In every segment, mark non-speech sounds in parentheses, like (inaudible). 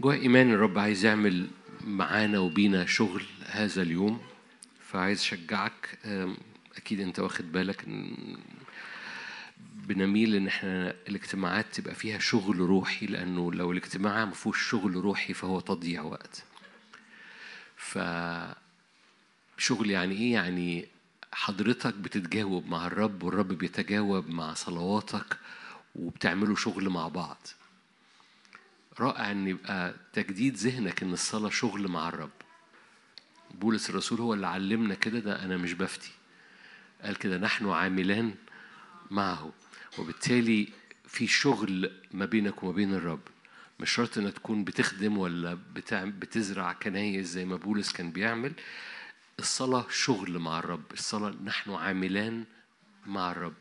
جوه إيمان الرب عايز يعمل معانا وبينا شغل هذا اليوم فعايز أشجعك. أكيد أنت واخد بالك إن بنميل إن إحنا الاجتماعات تبقى فيها شغل روحي لأنه لو الاجتماع ما فيهوش شغل روحي فهو تضييع وقت. ف شغل يعني إيه؟ يعني حضرتك بتتجاوب مع الرب والرب بيتجاوب مع صلواتك وبتعملوا شغل مع بعض. رائع أن يبقى تجديد ذهنك إن الصلاة شغل مع الرب. بولس الرسول هو اللي علمنا كده ده أنا مش بفتي. قال كده نحن عاملان معه وبالتالي في شغل ما بينك وما بين الرب. مش شرط انك تكون بتخدم ولا بتزرع كنايس زي ما بولس كان بيعمل. الصلاة شغل مع الرب. الصلاة نحن عاملان مع الرب.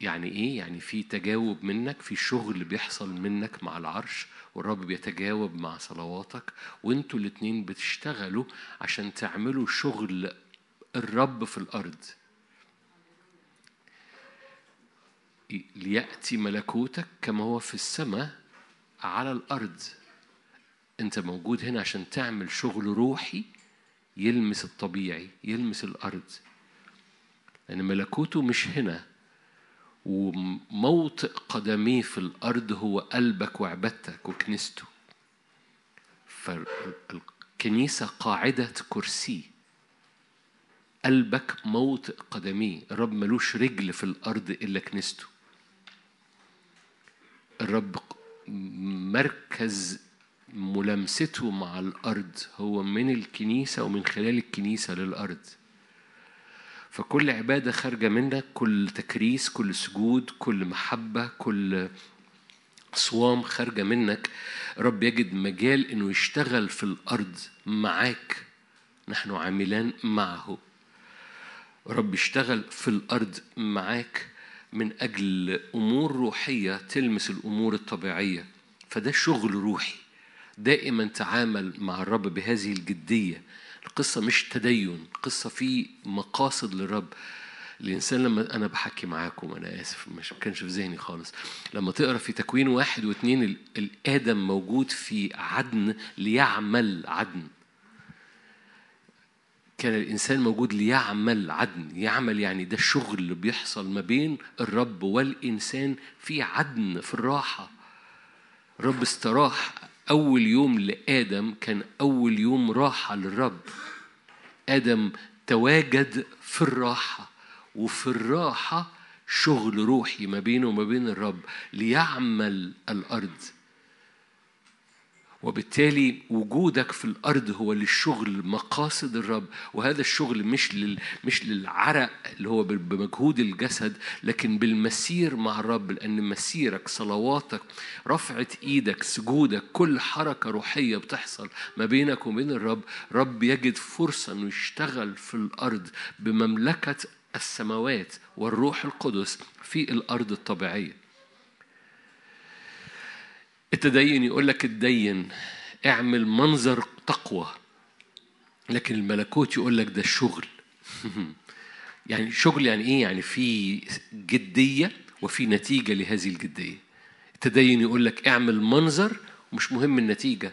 فيعني إيه؟ يعني في تجاوب منك في شغل بيحصل منك مع العرش والرب بيتجاوب مع صلواتك وإنتوا الاتنين بتشتغلوا عشان تعملوا شغل الرب في الأرض. ليأتي ملكوتك كما هو في السماء على الأرض. أنت موجود هنا عشان تعمل شغل روحي يلمس الطبيعي يلمس الأرض. لأن ملكوته مش هنا. وموطئ قدميه في الأرض هو قلبك وعبادتك وكنيسته. فالكنيسة قاعدة كرسي قلبك موطئ قدميه. الرب ملوش رجل في الأرض إلا كنيسته. الرب مركز ملامسته مع الأرض. هو من الكنيسة ومن خلال الكنيسة للأرض. فكل عبادة خارجة منك كل تكريس كل سجود كل محبة كل صوام خارجة منك. رب يجد مجال إنه يشتغل في الأرض معاك. نحن عاملان معه. رب يشتغل في الأرض معاك من أجل أمور روحية تلمس الأمور الطبيعية. فده شغل روحي. دائما تعامل مع الرب بهذه الجدية. القصة مش تدين قصة في مقاصد للرب. الإنسان لما أنا بحكي معاكم أنا آسف مش كانش في ذهني خالص. لما تقرأ في تكوين واحد واثنين ال- الآدم موجود في عدن ليعمل عدن. كان الإنسان موجود ليعمل عدن. يعمل يعني ده الشغل اللي بيحصل ما بين الرب والإنسان في عدن في الراحة. الرب استراح أول يوم لآدم كان أول يوم راحة للرب. آدم تواجد في الراحة وفي الراحة شغل روحي ما بينه وما بين الرب ليعمل الأرض. وبالتالي وجودك في الأرض هو للشغل مقاصد الرب وهذا الشغل مش لل مش للعرق اللي هو بمجهود الجسد لكن بالمسير مع الرب لأن مسيرك صلواتك رفعة إيدك سجودك كل حركة روحية بتحصل ما بينك وبين الرب رب يجد فرصة إنه يشتغل في الأرض بمملكة السماوات والروح القدس في الأرض الطبيعية. التدين يقول لك اتدين اعمل منظر تقوى. لكن الملكوت يقول لك ده الشغل (laughs) يعني شغل يعني إيه؟ يعني في جدية وفي نتيجة لهذه الجدية. التدين يقول لك اعمل منظر ومش مهم النتيجة.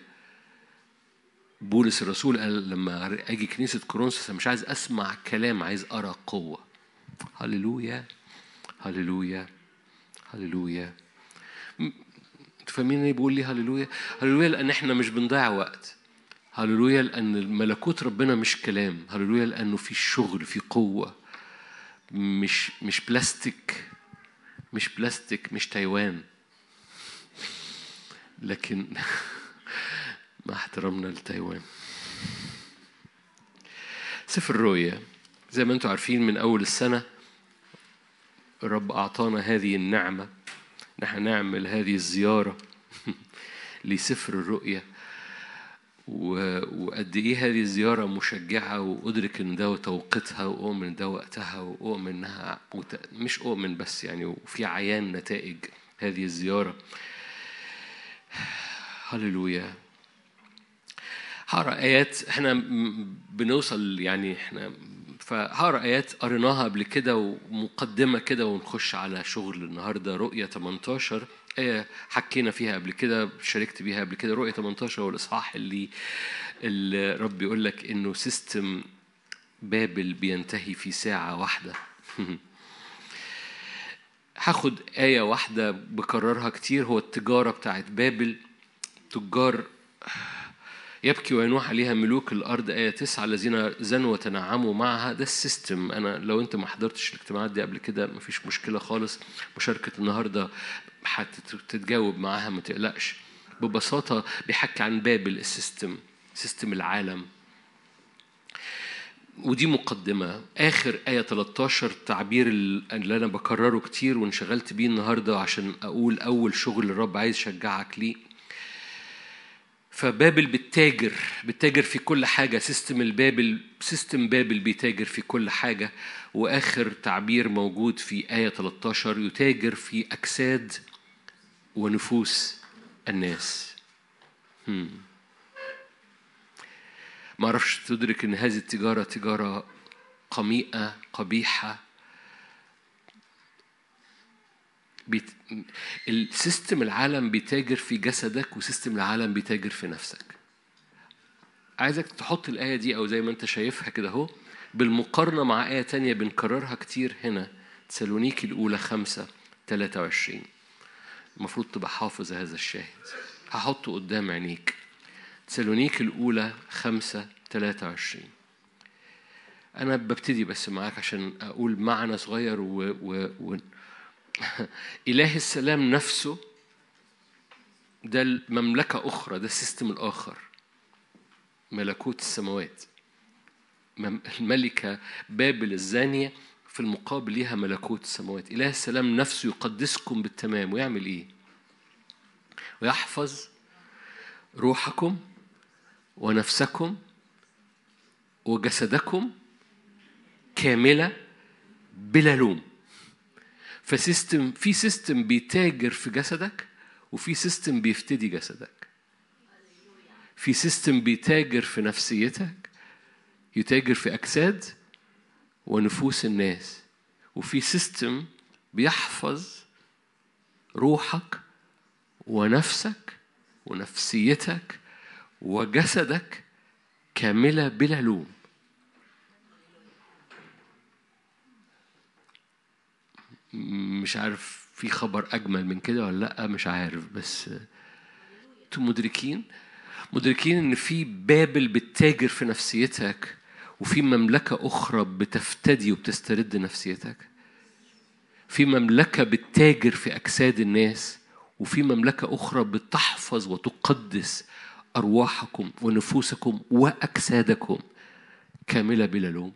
بولس الرسول قال لما أجي كنيسة كورنثوس مش عايز أسمع كلام عايز أرى قوة. هللويا هللويا هللويا. أنتوا فاهمين إيه بيقول لي هللويا؟ هللويا لأن إحنا مش بنضيع وقت. هللويا لأن ملكوت ربنا مش كلام، هللويا لأنه في شغل في قوة. مش مش بلاستيك مش بلاستيك مش تايوان. لكن (laughs) مع احترامنا لتايوان. سفر الرؤيا زي ما أنتم عارفين من أول السنة الرب أعطانا هذه النعمة نحن نعمل هذه الزيارة (laughs) لسفر الرؤيا. و- وقد إيه هذه الزيارة مشجعة وأدرك إن ده توقيتها وأؤمن ده وقتها وأؤمن إنها مش أؤمن بس يعني وفي عيان نتائج هذه الزيارة. (sighs) هللويا. هقرا آيات إحنا بنوصل يعني إحنا فهقرأ آيات قريناها قبل كده ومقدمة كده ونخش على شغل النهارده رؤية 18 آية حكينا فيها قبل كده شاركت بيها قبل كده رؤية 18 هو الإصحاح اللي اللي رب يقول لك إنه system بابل بينتهي في ساعة واحدة. (laughs) هاخد آية واحدة بكررها كتير هو التجارة بتاعت بابل. تجار يبكي وينوح عليها ملوك الأرض آية تسعة الذين زنوا وتنعموا معها. ده ال system أنا لو أنت ما حضرتش الاجتماعات دي قبل كده مفيش مشكلة خالص. مشاركة النهاردة هتتجاوب معاها ما تقلقش. ببساطة بيحكي عن بابل ال system system العالم. ودي مقدمة. آخر آية 13 تعبير اللي أنا بكرره كتير وانشغلت بيه النهاردة عشان أقول أول شغل الرب عايز يشجعك ليه. فبابل بتتاجر بتتاجر في كل حاجة system البابل system بابل بيتاجر في كل حاجة. وآخر تعبير موجود في آية 13 يتاجر في أجساد ونفوس الناس. هم. ما أعرفش تدرك إن هذه التجارة تجارة قميئة قبيحة. بيت... ال system العالم بيتاجر في جسدك و system العالم بيتاجر في نفسك. عايزك تحط الآية دي أو زي ما أنت شايفها كده أهو بالمقارنة مع آية تانية بنكررها كتير هنا تسالونيكي الأولى خمسة 23 المفروض تبقى حافظ هذا الشاهد. هحطه قدام عينيك. تسالونيك الأولى خمسة 23 أنا ببتدي بس معاك عشان أقول معنى صغير و, و... و... (laughs) إله السلام نفسه ده المملكة أخرى ده السيستم الآخر. ملكوت السماوات. الملكة بابل الزانية في المقابل ليها ملكوت السماوات. إله السلام نفسه يقدسكم بالتمام ويعمل إيه؟ ويحفظ روحكم ونفسكم وجسدكم كاملة بلا لوم. ف system في system بيتاجر في جسدك وفي system بيفتدي جسدك. في system بيتاجر في نفسيتك يتاجر في أجساد ونفوس الناس. وفي system بيحفظ روحك ونفسك ونفسيتك وجسدك كاملة بلا لوم. مش عارف في خبر أجمل من كده ولا لأ مش عارف بس أنتوا مدركين؟ مدركين إن في بابل بتتاجر في نفسيتك وفي مملكة أخرى بتفتدي وبتسترد نفسيتك. في مملكة بتتاجر في أجساد الناس وفي مملكة أخرى بتحفظ وتقدس أرواحكم ونفوسكم وأجسادكم كاملة بلا لوم.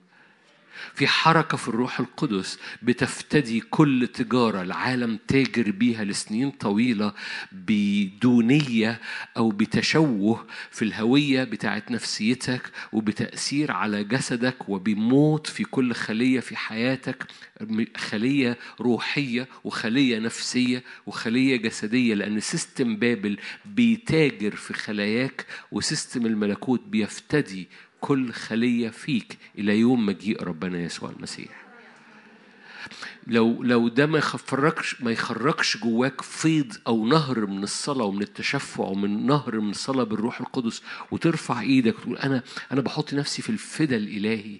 في حركة في الروح القدس بتفتدي كل تجارة العالم تاجر بيها لسنين طويلة بدونية أو بتشوه في الهوية بتاعت نفسيتك وبتأثير على جسدك وبموت في كل خلية في حياتك خلية روحية وخلية نفسية وخلية جسدية لأن system بابل بيتاجر في خلاياك و system الملكوت بيفتدي كل خلية فيك إلى يوم مجيء ربنا يسوع المسيح. لو لو ده ما يخرجش ما يخرجش جواك فيض أو نهر من الصلاة ومن التشفع ومن نهر من الصلاه بالروح القدس وترفع إيدك وتقول أنا أنا بحط نفسي في الفدا الإلهي.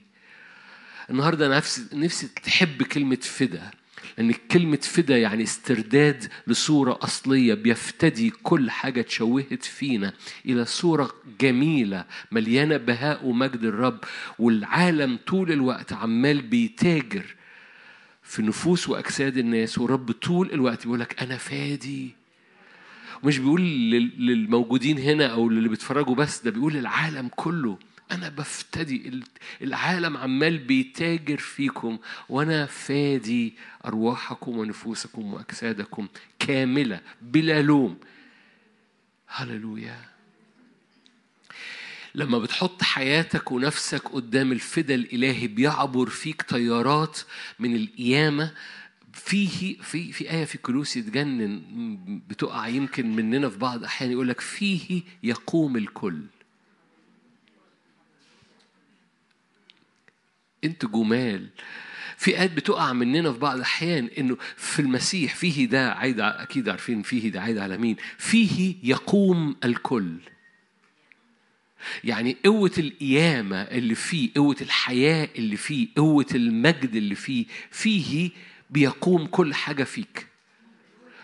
النهارده نفسي نفسي تحب كلمة فدا لأن كلمة فدا يعني استرداد لصورة أصلية بيفتدي كل حاجة تشوهت فينا إلى صورة جميلة مليانة بهاء ومجد الرب والعالم طول الوقت عمال بيتاجر في نفوس وأجساد الناس والرب طول الوقت بيقول لك أنا فادي. مش بيقول للموجودين هنا أو للي بيتفرجوا بس ده بيقول للعالم كله. أنا بفتدي العالم عمال بيتاجر فيكم وأنا فادي أرواحكم ونفوسكم وأجسادكم كاملة بلا لوم. هللويا. لما بتحط حياتك ونفسك قدام الفدا الإلهي بيعبر فيك تيارات من القيامة فيه في في آية في كلوسي تجنن بتقع يمكن مننا في بعض أحيان يقول لك فيه يقوم الكل. أنتوا جمال. في آيات بتقع مننا في بعض الأحيان إنه في المسيح فيه ده عايد أكيد عارفين فيه ده عايد على مين؟ فيه يقوم الكل. يعني قوة القيامة اللي فيه قوة الحياة اللي فيه قوة المجد اللي فيه فيه بيقوم كل حاجة فيك.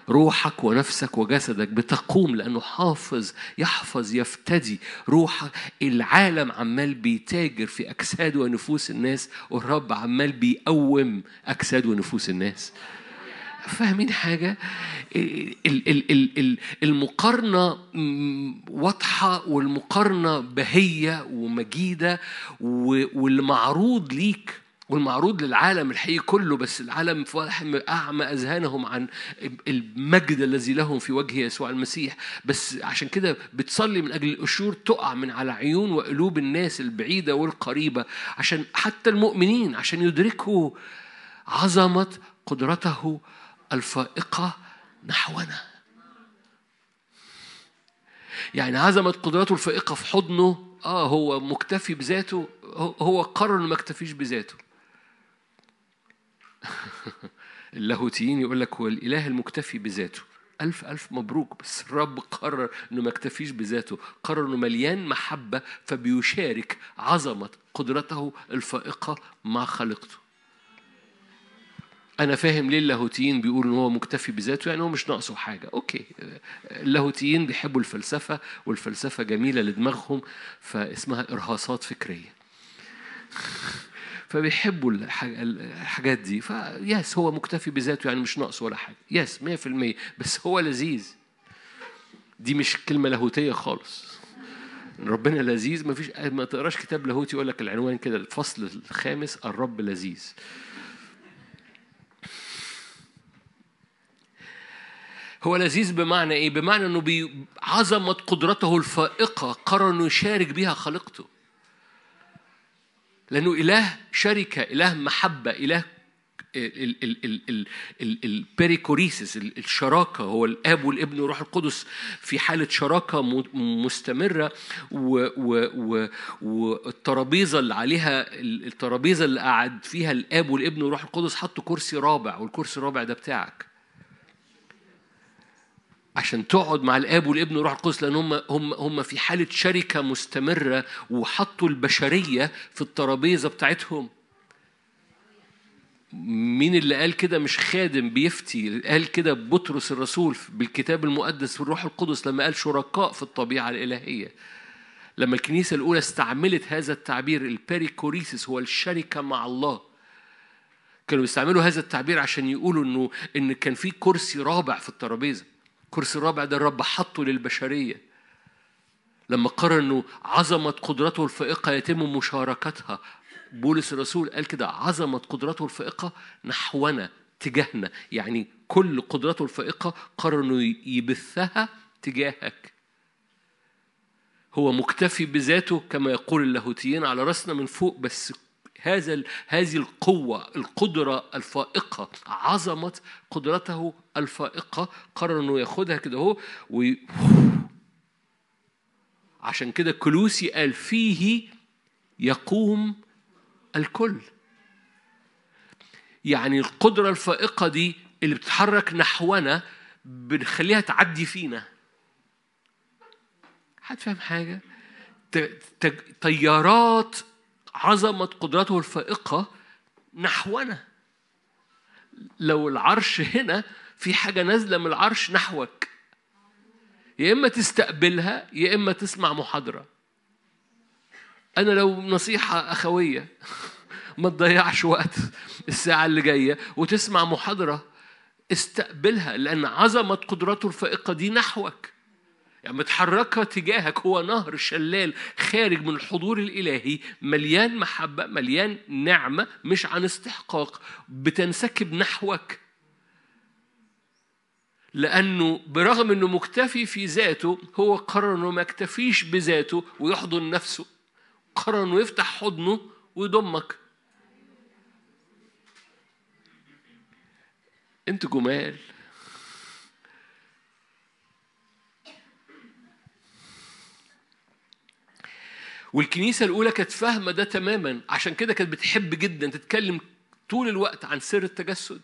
روحك ونفسك وجسدك بتقوم لأنه حافظ يحفظ يفتدي روحك العالم عمال بيتاجر في أجساد ونفوس الناس والرب عمال بيقوم أجساد ونفوس الناس فاهمين حاجة؟ المقارنة واضحة والمقارنة بهية ومجيدة واللي معروض ليك والمعروض للعالم الحقيقي كله بس العالم أعمى أذهانهم عن المجد الذي لهم في وجه يسوع المسيح. بس عشان كده بتصلي من أجل القشور تقع من على عيون وقلوب الناس البعيدة والقريبة عشان حتى المؤمنين عشان يدركوا عظمة قدرته الفائقة نحونا. يعني عظمة قدرته الفائقة في حضنه آه هو مكتفي بذاته هو قرر ما يكتفيش بذاته. (laughs) اللاهوتيين يقول لك هو الإله المكتفي بذاته ألف ألف مبروك بس الرب قرر إنه ما يكتفيش بذاته قرر إنه مليان محبة فبيشارك عظمة قدرته الفائقة مع خليقته أنا فاهم ليه اللاهوتيين بيقولوا إن هو مكتفي بذاته يعني هو مش ناقصه حاجة، okay. اللاهوتيين بيحبوا الفلسفة والفلسفة جميلة لدماغهم فاسمها إرهاصات فكرية. فبيحبوا الحاجات دي. ف yes هو مكتفي بذاته يعني مش ناقصه ولا حاجة. yes 100% بس هو لذيذ. دي مش كلمة لاهوتية خالص. ربنا لذيذ. ما فيش ما تقراش كتاب لاهوتي يقول لك العنوان كده الفصل الخامس الرب لذيذ. هو لذيذ بمعنى إيه؟ بمعنى إنه بعظمة قدرته الفائقة قرر إنه يشارك بها خلقته. لأنه إله شركة إله محبة إله البريكوريسيس الشراكة. هو الآب والابن والروح القدس في حالة شراكة مستمرة والترابيزة اللي عليها الترابيزة اللي قعد فيها الآب والابن والروح القدس حطوا كرسي رابع والكرسي الرابع ده بتاعك. عشان تقعد مع الآب والابن والروح القدس لأن هم هم هم في حالة شركة مستمرة وحطوا البشرية في الترابيزة بتاعتهم. مين اللي قال كده؟ مش خادم بيفتي. قال كده بطرس الرسول بالكتاب المقدس في الروح القدس لما قال شركاء في الطبيعة الإلهية. لما الكنيسة الأولى استعملت هذا التعبير البيريكوريسيس هو الشركة مع الله. كانوا بيستعملوا هذا التعبير عشان يقولوا انه إن كان في كرسي رابع في الترابيزة. الكرسي الرابع ده الرب حطه للبشرية. لما قرر إنه عظمة قدرته الفائقة يتم مشاركتها. بولس الرسول قال كده عظمة قدرته الفائقة نحونا تجاهنا. يعني كل قدرته الفائقة قرر إنه يبثها تجاهك. هو مكتفي بذاته كما يقول اللاهوتيين على رأسنا من فوق بس هذا هذه القوة القدرة الفائقة عظمة قدرته الفائقة قرر إنه ياخدها كده أهو وي... عشان كده كلوسي قال فيه يقوم الكل يعني القدرة الفائقة دي اللي بتتحرك نحونا بنخليها تعدي فينا حد فاهم حاجة؟ طيارات عظمة قدرته الفائقة نحونا. لو العرش هنا في حاجة نازلة من العرش نحوك. يا إما تستقبلها يا إما تسمع محاضرة. أنا لو نصيحة أخوية (laughs) ما تضيعش وقت الساعة اللي جاية وتسمع محاضرة استقبلها لأن عظمة قدرته الفائقة دي نحوك. متحركة تجاهك هو نهر شلال خارج من الحضور الإلهي مليان محبة مليان نعمة مش عن استحقاق بتنسكب نحوك. لأنه برغم أنه مكتفي في ذاته هو قرر أنه ما يكتفيش بذاته ويحضن نفسه. قرر أنه يفتح حضنه ويضمك. أنت جمال. والكنيسة الأولى كانت فاهمة ده تماما. عشان كده كانت بتحب جدا تتكلم طول الوقت عن سر التجسد.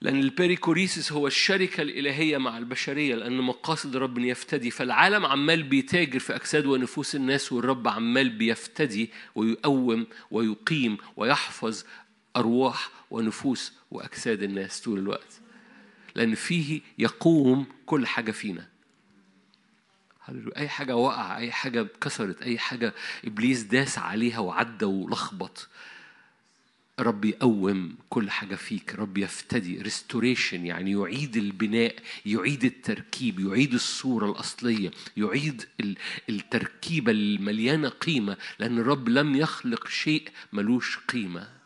لأن البيريكوريسيس هو الشركة الإلهية مع البشرية لأن مقاصد الرب يفتدي. فالعالم عمال بيتاجر في أجساد ونفوس الناس والرب عمال بيفتدي ويقوم ويقيم ويحفظ أرواح ونفوس وأجساد الناس طول الوقت. لأن فيه يقوم كل حاجة فينا. أي حاجة وقع أي حاجة كسرت أي حاجة إبليس داس عليها وعدى ولخبط. رب يقوم كل حاجة فيك رب يفتدي. ريستوريشن يعني يعيد البناء يعيد التركيب يعيد الصورة الأصلية يعيد التركيبة المليانة قيمة لأن الرب لم يخلق شيء ملوش قيمة.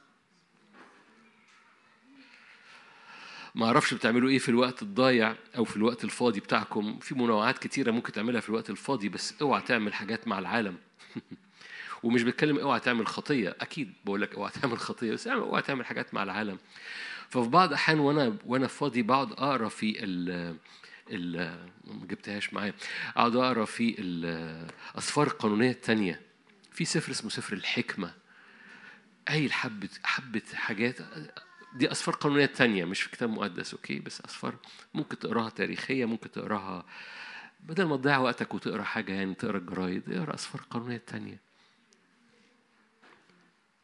ما أعرفش بتعملوا إيه في الوقت الضايع أو في الوقت الفاضي بتاعكم. في منوعات كتيرة ممكن تعملها في الوقت الفاضي بس اوعى تعمل حاجات مع العالم. (laughs) ومش بتكلم اوعى تعمل خطية أكيد بقول لك اوعى تعمل خطية بس اوعى تعمل حاجات مع العالم. ففي بعض الأحيان وأنا وأنا فاضي بقعد أقرأ في ال ال ما جبتهاش معايا. أقعد أقرأ في الاسفار القانونيه الثانية في سفر اسمه سفر الحكمة. قايل حبه حبة حاجات دي أسفار قانونية تانية مش في كتاب مقدس أوكي؟ بس أسفار ممكن تقراها تاريخية ممكن تقراها بدل ما تضيع وقتك وتقرا حاجة يعني تقرا الجرايد اقرا أسفار قانونية تانية.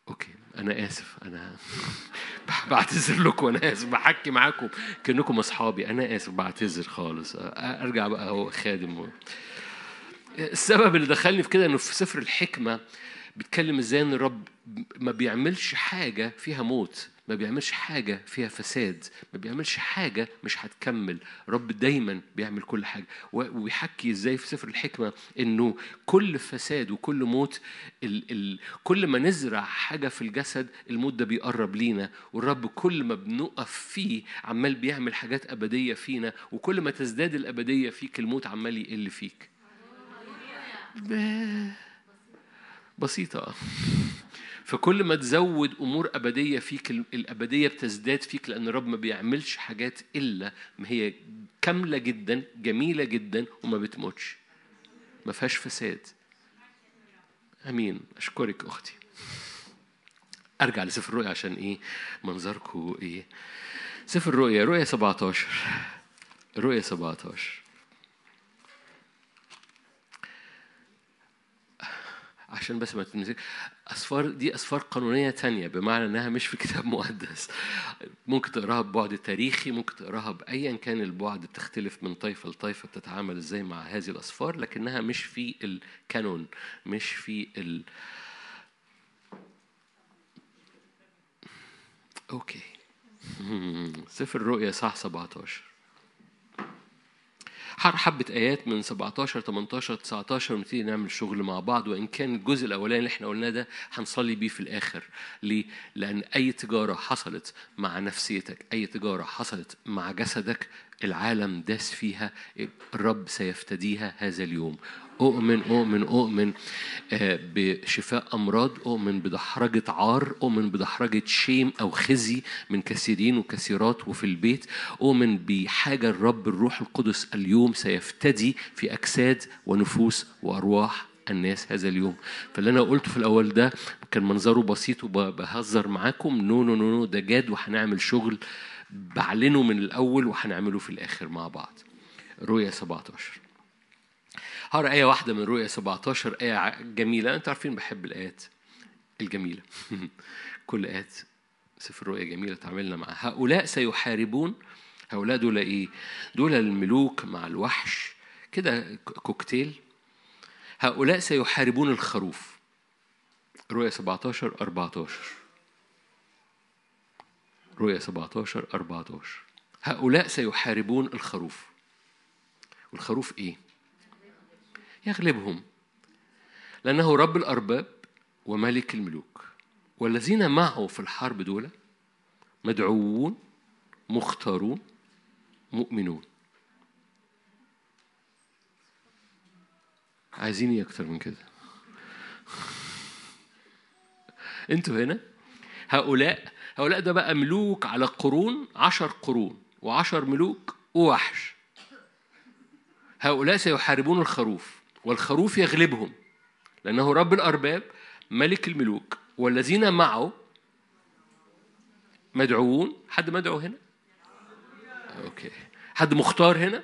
أوكي أنا آسف أنا (laughs) بعتذر لكم أنا آسف بحكي معاكم كأنكم أصحابي أنا آسف بعتذر خالص. أرجع بقى هو خادم. السبب اللي دخلني في كده إنه في سفر الحكمة بيتكلم إزاي إن الرب ما بيعملش حاجة فيها موت ما بيعملش حاجة فيها فساد ما بيعملش حاجة مش هتكمل. رب دايما بيعمل كل حاجة. وبيحكي إزاي في سفر الحكمة إنه كل فساد وكل موت ال ال كل ما نزرع حاجة في الجسد الموت ده بيقرب لينا. والرب كل ما بنقف فيه عمال بيعمل حاجات أبدية فينا وكل ما تزداد الأبدية فيك الموت عمال يقل فيك. بسيطة. فكل ما تزود أمور أبدية فيك الأبدية بتزداد فيك لأن الرب ما بيعملش حاجات إلا ما هي كاملة جدا جميلة جدا وما بتموتش. ما فيهاش فساد. آمين. أشكرك أختي. أرجع لسفر الرؤيا عشان إيه؟ منظركم إيه؟ سفر الرؤيا رؤيا 17 رؤيا 17 عشان بس ما تنسيش أسفار دي أسفار قانونية تانية بمعنى إنها مش في كتاب مقدس. ممكن تقراها ببعد تاريخي ممكن تقراها بأيا كان البعد بتختلف من طائفة لطائفة بتتعامل إزاي مع هذه الأسفار لكنها مش في الكانون مش في ال أوكي. (laughs) سفر الرؤيا صح 17 حبة آيات من 17 18 19 ونبتدي نعمل شغل مع بعض وإن كان الجزء الأولاني اللي إحنا قلناه ده هنصلي بيه في الآخر ليه؟ لأن أي تجارة حصلت مع نفسيتك أي تجارة حصلت مع جسدك العالم داس فيها الرب سيفتديها هذا اليوم أؤمن أؤمن أؤمن آه، بشفاء أمراض أؤمن بدحرجة عار أؤمن بدحرجة شيم أو خزي من كثيرين وكثيرات وفي البيت أؤمن بحاجة الرب الروح القدس اليوم سيفتدي في أجساد ونفوس وأرواح الناس هذا اليوم. فاللي أنا قلته في الأول ده كان منظره بسيط وبهزر معاكم. no no no, ده جاد وهنعمل شغل بعلنه من الأول وهنعمله في الآخر مع بعض. رؤيا 17 هقرأ آية واحدة من رؤيا 17 آية جميلة. أنتوا عارفين بحب الآيات الجميلة. (laughs) كل آيات سفر رؤيا جميلة تعملنا معها. هؤلاء سيحاربون. هؤلاء دول إيه؟ دول الملوك مع الوحش. كده كوكتيل. هؤلاء سيحاربون الخروف. رؤيا 17 14 رؤيا 17 14 هؤلاء سيحاربون الخروف. والخروف إيه؟ يغلبهم. لأنه رب الأرباب وملك الملوك. والذين معه في الحرب دول مدعوون مختارون مؤمنون. عايزين إيه أكتر من كده؟ (laughs) أنتوا هنا؟ هؤلاء هؤلاء ده بقى ملوك على قرون عشر قرون وعشر ملوك ووحش. هؤلاء سيحاربون الخروف. والخروف يغلبهم لأنه رب الأرباب ملك الملوك والذين معه مدعوون. حد مدعو هنا؟ أوكي. حد مختار هنا؟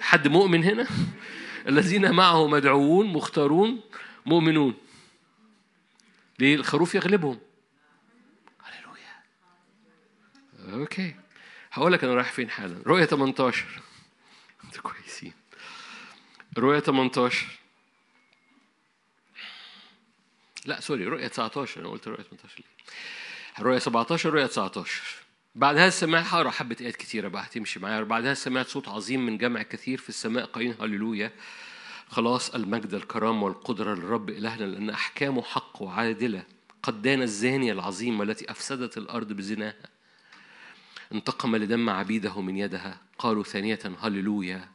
حد مؤمن هنا؟ (laughs) الذين معه مدعوون مختارون مؤمنون. ليه؟ الخروف يغلبهم. هللويا. okay. هقول لك أنا رايح فين حالا. رؤية 18 (laughs) أنتوا كويسين. رؤية 18 لا sorry رؤية 19 أنا قلت رؤية 18 ليه رؤية 17 رؤية 19 بعدها سمعت هقرا حبة آيات كتيرة بقى هتمشي معايا. بعدها سمعت صوت عظيم من جمع كثير في السماء قايلين هللويا. خلاص المجد الكرامة والقدرة للرب إلهنا لأن أحكامه حق وعادلة. قد دان الزانية العظيمة التي أفسدت الأرض بزناها. انتقم لدم عبيده من يدها. قالوا ثانية هللويا.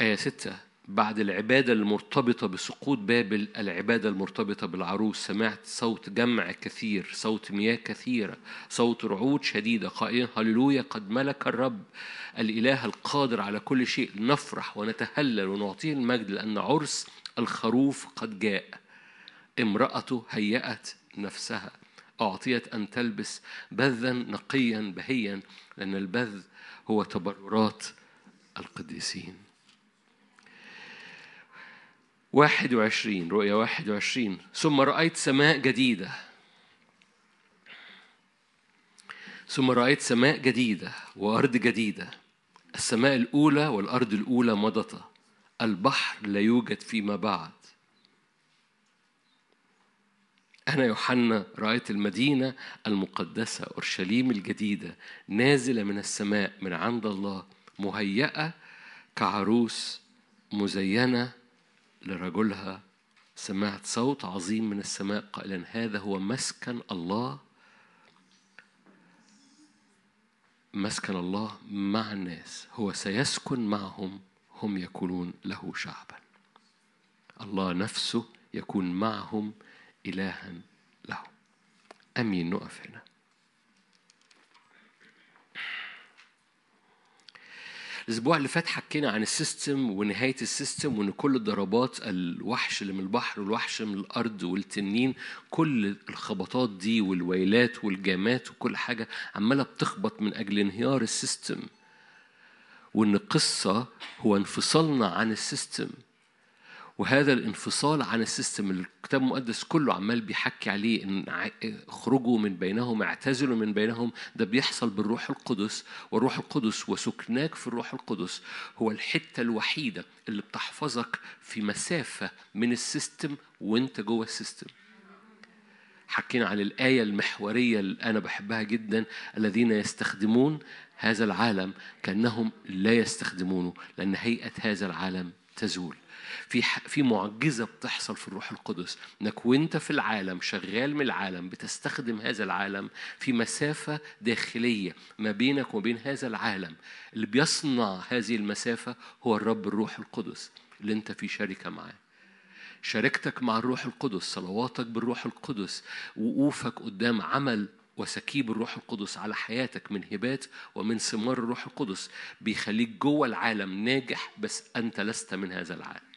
آية ستة. بعد العبادة المرتبطة بسقوط بابل العبادة المرتبطة بالعروس. سمعت صوت جمع كثير صوت مياه كثيرة صوت رعود شديدة. قائلا هللويا قد ملك الرب الإله القادر على كل شيء. نفرح ونتهلل ونعطيه المجد لأن عرس الخروف قد جاء. امرأته هيأت نفسها. أعطيت أن تلبس بذا نقيا بهيا لأن البذ هو تبررات القديسين. واحد وعشرين رؤية واحد وعشرين. ثم رأيت سماء جديدة. ثم رأيت سماء جديدة وأرض جديدة. السماء الأولى والأرض الأولى مضتا البحر لا يوجد فيما بعد. أنا يوحنا رأيت المدينة المقدسة أورشليم الجديدة نازلة من السماء من عند الله مهيئة كعروس مزينة لرجلها سمعت صوت عظيم من السماء قائلا هذا هو مسكن الله؟ مسكن الله مع الناس هو سيسكن معهم هم يكونون له شعبا. الله نفسه يكون معهم إلها له أمين نقف هنا. الأسبوع اللي فات حكينا عن ال system ونهاية ال system وإن كل الضربات الوحش اللي من البحر والوحش من الأرض والتنين كل الخبطات دي والويلات والجامات وكل حاجة عمالة بتخبط من أجل انهيار ال system. وإن القصة هو انفصالنا عن ال system. وهذا الانفصال عن ال system اللي الكتاب المقدس كله عمال بيحكي عليه إن اخرجوا من بينهم اعتزلوا من بينهم. ده بيحصل بالروح القدس والروح القدس وسكناك في الروح القدس هو الحتة الوحيدة اللي بتحفظك في مسافة من ال system وانت جوه ال system. حكينا عن الآية المحورية اللي أنا بحبها جدا الذين يستخدمون هذا العالم كأنهم لا يستخدمونه لأن هيئة هذا العالم تزول. في في معجزة بتحصل في الروح القدس إنك وأنت في العالم شغال من العالم بتستخدم هذا العالم في مسافة داخلية ما بينك وبين هذا العالم. اللي بيصنع هذه المسافة هو الرب الروح القدس اللي أنت في شركة معاه. شركتك مع الروح القدس صلواتك بالروح القدس وقوفك قدام عمل وسكيب الروح القدس على حياتك من هبات ومن ثمار الروح القدس بيخليك جوه العالم ناجح بس أنت لست من هذا العالم.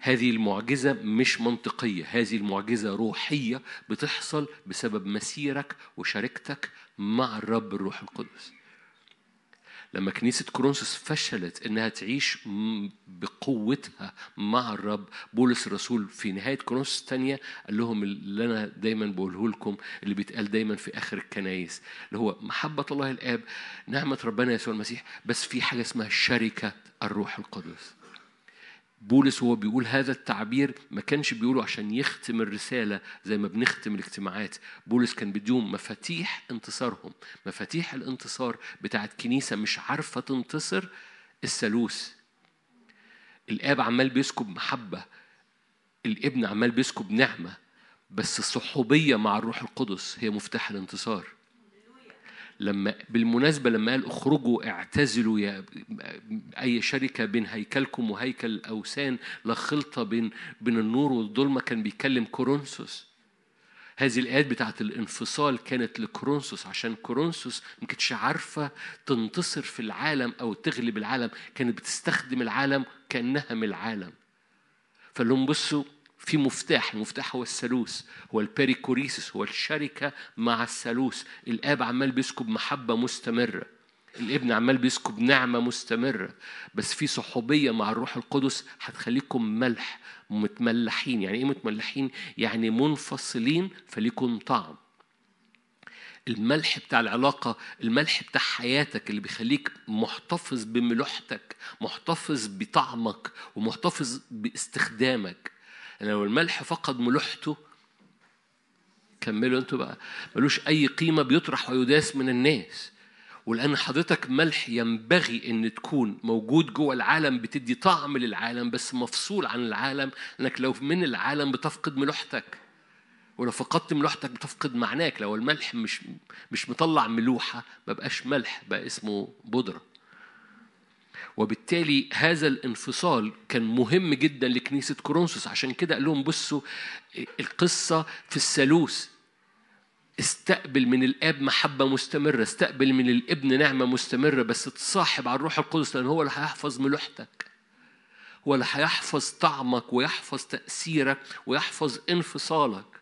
هذه المعجزة مش منطقية هذه المعجزة روحية بتحصل بسبب مسيرك وشركتك مع الرب الروح القدس. لما كنيسة كورنثوس فشلت إنها تعيش بقوتها مع الرب بولس الرسول في نهاية كورنثوس الثانية قال لهم اللي أنا دايما بقوله لكم اللي بيتقال دايما في آخر الكنايس اللي هو محبة الله الآب نعمة ربنا يسوع المسيح بس في حاجة اسمها شركة الروح القدس. بولس وهو بيقول هذا التعبير ما كانش بيقوله عشان يختم الرسالة زي ما بنختم الاجتماعات. بولس كان بيديهم مفاتيح انتصارهم. مفاتيح الانتصار بتاعت كنيسة مش عارفة تنتصر الثالوث. الآب عمال بيسكب محبة. الابن عمال بيسكب نعمة. بس الصحوبية مع الروح القدس هي مفتاح الانتصار. لما بالمناسبة لما قال اخرجوا اعتزلوا يا أي شركة بين هيكلكم وهيكل الأوثان لا خلطة بين بين النور والظلمة كان بيكلم كورنثوس. هذه الآيات بتاعت الانفصال كانت لكورنثوس عشان كورنثوس ما كانتش عارفة تنتصر في العالم أو تغلب العالم كانت بتستخدم العالم كأنها من العالم. فقال لهم بصوا في مفتاح المفتاح هو الثالوث هو ال perichoresis هو الشركة مع الثالوث. الآب عمال بيسكب محبة مستمرة. الابن عمال بيسكب نعمة مستمرة. بس في صحوبية مع الروح القدس هتخليكم ملح متملحين. يعني إيه متملحين؟ يعني منفصلين فليكم طعم. الملح بتاع العلاقة الملح بتاع حياتك اللي بيخليك محتفظ بملوحتك محتفظ بطعمك ومحتفظ باستخدامك. لو الملح فقد ملوحته كملوا أنتوا بقى. ملوش أي قيمة بيطرح ويداس من الناس. ولأن حضرتك ملح ينبغي إن تكون موجود جوه العالم بتدي طعم للعالم بس مفصول عن العالم لأنك لو من العالم بتفقد ملوحتك. ولو فقدت ملوحتك بتفقد معناك. لو الملح مش مش مطلع ملوحة ما بقاش ملح بقى اسمه بودرة. وبالتالي هذا الانفصال كان مهم جدا لكنيسة كورنثوس. عشان كده قال لهم بصوا القصة في الثالوث. استقبل من الآب محبة مستمرة استقبل من الابن نعمة مستمرة بس تصاحب على الروح القدس لأن هو اللي هيحفظ ملوحتك هو اللي هيحفظ طعمك ويحفظ تأثيرك ويحفظ انفصالك.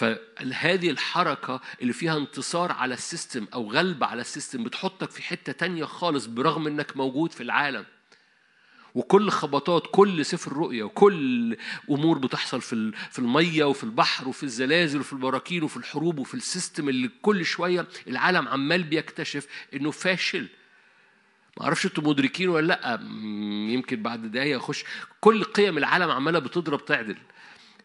فهذه الحركة اللي فيها انتصار على ال system أو غلبة على ال system بتحطك في حتة تانية خالص برغم إنك موجود في العالم. وكل خبطات كل سفر رؤيا وكل أمور بتحصل في في المية وفي البحر وفي الزلازل وفي البراكين وفي الحروب وفي ال system اللي كل شوية العالم عمال بيكتشف إنه فاشل. ما أعرفش أنتوا مدركين ولا لأ يمكن بعد دقايق أخش. كل قيم العالم عمالة بتضرب تعدل.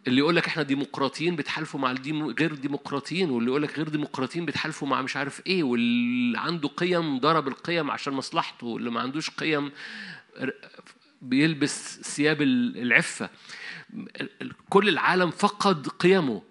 اللي يقول لك إحنا ديمقراطيين بيتحالفوا مع الديم غير ديمقراطيين واللي يقول لك غير ديمقراطيين بيتحالفوا مع مش عارف إيه واللي عنده قيم ضرب القيم عشان مصلحته واللي ما عندوش قيم بيلبس ثياب العفة. كل العالم فقد قيمه.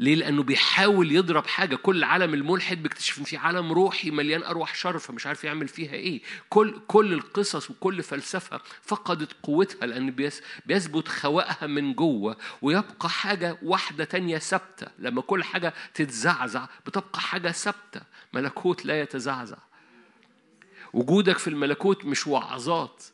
ليه؟ لأنه بيحاول يضرب حاجة، كل العالم الملحد بيكتشف إن في عالم روحي مليان أرواح شر فمش عارف يعمل فيها إيه، كل كل القصص وكل فلسفة فقدت قوتها لأن بيثبت خوائها من جوه ويبقى حاجة واحدة تانية ثابتة، لما كل حاجة تتزعزع بتبقى حاجة ثابتة، ملكوت لا يتزعزع. وجودك في الملكوت مش وعظات.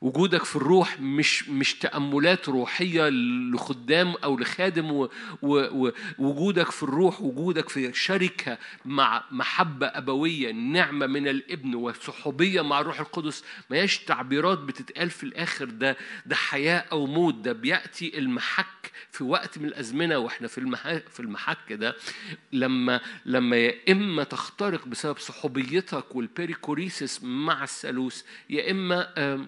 وجودك في الروح مش مش تأملات روحية لخدام أو لخادم ووجودك في الروح وجودك في شركة مع محبة أبوية نعمة من الابن وصحوبية مع الروح القدس ما هيش تعبيرات بتتقال في الآخر ده ده حياة أو موت ده بيأتي المحك في وقت من الأزمنة وإحنا في المحك في المحك ده لما لما يا إما تخترق بسبب صحوبيتك والبيريكوريسس مع الثالوث يا إما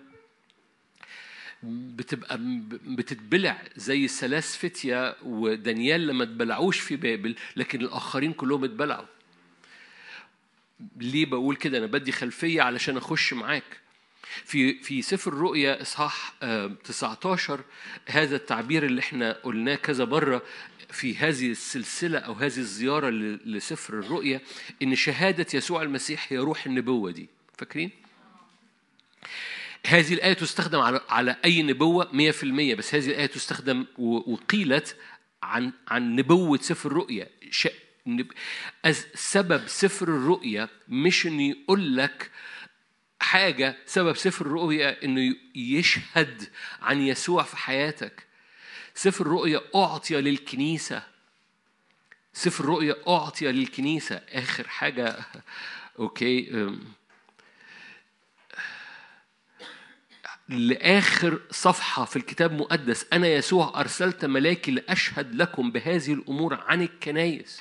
بتبقى بتتبلع زي الثلاث فتية ودانيال لما اتبلعوش في بابل لكن الآخرين كلهم اتبلعوا. ليه بقول كده؟ أنا بدي خلفية علشان أخش معاك. في في سفر الرؤيا إصحاح 19 هذا التعبير اللي إحنا قلناه كذا مرة في هذه السلسلة أو هذه الزيارة لسفر الرؤيا إن شهادة يسوع المسيح هي روح النبوة دي. فاكرين؟ هذه الآية تستخدم على على أي نبوة؟ 100% بس هذه الآية تستخدم وقيلت عن عن نبوة سفر الرؤيا. سبب سفر الرؤيا مش إنه يقول لك حاجة. سبب سفر الرؤيا إنه يشهد عن يسوع في حياتك. سفر الرؤيا أعطي للكنيسة. سفر الرؤيا أعطي للكنيسة. آخر حاجة. (laughs) okay لآخر صفحة في الكتاب المقدس أنا يسوع أرسلت ملاكي لأشهد لكم بهذه الأمور عن الكنايس.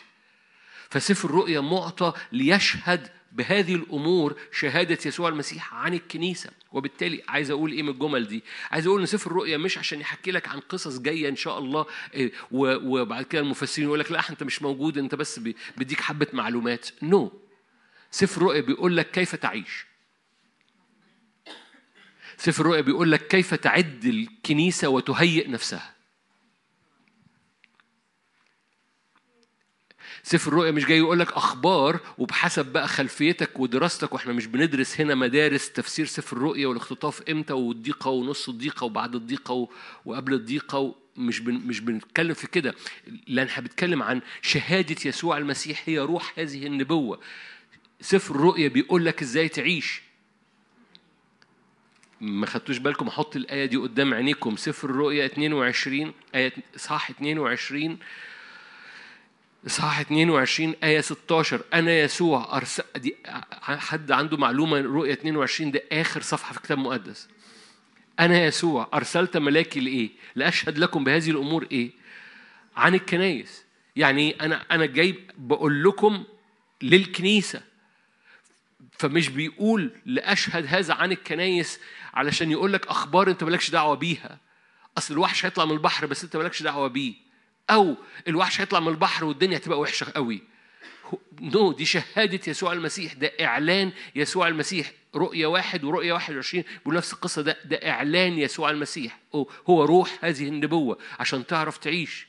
فسفر الرؤيا معطى ليشهد بهذه الأمور شهادة يسوع المسيح عن الكنيسة. وبالتالي عايز أقول إيه من الجمل دي؟ عايز أقول إن سفر الرؤيا مش عشان يحكي لك عن قصص جاية إن شاء الله إيه، وبعد كده المفسرين يقول لك لا أنت مش موجود أنت بس بيديك حبة معلومات. نو no. سفر الرؤيا بيقول لك كيف تعيش. سفر الرؤيا بيقول لك كيف تعد الكنيسة وتهيئ نفسها. سفر الرؤيا مش جاي يقول لك أخبار وبحسب بقى خلفيتك ودراستك وإحنا مش بندرس هنا مدارس تفسير سفر الرؤيا والاختطاف إمتى والضيقة ونص الضيقة وبعد الضيقة وقبل الضيقة مش بن مش بنتكلم في كده. لأن إحنا بنتكلم عن شهادة يسوع المسيح هي روح هذه النبوة. سفر الرؤيا بيقول لك إزاي تعيش. ما خدتوش بالكم أحط الآية دي قدام عينيكم. سفر الرؤيا 22 آية اصحاح 22 اصحاح 22 آية 16 أنا يسوع أرسل دي حد عنده معلومة رؤية 22 ده آخر صفحة في الكتاب المقدس. أنا يسوع أرسلت ملاكي لإيه؟ لأشهد لكم بهذه الأمور إيه؟ عن الكنايس يعني أنا أنا جاي بقول لكم للكنيسة. فمش بيقول لأشهد هذا عن الكنايس علشان يقول لك أخبار أنت مالكش دعوة بيها. أصل الوحش هيطلع من البحر بس أنت مالكش دعوة بيه. أو الوحش هيطلع من البحر والدنيا هتبقى وحشة قوي. no دي شهادة يسوع المسيح. ده إعلان يسوع المسيح. رؤية واحد ورؤية واحد وعشرين بنفس القصة. ده ده إعلان يسوع المسيح. هو روح هذه النبوة عشان تعرف تعيش.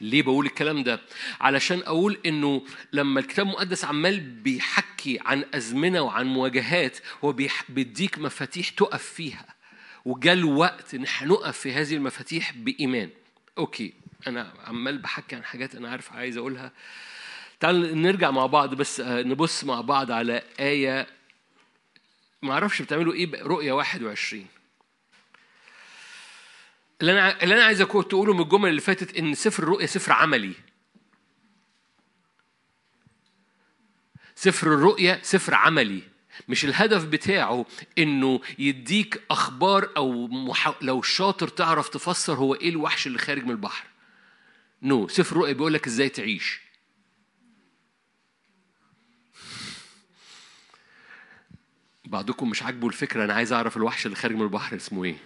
ليه بقول الكلام ده؟ علشان أقول إنه لما الكتاب المقدس عمال بيحكي عن أزمنة وعن مواجهات هو بيديك مفاتيح تقف فيها وجاء الوقت إن هنقف في هذه المفاتيح بإيمان. أوكي أنا عمال بحكي عن حاجات أنا عارف عايز أقولها. تعال نرجع مع بعض بس نبص مع بعض على آية ما أعرفش بتعملوا إيه رؤية 21 اللي أنا اللي أنا عايز تقوله من الجمل اللي فاتت إن سفر الرؤيا سفر عملي. سفر الرؤيا سفر عملي. مش الهدف بتاعه إنه يديك أخبار أو محا... لو شاطر تعرف تفسر هو إيه الوحش اللي خارج من البحر. نو no. سفر الرؤيا بيقول لك إزاي تعيش. بعضكم مش عاجبه الفكرة أنا عايز أعرف الوحش اللي خارج من البحر اسمه إيه.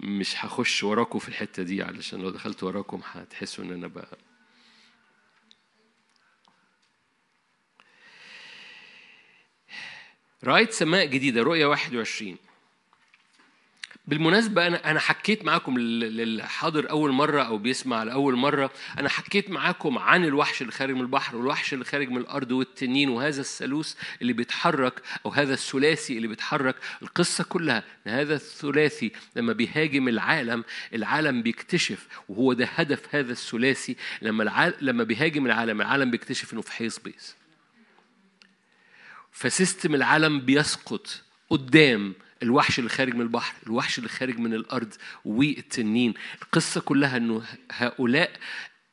مش هخش وراكم في الحتة دي علشان لو دخلت وراكم هتحسوا إن أنا بقى رأيت سماء جديدة رؤية 21 بالمناسبة أنا أنا حكيت معاكم للحاضر أول مرة أو بيسمع لأول مرة أنا حكيت معاكم عن الوحش اللي خارج من البحر والوحش اللي خارج من الأرض والتنين وهذا الثالوث اللي بيتحرك أو هذا الثلاثي اللي بيتحرك. القصة كلها هذا الثلاثي لما بيهاجم العالم العالم بيكتشف وهو ده هدف هذا الثلاثي لما العالم لما بيهاجم العالم العالم بيكتشف إنه في حيص بيس ف system العالم بيسقط قدام الوحش اللي خارج من البحر الوحش اللي خارج من الأرض والتنين. القصة كلها أنه هؤلاء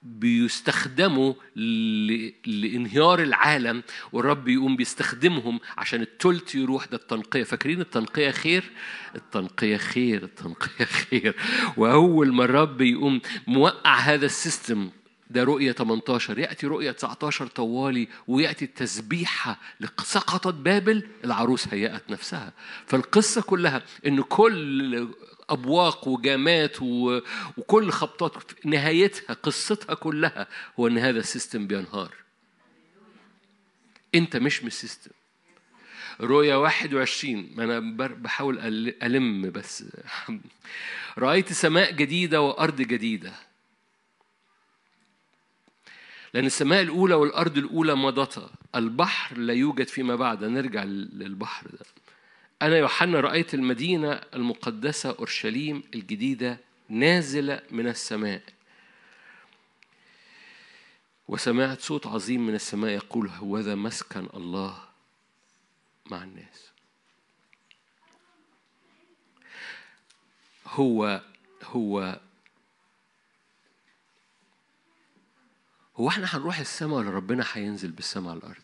بيستخدموا لإنهيار العالم والرب يقوم بيستخدمهم عشان التلت يروح ده التنقية. فاكرين التنقية خير؟ التنقية خير التنقية (laughs) خير. وأول ما الرب يقوم موقع هذا ال system ده رؤية 18 يأتي رؤية 19 طوالي ويأتي التسبيحة سقطت بابل العروس هيأت نفسها. فالقصة كلها إن كل أبواق وجامات وكل خبطات نهايتها قصتها كلها هو إن هذا ال system بينهار. أنت مش من ال system. رؤية 21 ما أنا بحاول ألم بس. (laughs) رأيت سماء جديدة وأرض جديدة. لأن السماء الأولى والأرض الأولى مضتا. البحر لا يوجد فيما بعد. نرجع للبحر ده. أنا يوحنا رأيت المدينة المقدسة أورشليم الجديدة نازلة من السماء. وسمعت صوت عظيم من السماء يقول هوذا مسكن الله مع الناس. هو هو هو إحنا هنروح السماء ولا ربنا هينزل بالسماء على الأرض؟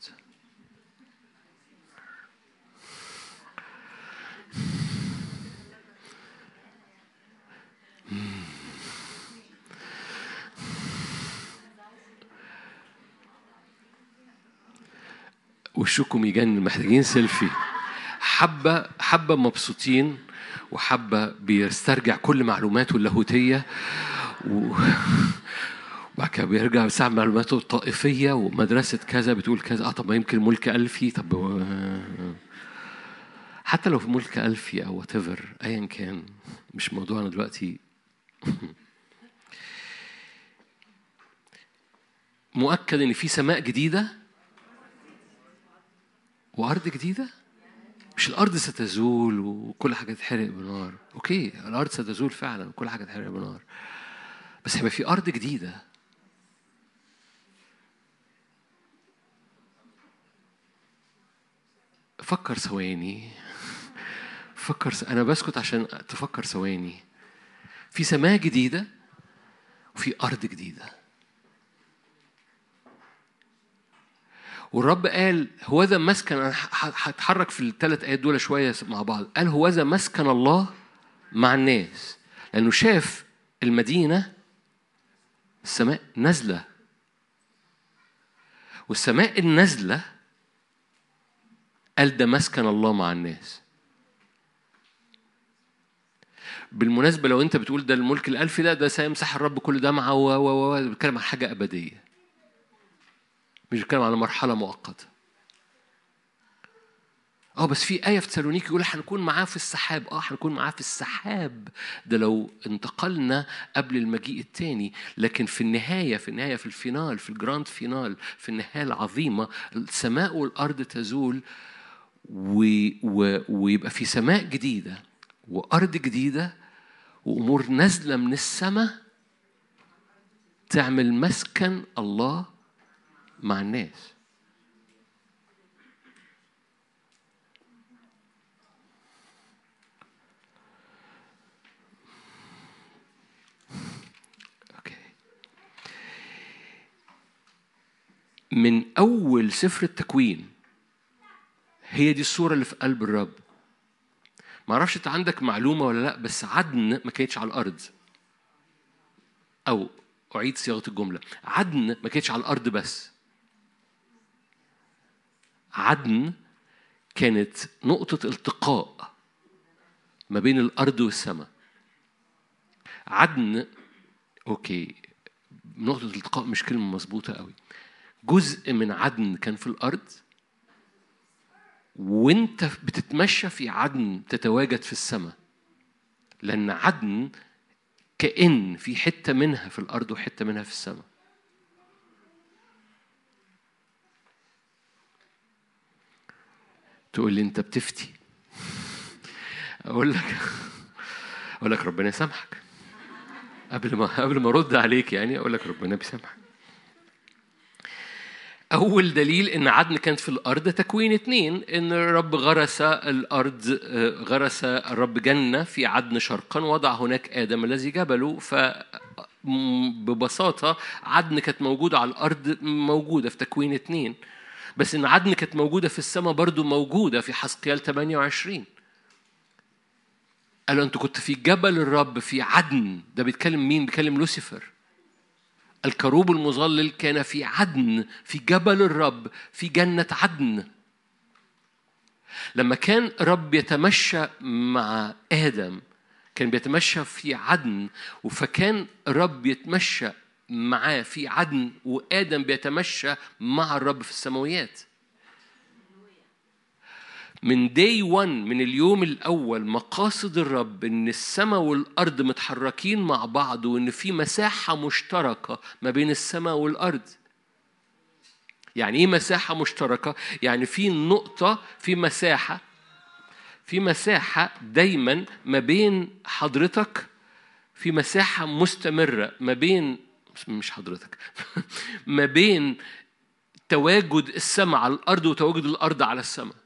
وشكم يجنن محتاجين سيلفي حبة حبة مبسوطين وحبة بيسترجع كل معلوماته اللاهوتية. و... (laughs) وبعد كده بيرجع بيستعمل معلوماته الطائفية ومدرسة كذا بتقول كذا. آه طب ما يمكن ملك ألفي. طب حتى لو في ملك ألفي أو وات أيا كان مش موضوعنا دلوقتي. (laughs) مؤكد إن في سماء جديدة وأرض جديدة؟ مش الأرض ستزول وكل حاجة تتحرق بنار أوكي الأرض ستزول فعلا وكل حاجة تتحرق بنار بس هيبقى في أرض جديدة. فكر ثواني. فكر س... أنا بسكت عشان تفكر ثواني. في سماء جديدة وفي أرض جديدة. والرب قال هوذا مسكن أنا هتحرك في الثلاث آيات دول شوية مع بعض. قال هوذا مسكن الله مع الناس. لأنه شاف المدينة السماء نازلة. والسماء النازلة قال ده مسكن الله مع الناس. بالمناسبة لو أنت بتقول ده الملك الألفي ده ده سيمسح الرب كل دمعة و و و بيتكلم عن حاجة أبدية. مش بيتكلم على مرحلة مؤقتة. آه بس في آية في تسالونيكي يقول هنكون معاه في السحاب. آه هنكون معاه في السحاب. ده لو انتقلنا قبل المجيء التاني. لكن في النهاية في النهاية في ال final في ال grand final في النهاية العظيمة السماء والأرض تزول و... و... ويبقى في سماء جديدة وأرض جديدة وأمور نازلة من السماء تعمل مسكن الله مع الناس. من أول سفر التكوين هي دي الصورة اللي في قلب الرب. ما أعرفش انت عندك معلومة ولا لا بس عدن ما كانتش على الأرض. أو أعيد صياغة الجملة عدن ما كانتش على الأرض بس. عدن كانت نقطة التقاء ما بين الأرض والسماء. عدن أوكي نقطة التقاء مش كلمة مظبوطة قوي. جزء من عدن كان في الأرض وانت بتتمشى في عدن تتواجد في السماء. لأن عدن كأن في حتة منها في الأرض وحتة منها في السماء. تقول لي أنت بتفتي. أقول لك أقول لك ربنا يسامحك. قبل ما قبل ما أرد عليك يعني أقول لك ربنا بيسامحك. أول دليل إن عدن كانت في الأرض تكوين اتنين إن الرب غرس الأرض غرس الرب جنة في عدن شرقا وضع هناك آدم الذي جبله ف ببساطة عدن كانت موجودة على الأرض موجودة في تكوين اتنين. بس إن عدن كانت موجودة في السماء برضو موجودة في حسقيال 28 قالوا أنت كنت في جبل الرب في عدن. ده بيتكلم مين؟ بيتكلم لوسيفر. الكروب المظلل كان في عدن في جبل الرب في جنة عدن. لما كان رب يتمشى مع آدم كان بيتمشى في عدن فكان رب يتمشى معاه في عدن وآدم بيتمشى مع الرب في السماويات. من داي 1 من اليوم الأول مقاصد الرب إن السماء والأرض متحركين مع بعض وإن في مساحة مشتركة ما بين السماء والأرض. يعني إيه مساحة مشتركة؟ يعني في نقطة في مساحة في مساحة دايما ما بين حضرتك في مساحة مستمرة ما بين مش حضرتك (laughs) ما بين تواجد السماء على الأرض وتواجد الأرض على السماء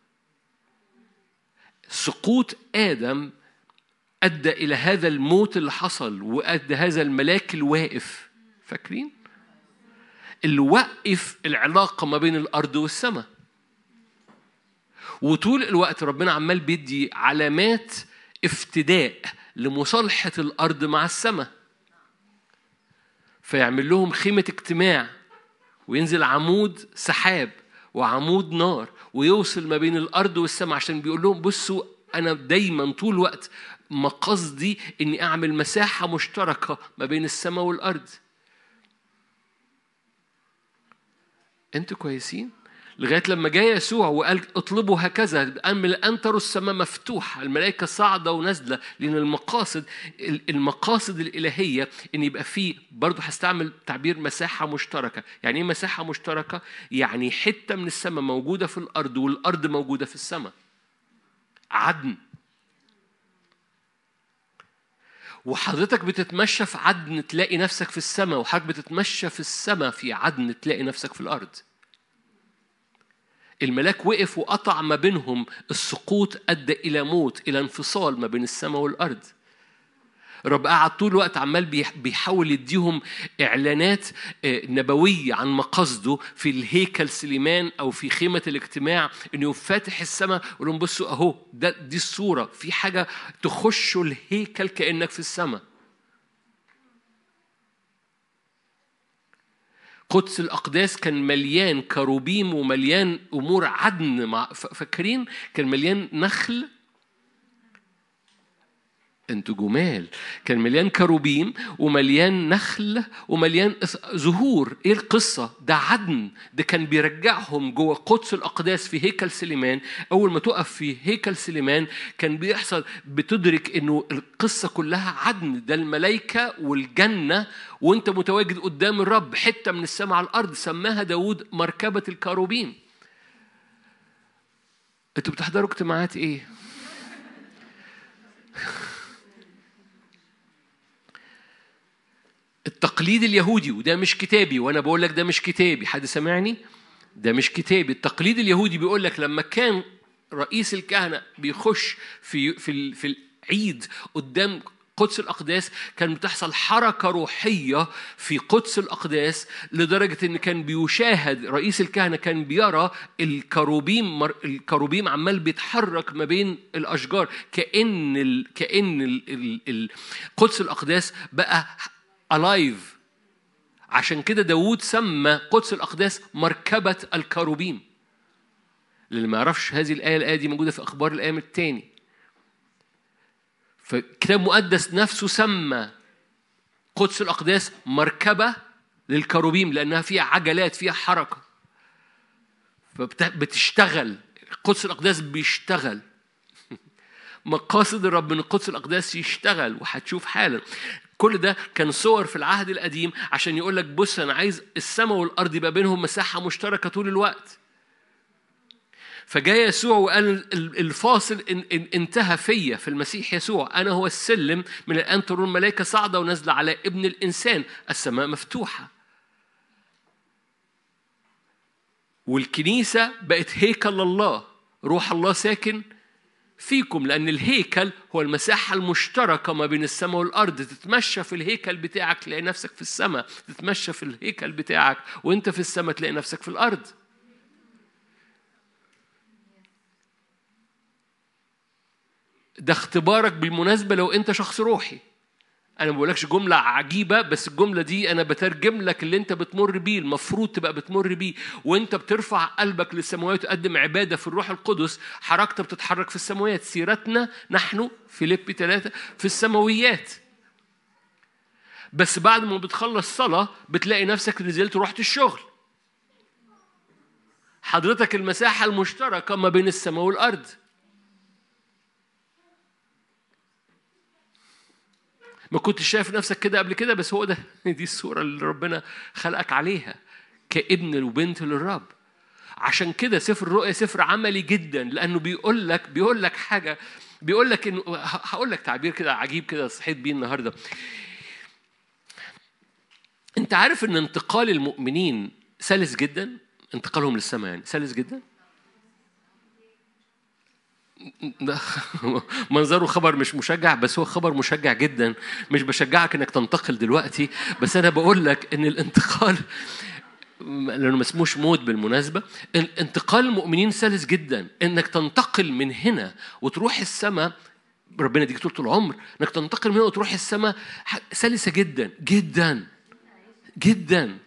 سقوط آدم أدى إلى هذا الموت اللي حصل وأدى هذا الملاك الواقف. فاكرين؟ اللي وقف العلاقة ما بين الأرض والسماء. وطول الوقت ربنا عمال بيدي علامات افتداء لمصالحة الأرض مع السماء. فيعمل لهم خيمة اجتماع وينزل عمود سحاب وعمود نار. ويوصل ما بين الأرض والسماء عشان بيقول لهم بصوا أنا دايما طول الوقت مقصدي إني أعمل مساحة مشتركة ما بين السماء والأرض. أنتوا كويسين؟ لغاية لما جاء يسوع وقال اطلبوا هكذا ان تروا السماء مفتوحة الملائكة صاعدة ونازلة لأن المقاصد المقاصد الإلهية إن يبقى في برضه هستعمل تعبير مساحة مشتركة. يعني إيه مساحة مشتركة؟ يعني حتة من السماء موجودة في الأرض والأرض موجودة في السماء. عدن. وحضرتك بتتمشى في عدن تلاقي نفسك في السماء وحضرتك بتتمشى في السماء في عدن تلاقي نفسك في الأرض. الملاك وقف وقطع ما بينهم. السقوط أدى إلى موت إلى انفصال ما بين السماء والأرض. الرب قعد طول الوقت عمال بيحاول يديهم إعلانات آه، نبوية عن مقاصده في الهيكل سليمان أو في خيمة الاجتماع إنه فاتح السماء يقول لهم بصوا أهو ده دي الصورة. في حاجة تخشوا الهيكل كأنك في السماء. قدس الأقداس كان مليان كروبيم ومليان أمور عدن فاكرين؟ كان مليان نخل أنتوا جمال. كان مليان كروبيم ومليان نخل ومليان زهور. إيه القصة؟ ده عدن. ده كان بيرجعهم جوه قدس الأقداس في هيكل سليمان. أول ما تقف في هيكل سليمان كان بيحصل بتدرك إنه القصة كلها عدن. ده الملائكة والجنة وانت متواجد قدام الرب. حتة من السماء على الأرض سماها داود مركبة الكروبيم أنتوا بتحضروا اجتماعات إيه؟ (laughs) التقليد اليهودي وده مش كتابي وأنا بقول لك ده مش كتابي. حد سمعني ده مش كتابي. التقليد اليهودي بيقول لك لما كان رئيس الكهنة بيخش في في في العيد قدام قدس الأقداس كان بتحصل حركة روحية في قدس الأقداس لدرجة إن كان بيشاهد رئيس الكهنة كان بيرى الكروبيم الكروبيم عمال بيتحرك ما بين الأشجار كأن ال كأن ال قدس الأقداس بقى ألايف عشان كده داوود سمى قدس الأقداس مركبة الكروبيم. للي ما يعرفش هذه الآية الآية دي موجودة في أخبار الأيام الثاني فالكتاب المقدس نفسه سمى قدس الأقداس مركبة للكروبيم لأنها فيها عجلات فيها حركة. فبتشتغل قدس الأقداس بيشتغل. (laughs) مقاصد الرب من قدس الأقداس يشتغل وهتشوف حالا. كل ده كان صور في العهد القديم عشان يقول لك بص أنا عايز السماء والأرض يبقى بينهم مساحة مشتركة طول الوقت. فجاء يسوع وقال الفاصل انتهى فيا في المسيح يسوع أنا هو السلم من الآن ترون الملائكه صاعدة ونازلة على ابن الإنسان السماء مفتوحة. والكنيسة بقت هيكل الله روح الله ساكن فيكم لأن الهيكل هو المساحة المشتركة ما بين السماء والأرض. تتمشى في الهيكل بتاعك تلاقي نفسك في السماء. تتمشى في الهيكل بتاعك وأنت في السماء تلاقي نفسك في الأرض. ده اختبارك بالمناسبة لو أنت شخص روحي. أنا ما بقولكش جملة عجيبة بس الجملة دي أنا بترجم لك اللي أنت بتمر بيه المفروض تبقى بتمر بيه. وأنت بترفع قلبك للسماوات وتقدم عبادة في الروح القدس حركتك بتتحرك في السماوات سيرتنا نحن فيليبي ثلاثة في السماويات. بس بعد ما بتخلص صلاة بتلاقي نفسك نزلت ورحت الشغل. حضرتك المساحة المشتركة ما بين السماء والأرض. ما كنتش شايف نفسك كده قبل كده بس هو ده. (laughs) دي الصورة اللي ربنا خلقك عليها كابن وبنت للرب. عشان كده سفر الرؤيا سفر عملي جدا لأنه بيقول لك بيقول لك حاجة بيقول لك إنه هقول لك تعبير كده عجيب كده صحيت بيه النهارده. أنت عارف إن انتقال المؤمنين سلس جدا؟ انتقالهم للسماء يعني سلس جدا؟ (laughs) منظره خبر مش مشجع بس هو خبر مشجع جدا. مش بشجعك إنك تنتقل دلوقتي بس أنا بقول لك إن الانتقال (laughs) لأنه ما اسموش موت بالمناسبة انتقال المؤمنين سلس جدا. إنك تنتقل من هنا وتروح السماء ربنا يديك طول العمر إنك تنتقل من هنا وتروح السماء سلسة جدا جدا جدا.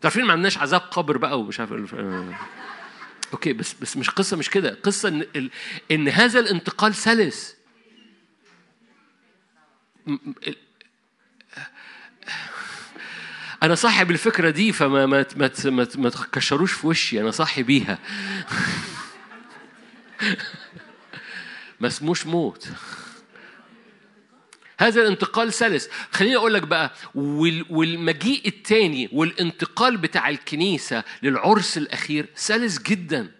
تعرفين ما عندناش عذاب قبر بقى ومش عارف أوكي بس بس مش قصة مش كده. قصة إن إن هذا الانتقال سلس. أنا صاحب الفكرة دي فما ما ما ما, ما تكشروش في وشي أنا صاحي بيها. (laughs) ما اسموش موت. هذا الانتقال سلس. خليني أقول لك بقى والمجيء الثاني والانتقال بتاع الكنيسة للعرس الأخير سلس جدا.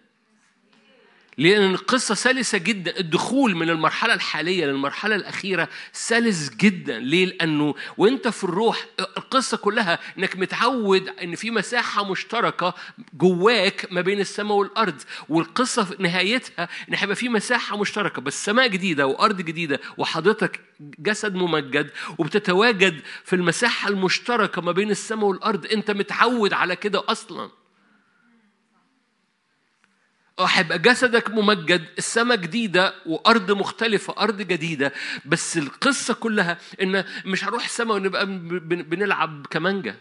لأن القصة سلسة جدا الدخول من المرحلة الحالية للمرحلة الأخيرة سلس جدا. ليه؟ لأنه وأنت في الروح القصة كلها إنك متعود إن في مساحة مشتركة جواك ما بين السماء والأرض والقصة في نهايتها إن هيبقى في مساحة مشتركة بس سماء جديدة وأرض جديدة وحضرتك جسد ممجد وبتتواجد في المساحة المشتركة ما بين السماء والأرض. أنت متعود على كده أصلاً. هيبقى جسدك ممجد السماء جديدة وأرض مختلفة أرض جديدة. بس القصة كلها إن مش هنروح السماء ونبقى بنلعب كمانجا.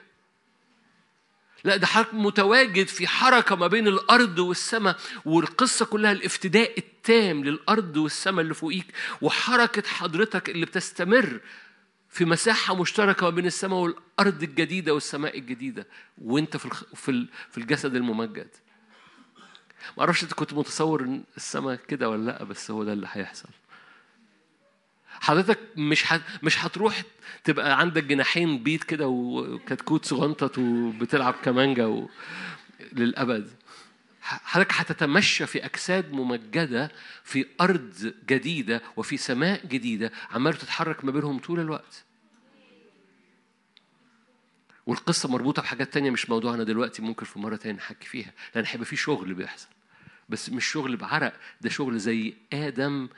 لا ده حركة متواجد في حركة ما بين الأرض والسماء. والقصة كلها الإفتداء التام للأرض والسماء اللي فوقيك. وحركة حضرتك اللي بتستمر في مساحة مشتركة ما بين السماء والأرض الجديدة والسماء الجديدة. وأنت في في الجسد الممجد. ما أعرفش أنت كنت متصور إن السماء كده ولا لأ بس هو ده اللي هيحصل. حضرتك مش حت... مش هتروح تبقى عندك جناحين بيت كده وكتكوت صغنطط وبتلعب كمانجا و... للأبد. حضرتك هتتمشى في أجساد ممجدة في أرض جديدة وفي سماء جديدة عمال تتحرك ما بينهم طول الوقت. والقصة مربوطة بحاجات تانية مش موضوعنا دلوقتي ممكن في مرة تانية نحكي فيها لأن هيبقى في شغل بيحصل. بس مش شغل بعرق ده شغل زي آدم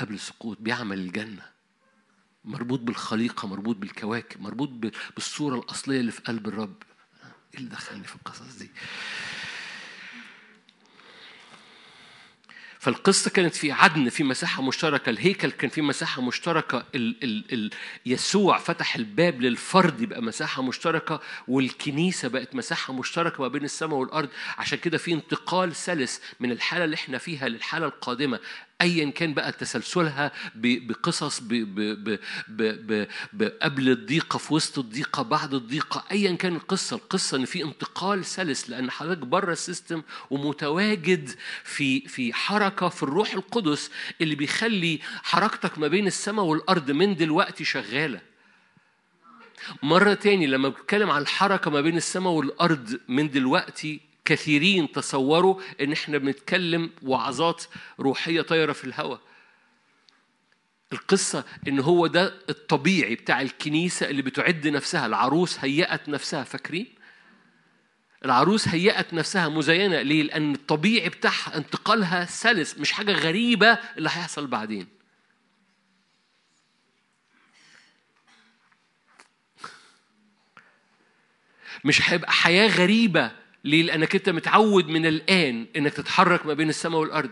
قبل السقوط بيعمل الجنة. مربوط بالخليقة مربوط بالكواكب مربوط بالصورة الأصلية اللي في قلب الرب. إيه اللي دخلني في القصص دي؟ فالقصة كانت في عدن في مساحة مشتركة الهيكل كان في مساحة مشتركة ال ال ال يسوع فتح الباب للفرد يبقى مساحة مشتركة والكنيسة بقت مساحة مشتركة ما بين السماء والأرض. عشان كده في انتقال سلس من الحالة اللي إحنا فيها للحالة القادمة. ايا كان بقى تسلسلها بقصص قبل الضيقة في وسط الضيقة بعد الضيقة ايا كان القصة. القصة إن في انتقال سلس لأن حضرتك بره السيستم ومتواجد في في حركة في الروح القدس اللي بيخلي حركتك ما بين السماء والأرض من دلوقتي شغالة. مرة تاني لما بتكلم عن الحركة ما بين السماء والأرض من دلوقتي كثيرين تصوروا إن إحنا بنتكلم وعظات روحية طايرة في الهواء القصة إن هو ده الطبيعي بتاع الكنيسة اللي بتعد نفسها العروس هيأت نفسها فاكرين؟ العروس هيأت نفسها مزينة ليه؟ لأن الطبيعي بتاعها انتقالها سلس مش حاجة غريبة اللي هيحصل بعدين مش هيبقى حياة غريبة ليه؟ لأنك أنت متعود من الآن إنك تتحرك ما بين السماء والأرض.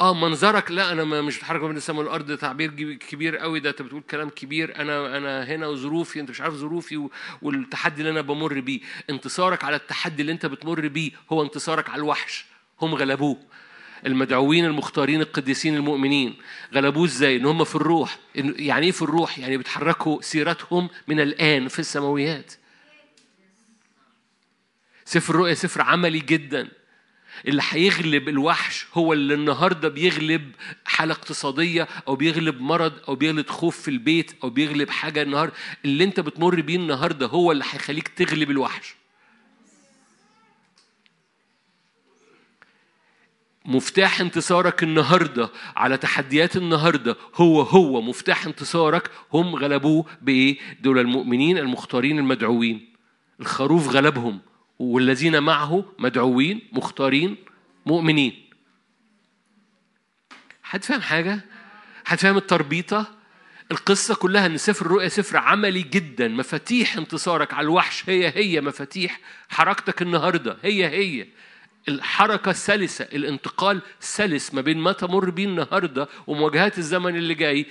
آه منظرك لا أنا مش بتحرك ما بين السماء والأرض ده تعبير كبير قوي ده أنت بتقول كلام كبير. أنا أنا هنا وظروفي أنت مش عارف ظروفي والتحدي اللي أنا بمر بيه. انتصارك على التحدي اللي أنت بتمر بيه هو انتصارك على الوحش. هم غلبوه المدعوين المختارين القديسين المؤمنين. غلبوه إزاي؟ إن هم في الروح. يعني إيه في الروح؟ يعني بيتحركوا سيرتهم من الآن في السماويات. سفر الرؤيا سفر عملي جدا. اللي هيغلب الوحش هو اللي النهارده بيغلب حالة اقتصادية أو بيغلب مرض أو بيغلب خوف في البيت أو بيغلب حاجة النهارده اللي أنت بتمر بيه النهارده هو اللي هيخليك تغلب الوحش. مفتاح انتصارك النهارده على تحديات النهارده هو هو مفتاح انتصارك. هم غلبوه بإيه؟ دول المؤمنين المختارين المدعوين. الخروف غلبهم. والذين معه مدعوين مختارين مؤمنين حد فاهم حاجة؟ حد فاهم التربيطة؟ القصة كلها إن سفر الرؤيا سفر عملي جدا مفاتيح انتصارك على الوحش هي هي مفاتيح حركتك النهاردة هي هي الحركة سلسة الانتقال سلس ما بين ما تمر بيه النهاردة ومواجهات الزمن اللي جاي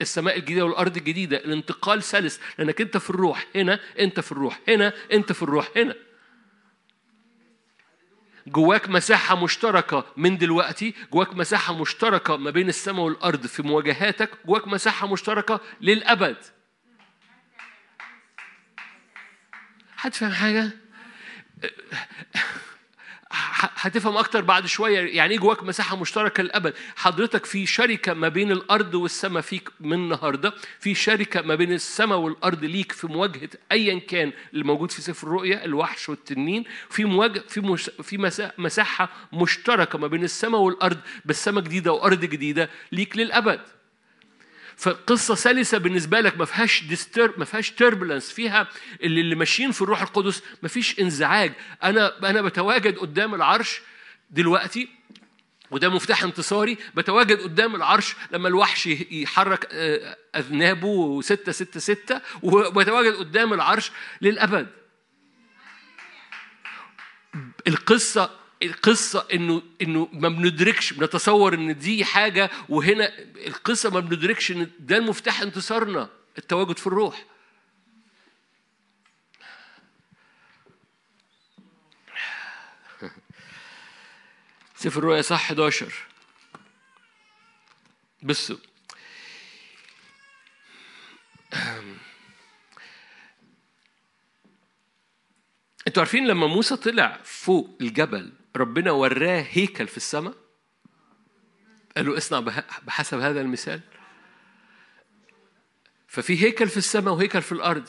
السماء الجديدة والأرض الجديدة الانتقال سلس. لأنك أنت في الروح هنا أنت في الروح هنا أنت في الروح هنا. جواك مساحة مشتركة من دلوقتي جواك مساحة مشتركة ما بين السماء والأرض في مواجهاتك جواك مساحة مشتركة للأبد. حد فاهم حاجة؟ هتفهم أكتر بعد شوية. يعني إيه جواك مساحة مشتركة للأبد؟ حضرتك في شركة ما بين الأرض والسماء فيك من النهارده. في شركة ما بين السماء والأرض ليك في مواجهة ايا كان اللي موجود في سفر الرؤيا الوحش والتنين. في مواجهه في مش في مساحة مشتركة ما بين السماء والأرض بس سماء جديدة وأرض جديدة ليك للأبد. فقصة سلسة بالنسبة لك ما فيهاش ديستر ما فيهاش تربلنس فيها اللي, اللي ماشيين في الروح القدس ما فيش انزعاج. أنا أنا بتواجد قدام العرش دلوقتي وده مفتاح انتصاري بتواجد قدام العرش لما الوحش يحرك آه، أذنابه ستة ستة ستة وبتواجد قدام العرش للأبد. القصة القصة إنه إنه ما بندركش بنتصور إن دي حاجة وهنا القصة ما بندركش إن ده المفتاح انتصارنا التواجد في الروح. (laughs) سفر الرؤيا صح 11 بصوا (clears throat) أنتوا عارفين لما موسى طلع فوق الجبل ربنا وراه هيكل في السماء. قال له اصنع بحسب هذا المثال. ففي هيكل في السماء وهيكل في الأرض.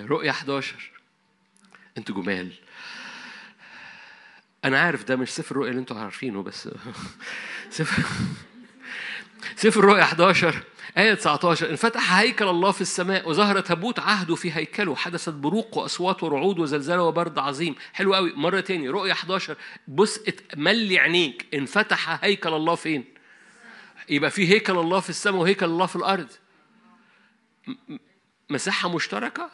رؤية 11 أنتوا جمال. أنا عارف ده مش سفر الرؤيا اللي أنتوا عارفينه بس (laughs) سفر سفر الرؤيا 11 آية 19 انفتح هيكل الله في السماء وظهر تابوت عهده في هيكله حدثت بروق وأصوات ورعود وزلزال وبرد عظيم. حلو قوي. مرة تاني رؤية 11 بص ملي عينيك. انفتح هيكل الله فين؟ يبقى في هيكل الله في السماء وهيكل الله في الأرض. مساحة مشتركة؟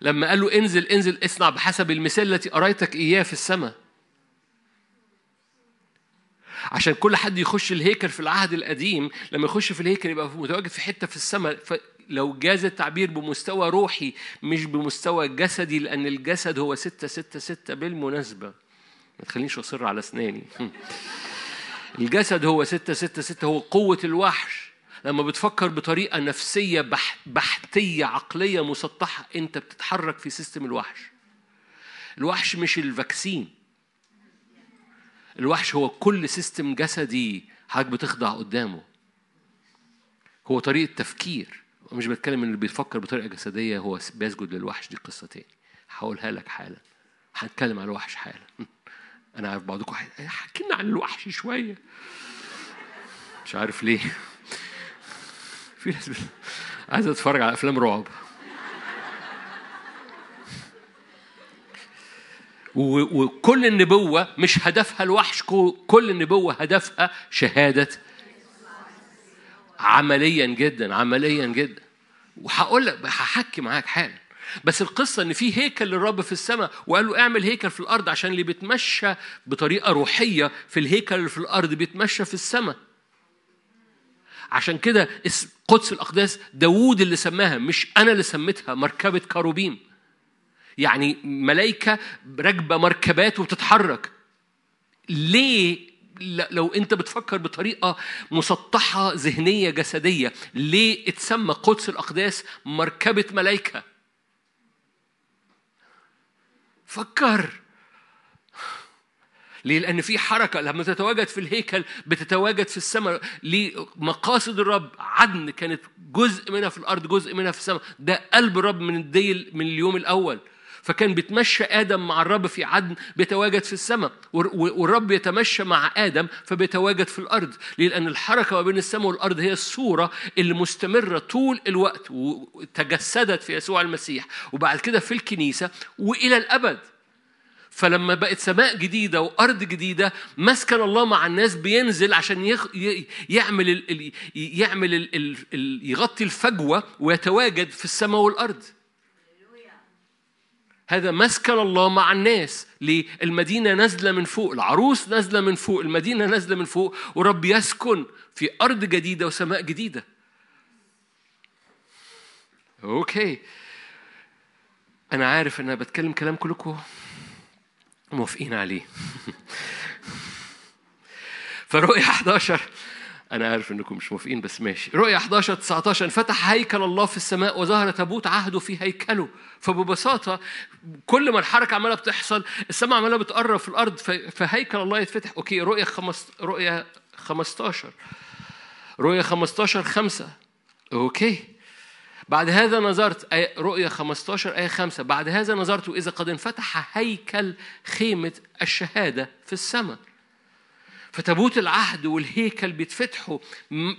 لما قال له انزل انزل اصنع بحسب المثال التي أريتك إياه في السماء. عشان كل حد يخش الهيكل في العهد القديم لما يخش في الهيكل يبقى متواجد في حتة في السماء. لو جاز التعبير بمستوى روحي مش بمستوى جسدي لأن الجسد هو ستة ستة ستة بالمناسبة. ما تخلينيش أصر على أسناني. الجسد هو ستة ستة ستة هو قوة الوحش. لما بتفكر بطريقة نفسية بحتية عقلية مسطحة أنت بتتحرك في system الوحش. الوحش مش ال vaccine. الوحش هو كل system جسدي حضرتك بتخضع قدامه. هو طريقة تفكير. مش بتكلم إن اللي بيفكر بطريقة جسدية هو بيسجد للوحش. دي قصة تاني. هقولها لك حالا. هنتكلم عن الوحش حالا. (laughs) أنا عارف بعضكم حكينا عن الوحش شوية. مش عارف ليه. (laughs) في ناس عايزة تتفرج على أفلام رعب. وكل النبوة مش هدفها الوحش كل النبوة هدفها شهادة عمليا جدا عمليا جدا. وهقول لك هحكي معاك حالا. بس القصة إن في هيكل للرب في السماء وقال له اعمل هيكل في الأرض عشان اللي بيتمشى بطريقة روحية في الهيكل اللي في الأرض بيتمشى في السماء. عشان كده قدس الأقداس داوود اللي سماها مش أنا اللي سميتها مركبة كاروبيم يعني ملائكة راكبة مركبات وبتتحرك. ليه لو انت بتفكر بطريقة مسطحة ذهنية جسدية ليه اتسمى قدس الأقداس مركبة ملائكة؟ فكر. ليه؟ لأن في حركة لما تتواجد في الهيكل بتتواجد في السماء. لمقاصد الرب عدن كانت جزء منها في الأرض جزء منها في السماء. ده قلب الرب من الديل من اليوم الأول. فكان بيتمشى آدم مع الرب في عدن بيتواجد في السماء والرب يتمشى مع آدم فبيتواجد في الأرض. لأن الحركة ما بين السماء والأرض هي الصورة اللي مستمرة طول الوقت وتجسدت في يسوع المسيح وبعد كده في الكنيسة وإلى الأبد. فلما بقت سماء جديدة وأرض جديدة مسكن الله مع الناس بينزل عشان يخ... يعمل ال... يعمل ال... يغطي الفجوة ويتواجد في السماء والأرض. هذا مسكن الله مع الناس. ليه؟ المدينة نازلة من فوق العروس نازلة من فوق المدينة نازلة من فوق ورب يسكن في أرض جديدة وسماء جديدة. أوكي. أنا عارف أنا بتكلم كلام كلكم موافقين عليه. (laughs) فرؤية 11 أنا عارف إنكم مش موافقين بس ماشي. رؤية 11 19 انفتح هيكل الله في السماء وظهر تابوت عهده في هيكله. فببساطة كل ما الحركة عمالة بتحصل السماء عمالة بتقرب في الأرض فهيكل الله يتفتح. okay رؤية خمس رؤية 15 رؤية 15 5 okay. بعد هذا نظرت آية رؤية 15 آية 5 بعد هذا نظرت إذا قد انفتح هيكل خيمة الشهادة في السماء. فتابوت العهد والهيكل بيتفتحوا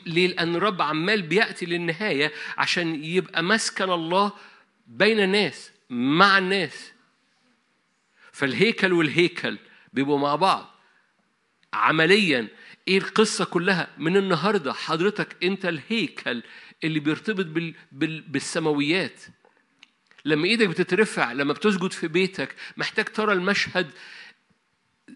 ليه؟ لأن الرب عمال بيأتي للنهاية عشان يبقى مسكن الله بين الناس مع الناس. فالهيكل والهيكل بيبقوا مع بعض. عمليا إيه القصة كلها؟ من النهاردة حضرتك أنت الهيكل اللي بيرتبط بال... بال... بالسماويات. لما إيدك بتترفع لما بتسجد في بيتك محتاج ترى المشهد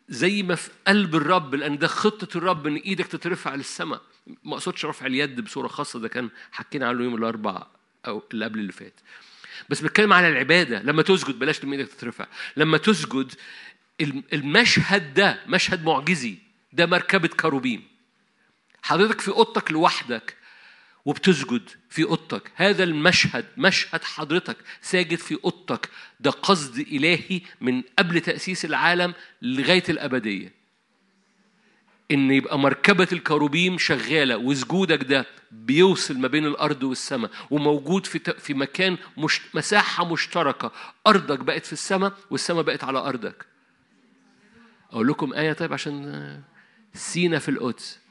زي ما في قلب الرب لأن ده خطة الرب إن إيدك تترفع للسماء. ما أقصدش رفع اليد بصورة خاصة ده كان حكينا عنه يوم الاربعاء أو اللي قبل اللي فات. بس بتكلم على العبادة. لما تسجد بلاش لما إيدك تترفع. لما تسجد المشهد ده مشهد معجزي ده مركبة كروبيم. حضرتك في أوضتك لوحدك وبتسجد في أوضتك. هذا المشهد مشهد حضرتك ساجد في أوضتك. ده قصد إلهي من قبل تأسيس العالم لغاية الأبدية. إن يبقى مركبة الكروبيم شغالة وسجودك ده بيوصل ما بين الأرض والسماء وموجود في في مكان مش مساحة مشتركة. أرضك بقت في السماء والسماء بقت على أرضك. أقول لكم آية طيب عشان سينا في القدس.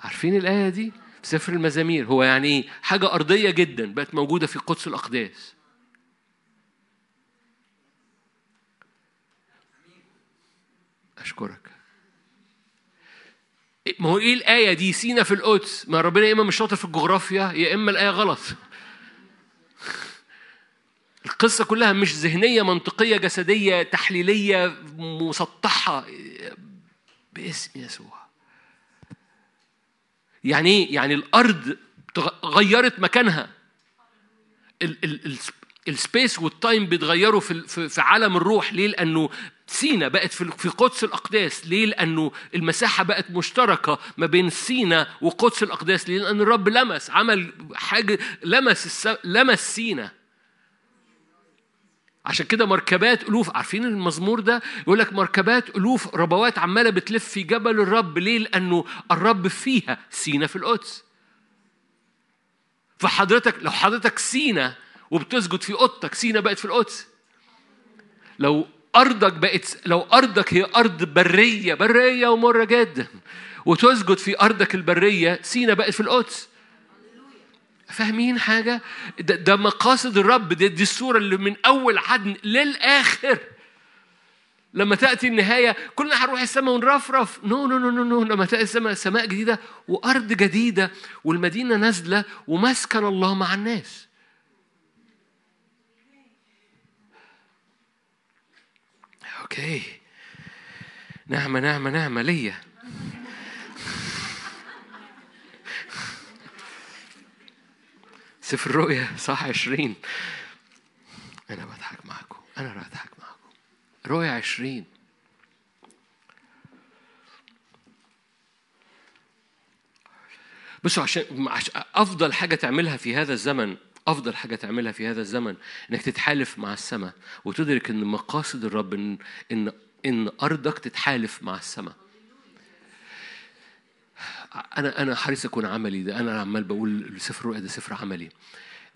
عارفين الآية دي؟ في سفر المزامير. هو يعني إيه؟ حاجة أرضية جدا بقت موجودة في قدس الأقداس. أشكرك. ما هو إيه الآية دي؟ سينا في القدس. ما ربنا يا إما مش شاطر في الجغرافيا يا إما الآية غلط. القصة كلها مش ذهنية منطقية جسدية تحليلية مسطحة. باسم يسوع. يعني إيه؟ يعني الأرض غيرت مكانها ال space وال time بيتغيروا في في عالم الروح ليه؟ لأنه سينا بقت في قدس الأقداس ليه؟ لأنه المساحة بقت مشتركة ما بين سينا وقدس الأقداس ليه؟ لأن الرب لمس عمل حاجة لمس لمس سينا عشان كده مركبات ألوف عارفين المزمور ده؟ يقول لك مركبات ألوف ربوات عمالة بتلف في جبل الرب. ليه؟ لأنه الرب فيها سينا في القدس. فحضرتك لو حضرتك سينا وبتسجد في أوضتك سينا بقت في القدس. لو أرضك بقت لو أرضك هي أرض برية برية ومرة جدا وتسجد في أرضك البرية سينا بقت في القدس. فاهمين حاجة؟ ده, ده مقاصد الرب دي, دي الصورة اللي من أول عدن للآخر. لما تأتي النهاية كلنا هنروح السماء ونرفرف. no no no no no لما تأتي السماء سماء جديدة وأرض جديدة والمدينة نازلة ومسكن الله مع الناس. أوكي نعمة نعمة نعمة ليا. سفر الرؤيا صح عشرين. أنا بضحك معكم أنا بضحك معكم. رؤيا عشرين. بصوا عشان أفضل حاجة تعملها في هذا الزمن أفضل حاجة تعملها في هذا الزمن إنك تتحالف مع السماء وتدرك إن مقاصد الرب إن إن أرضك تتحالف مع السماء. أنا أنا حريص أكون عملي ده أنا عمال بقول سفر الرؤيا ده سفر عملي.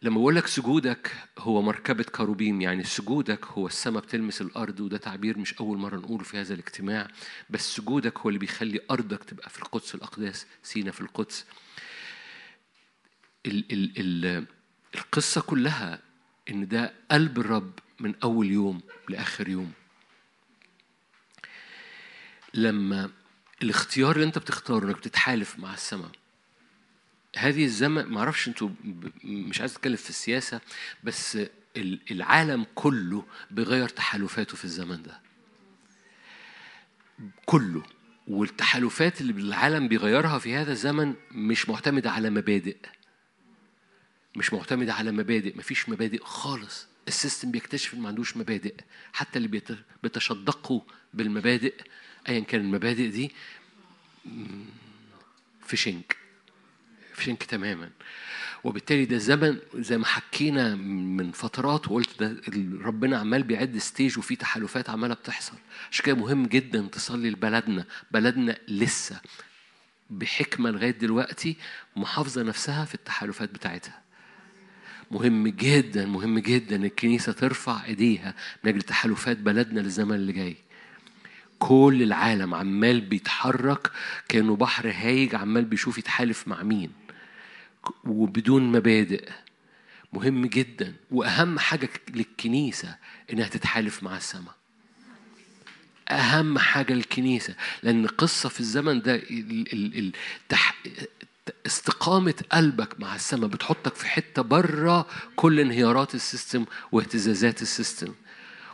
لما بقول لك سجودك هو مركبة كروبيم يعني سجودك هو السماء بتلمس الأرض وده تعبير مش أول مرة نقوله في هذا الاجتماع بس سجودك هو اللي بيخلي أرضك تبقى في القدس الأقداس سينا في القدس. ال ال ال القصة كلها إن ده قلب الرب من أول يوم لآخر يوم. لما الاختيار اللي انت بتختاره انك بتتحالف مع السماء. هذه الزمن ما أعرفش أنتوا مش عايز اتكلم في السياسة بس العالم كله بيغير تحالفاته في الزمن ده. كله. والتحالفات اللي العالم بيغيرها في هذا الزمن مش معتمدة على مبادئ. مش معتمدة على مبادئ. مفيش مبادئ خالص. السيستم بيكتشف ما عندوش مبادئ. حتى اللي بيت- بيتشدقوا بالمبادئ أيا كان المبادئ دي في شنك في شنك تماما. وبالتالي ده زمن زي ما حكينا من فترات وقلت ده ربنا عمال بيعد ستيج وفي تحالفات عمالة بتحصل. عشان كده مهم جدا تصلي لبلدنا بلدنا لسه بحكمة لغاية دلوقتي محافظة نفسها في التحالفات بتاعتها. مهم جدا مهم جدا الكنيسة ترفع إيديها من أجل تحالفات بلدنا للزمن اللي جاي. كل العالم عمال بيتحرك كأنه بحر هايج عمال بيشوف يتحالف مع مين. وبدون مبادئ. مهم جدا. وأهم حاجة للكنيسة إنها تتحالف مع السماء. أهم حاجة للكنيسة. لأن قصة في الزمن ده استقامة قلبك مع السماء. بتحطك في حتة بره كل انهيارات ال system واهتزازات ال system.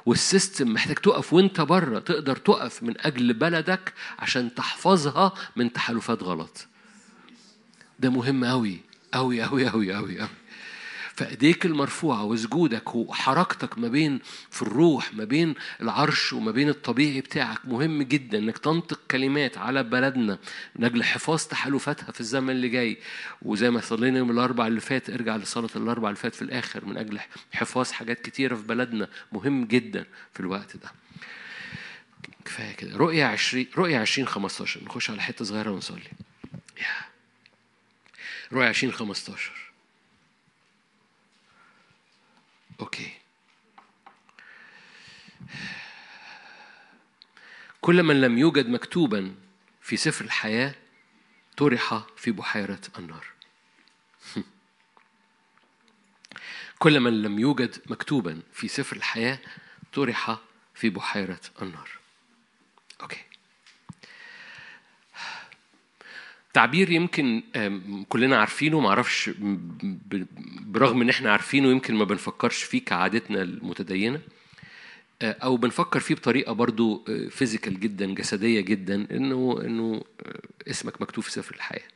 وال system محتاج تقف وانت بره تقدر تقف من أجل بلدك عشان تحفظها من تحالفات غلط. ده مهم قوي قوي قوي قوي قوي قوي فإيديك المرفوعة وسجودك وحركتك ما بين في الروح ما بين العرش وما بين الطبيعي بتاعك مهم جدا إنك تنطق كلمات على بلدنا من أجل حفاظ تحالفاتها في الزمن اللي جاي. وزي ما صلينا يوم الاربع اللي فات ارجع لصلاة الاربع اللي فات في الآخر من أجل حفاظ حاجات كتيرة في بلدنا مهم جدا في الوقت ده. كفاية كده. رؤيا 20 رؤيا 20 15 نخش على حتة صغيرة ونصلي. يا. رؤيا 20 15 أوكي كل من لم يوجد مكتوبا في سفر الحياة طرح في بحيرة النار. (laughs) كل من لم يوجد مكتوبا في سفر الحياة طرح في بحيرة النار. okay تعبير يمكن كلنا عارفينه معرفش برغم ان إحنا عارفينه يمكن ما بنفكرش فيه كعادتنا المتدينة آه، أو بنفكر فيه بطريقة برضو physical جدا جسدية جدا انه انه آه، اسمك مكتوب في سفر الحياة.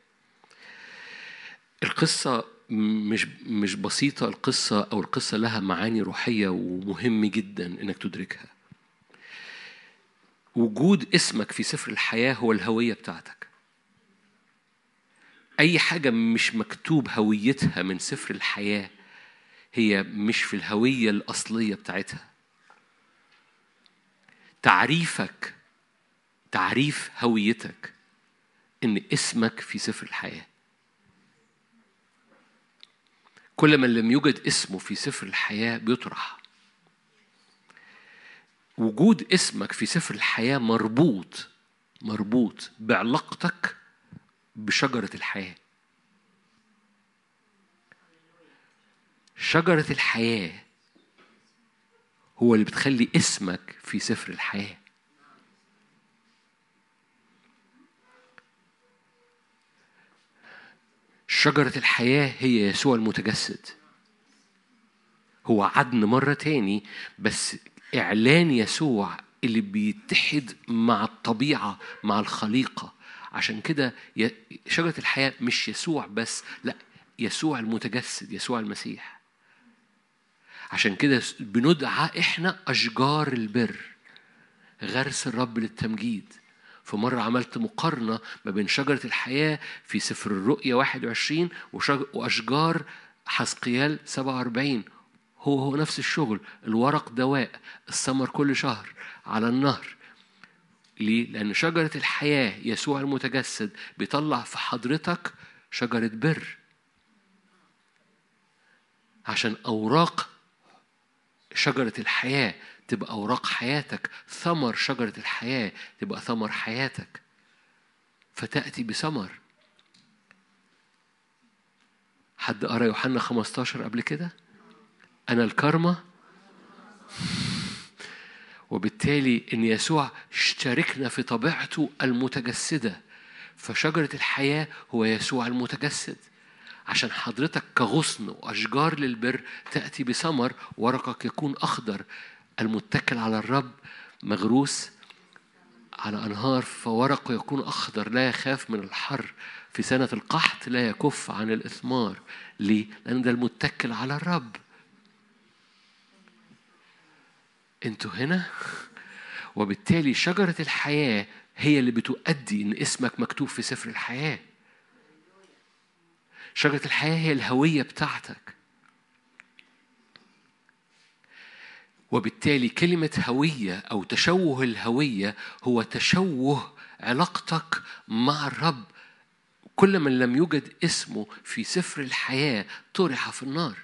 القصة مش مش بسيطة القصة أو القصة لها معاني روحية ومهم جدا انك تدركها. وجود اسمك في سفر الحياة هو الهوية بتاعتك. أي حاجة مش مكتوب هويتها من سفر الحياة هي مش في الهوية الأصلية بتاعتها. تعريفك تعريف هويتك إن اسمك في سفر الحياة. كل من لم يوجد اسمه في سفر الحياة بيطرح. وجود اسمك في سفر الحياة مربوط مربوط بعلاقتك بشجرة الحياة. شجرة الحياة هو اللي بتخلي اسمك في سفر الحياة. شجرة الحياة هي يسوع المتجسد. هو عدن مرة تاني بس إعلان يسوع اللي بيتحد مع الطبيعة مع الخليقة. عشان كده شجرة الحياة مش يسوع بس لا يسوع المتجسد يسوع المسيح. عشان كده بندعى إحنا أشجار البر غرس الرب للتمجيد. فمرة عملت مقارنة ما بين شجرة الحياة في سفر الرؤيا 21 وشج- وأشجار حسقيال 47 هو هو نفس الشغل الورق دواء الثمر كل شهر على النهر. ليه؟ لأن شجرة الحياة يسوع المتجسد بيطلع في حضرتك شجرة بر. عشان أوراق شجرة الحياة تبقى أوراق حياتك ثمر شجرة الحياة تبقى ثمر حياتك. فتأتي بثمر. حد قرأ يوحنا 15 قبل كده؟ أنا الكرمة. وبالتالي إن يسوع شاركنا في طبيعته المتجسدة فشجرة الحياة هو يسوع المتجسد. عشان حضرتك كغصن وأشجار للبر تأتي بثمر ورقك يكون أخضر المتكل على الرب مغروس على أنهار فورقه يكون أخضر لا يخاف من الحر. في سنة القحط لا يكف عن الإثمار. ليه؟ لأن ده المتكل على الرب. أنتوا هنا؟ وبالتالي شجرة الحياة هي اللي بتؤدي إن اسمك مكتوب في سفر الحياة. شجرة الحياة هي الهوية بتاعتك. وبالتالي كلمة هوية أو تشوه الهوية هو تشوه علاقتك مع الرب. كل من لم يوجد اسمه في سفر الحياة طرح في النار.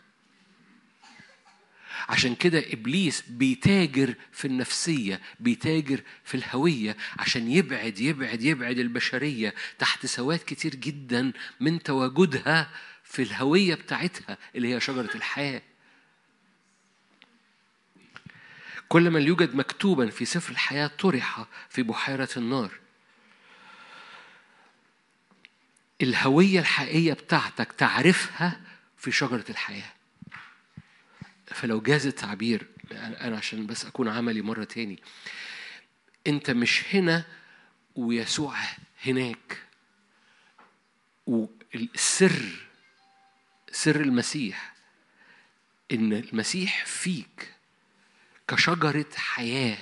عشان كده إبليس بيتاجر في النفسية بيتاجر في الهوية عشان يبعد يبعد يبعد البشرية تحت سواد كتير جدا من تواجدها في الهوية بتاعتها اللي هي شجرة الحياة. كل من يوجد مكتوبا في سفر الحياة طرح في بحيرة النار. الهوية الحقيقية بتاعتك تعرفها في شجرة الحياة. فلو جاز التعبير أنا عشان بس أكون عملي مرة تاني. أنت مش هنا ويسوع هناك. والسر سر المسيح إن المسيح فيك كشجرة حياة.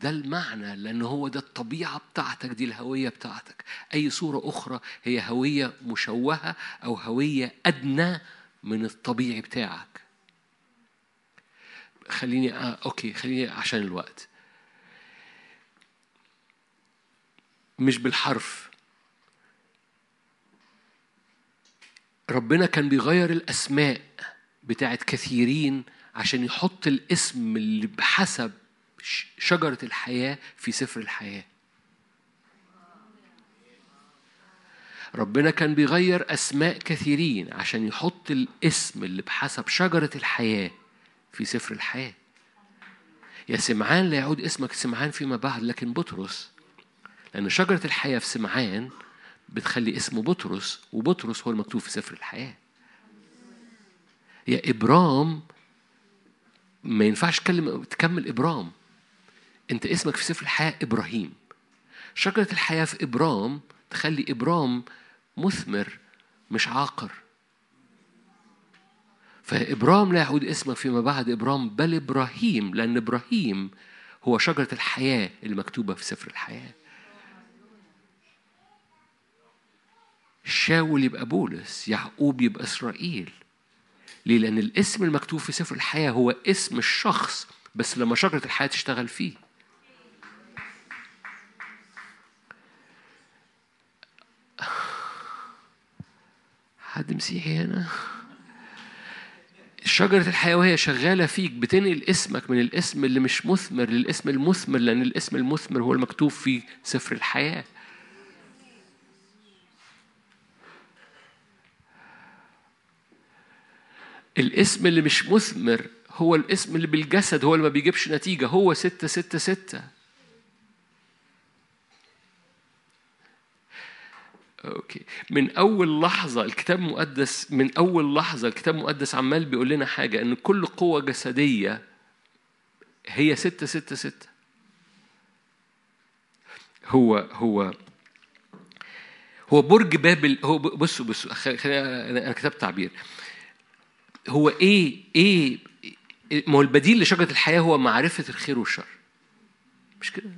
ده المعنى لأن هو ده الطبيعة بتاعتك دي الهوية بتاعتك. أي صورة أخرى هي هوية مشوهة أو هوية أدنى من الطبيعي بتاعك. خليني آه أوكي خليني عشان الوقت. مش بالحرف. ربنا كان بيغير الأسماء بتاعت كثيرين عشان يحط الاسم اللي بحسب شجرة الحياة في سفر الحياة. ربنا كان بيغير أسماء كثيرين عشان يحط الاسم اللي بحسب شجرة الحياة. في سفر الحياة. يا سمعان لا يعود اسمك سمعان فيما بعد لكن بطرس. لأن شجرة الحياة في سمعان بتخلي اسمه بطرس وبطرس هو المكتوب في سفر الحياة. يا إبرام ما ينفعش تكلم تكمل إبرام. أنت اسمك في سفر الحياة إبراهيم. شجرة الحياة في إبرام تخلي إبرام مثمر مش عاقر. فإبرام لا يعود اسمك فيما بعد إبرام بل إبراهيم لأن إبراهيم هو شجرة الحياة المكتوبة في سفر الحياة شاول يبقى بولس يعقوب يبقى إسرائيل ليه؟ لأن الاسم المكتوب في سفر الحياة هو اسم الشخص بس لما شجرة الحياة تشتغل فيه حد مسيحي هنا؟ شجرة الحياة وهي شغالة فيك بتنقل اسمك من الاسم اللي مش مثمر للاسم المثمر لأن الاسم المثمر هو المكتوب في سفر الحياة. الاسم اللي مش مثمر هو الاسم اللي بالجسد هو اللي ما بيجيبش نتيجة هو ستة ستة ستة. أوكي. من أول لحظة الكتاب المقدس من أول لحظة الكتاب المقدس عمال بيقول لنا حاجة إن كل قوة جسدية هي ستة ستة ستة. هو هو هو برج بابل هو بصوا بصوا أنا كتبت تعبير. هو إيه إيه ما هو البديل لشجرة الحياة هو معرفة الخير والشر. مش كده؟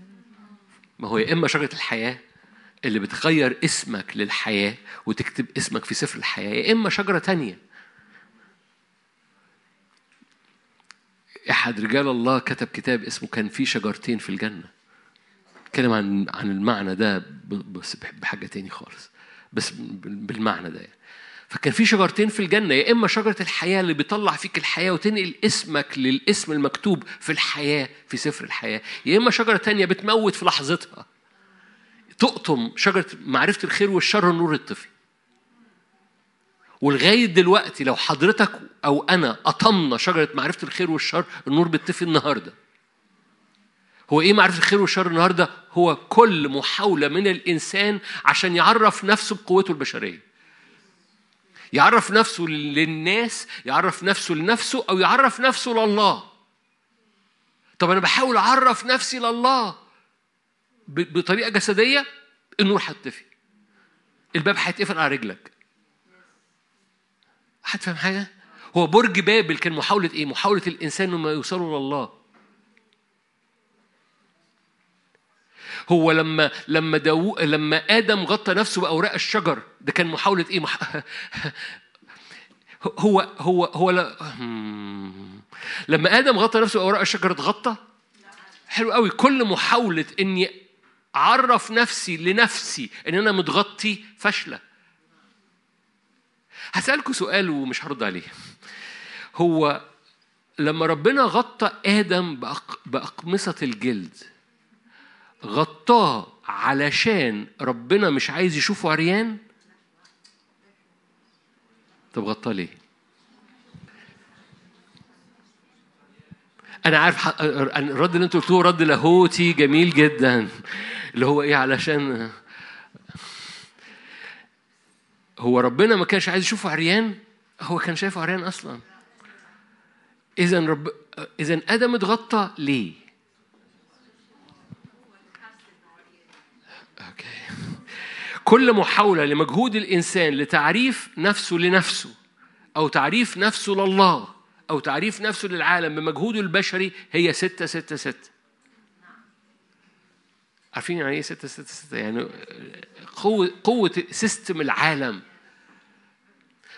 ما هو يا إما شجرة الحياة اللي بتغير اسمك للحياة وتكتب اسمك في سفر الحياة يا إما شجرة تانية. أحد رجال الله كتب كتاب اسمه كان في شجرتين في الجنة. اتكلم عن عن المعنى ده بس بحاجة تاني خالص. بس بالمعنى ده يعني. فكان في شجرتين في الجنة يا إما شجرة الحياة اللي بيطلع فيك الحياة وتنقل اسمك للاسم المكتوب في الحياة في سفر الحياة يا إما شجرة تانية بتموت في لحظتها. تقطم شجرة معرفة الخير والشر النور الطفي ولغاية دلوقتي لو حضرتك أو أنا قطمنا شجرة معرفة الخير والشر النور بيطفي النهاردة هو إيه معرفة الخير والشر النهاردة؟ هو كل محاولة من الإنسان عشان يعرف نفسه بقوته البشرية. يعرف نفسه للناس يعرف نفسه لنفسه أو يعرف نفسه لله. طب أنا بحاول أعرف نفسي لله. بطريقة جسدية النور هيطفي. الباب هيتقفل على رجلك. حد فاهم حاجة؟ هو برج بابل كان محاولة إيه؟ محاولة الإنسان إنه يوصلوا لله هو لما لما داو لما آدم غطى نفسه بأوراق الشجر ده كان محاولة إيه؟ مح... (laughs) هو هو هو لا... لما آدم غطى نفسه بأوراق الشجر اتغطى؟ حلو قوي كل محاولة اني اعرف نفسي لنفسي إن أنا متغطي فاشله هسألكوا سؤال ومش هرد عليه. هو لما ربنا غطى آدم بأق... بأقمصة الجلد غطاه علشان ربنا مش عايز يشوفه عريان؟ طب غطاه ليه؟ أنا عارف الرد اللي أنتوا قلتوه رد لاهوتي جميل جدا اللي هو إيه علشان هو ربنا ما كانش عايز يشوفه عريان هو كان شايفه عريان أصلا. اذا رب اذا آدم اتغطى ليه؟ أوكي. كل محاولة لمجهود الإنسان لتعريف نفسه لنفسه أو تعريف نفسه لله أو تعريف نفسه للعالم بمجهوده البشري هي ستة ستة ستة. عارفين يعني إيه ستة ستة ستة؟ يعني قوة قوة سيستم العالم.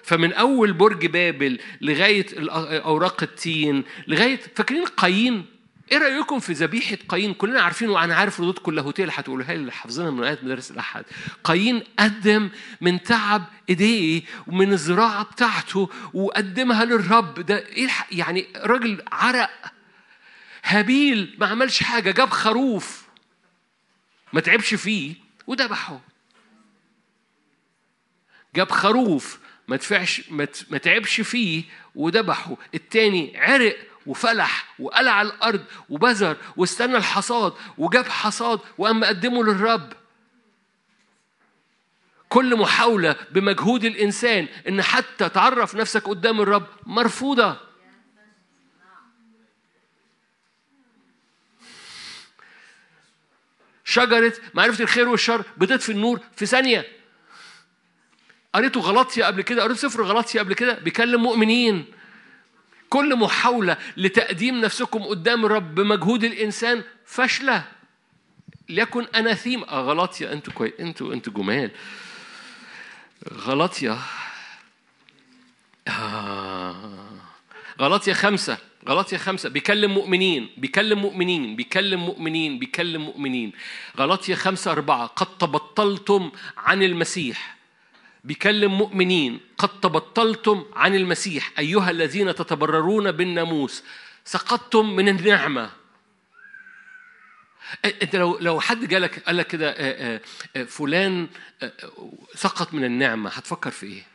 فمن أول برج بابل لغاية أوراق التين لغاية فاكرين قايين؟ إيه رأيكم في ذبيحة قايين؟ كلنا عارفين وأنا عارف ردود اللاهوتية اللي هتقولها لي اللي حافظينها من ايات مدارس الأحد. قايين قدم من تعب إيديه ومن الزراعة بتاعته وقدمها للرب. ده إيه يعني راجل عرق هابيل ما عملش حاجة جاب خروف ما تعبش فيه وذبحه. جاب خروف ما ت- ما تعبش فيه وذبحه. التاني عرق وفلح وقلع الأرض وبذر واستنى الحصاد وجاب حصاد وقام مقدمه للرب. كل محاولة بمجهود الإنسان إن حتى تعرف نفسك قدام الرب مرفوضة. شجرة معرفة الخير والشر بتطفي النور في ثانية. قريته غلطية قبل كده قريت سفر غلطية قبل كده بيكلم مؤمنين. كل محاولة لتقديم نفسكم قدام الرب بمجهود الإنسان فاشلة. ليكن أناثيم آه غلطية. أنتوا كويس أنتوا أنتوا جمال. غلطية. آه. غلطية خمسة. غلطية خمسة. بيكلم مؤمنين. بيكلم مؤمنين. بيكلم مؤمنين. بيكلم مؤمنين. غلطية خمسة أربعة. قد تبطلتم عن المسيح. بيكلم مؤمنين قد تبطلتم عن المسيح أيها الذين تتبررون بالناموس سقطتم من النعمة أنت لو لو حد جالك قال لك كده فلان سقط من النعمة هتفكر في إيه؟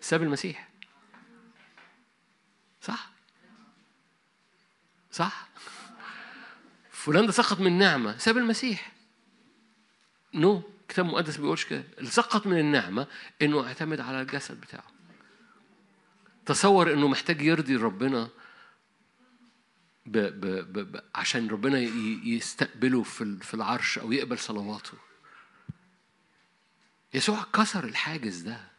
ساب المسيح صح؟ صح؟ فلان ده سقط من النعمه ساب المسيح نو كتاب مقدس بيقولش كده. سقط من النعمة إنه اعتمد على الجسد بتاعه. تصور إنه محتاج يرضي ربنا ب ب ب ب عشان ربنا يستقبله في في العرش أو يقبل صلواته. يسوع كسر الحاجز ده.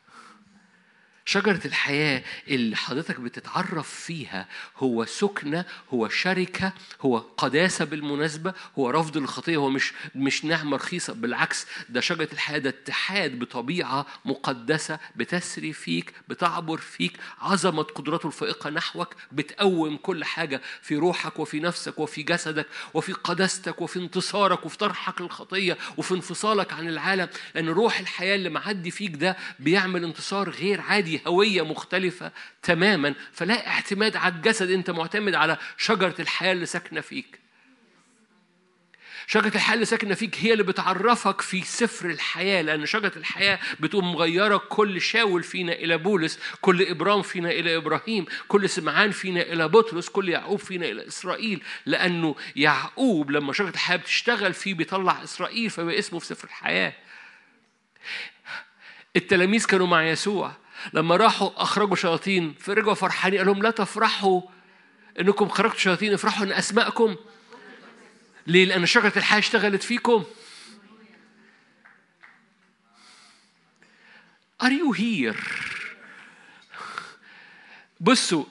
شجرة الحياة اللي حضرتك بتتعرف فيها هو سكنة هو شركة هو قداسة بالمناسبة هو رفض الخطية هو مش مش نعمة رخيصة بالعكس ده شجرة الحياة ده اتحاد بطبيعة مقدسة بتسري فيك بتعبر فيك. عظمة قدرته الفائقة نحوك بتقوم كل حاجة في روحك وفي نفسك وفي جسدك وفي قداستك وفي انتصارك وفي طرحك للخطية وفي انفصالك عن العالم. لأن روح الحياة اللي معدي فيك ده بيعمل انتصار غير عادي. هوية مختلفة تماما فلا اعتماد على الجسد أنت معتمد على شجرة الحياة اللي ساكنة فيك. شجرة الحياة اللي ساكنة فيك هي اللي بتعرفك في سفر الحياة لأن شجرة الحياة بتقوم مغيرة كل شاول فينا إلى بولس كل إبرام فينا إلى إبراهيم كل سمعان فينا إلى بطرس كل يعقوب فينا إلى إسرائيل. لأنه يعقوب لما شجرة الحياة بتشتغل فيه بيطلع إسرائيل فبقى اسمه في سفر الحياة. التلاميذ كانوا مع يسوع. لما راحوا أخرجوا شياطين فرجعوا فرحانين قال لهم لا تفرحوا إنكم خرجتوا شياطين افرحوا إن أسماءكم ليه؟ لأن شجرة الحياة اشتغلت فيكم Are you here؟ بصوا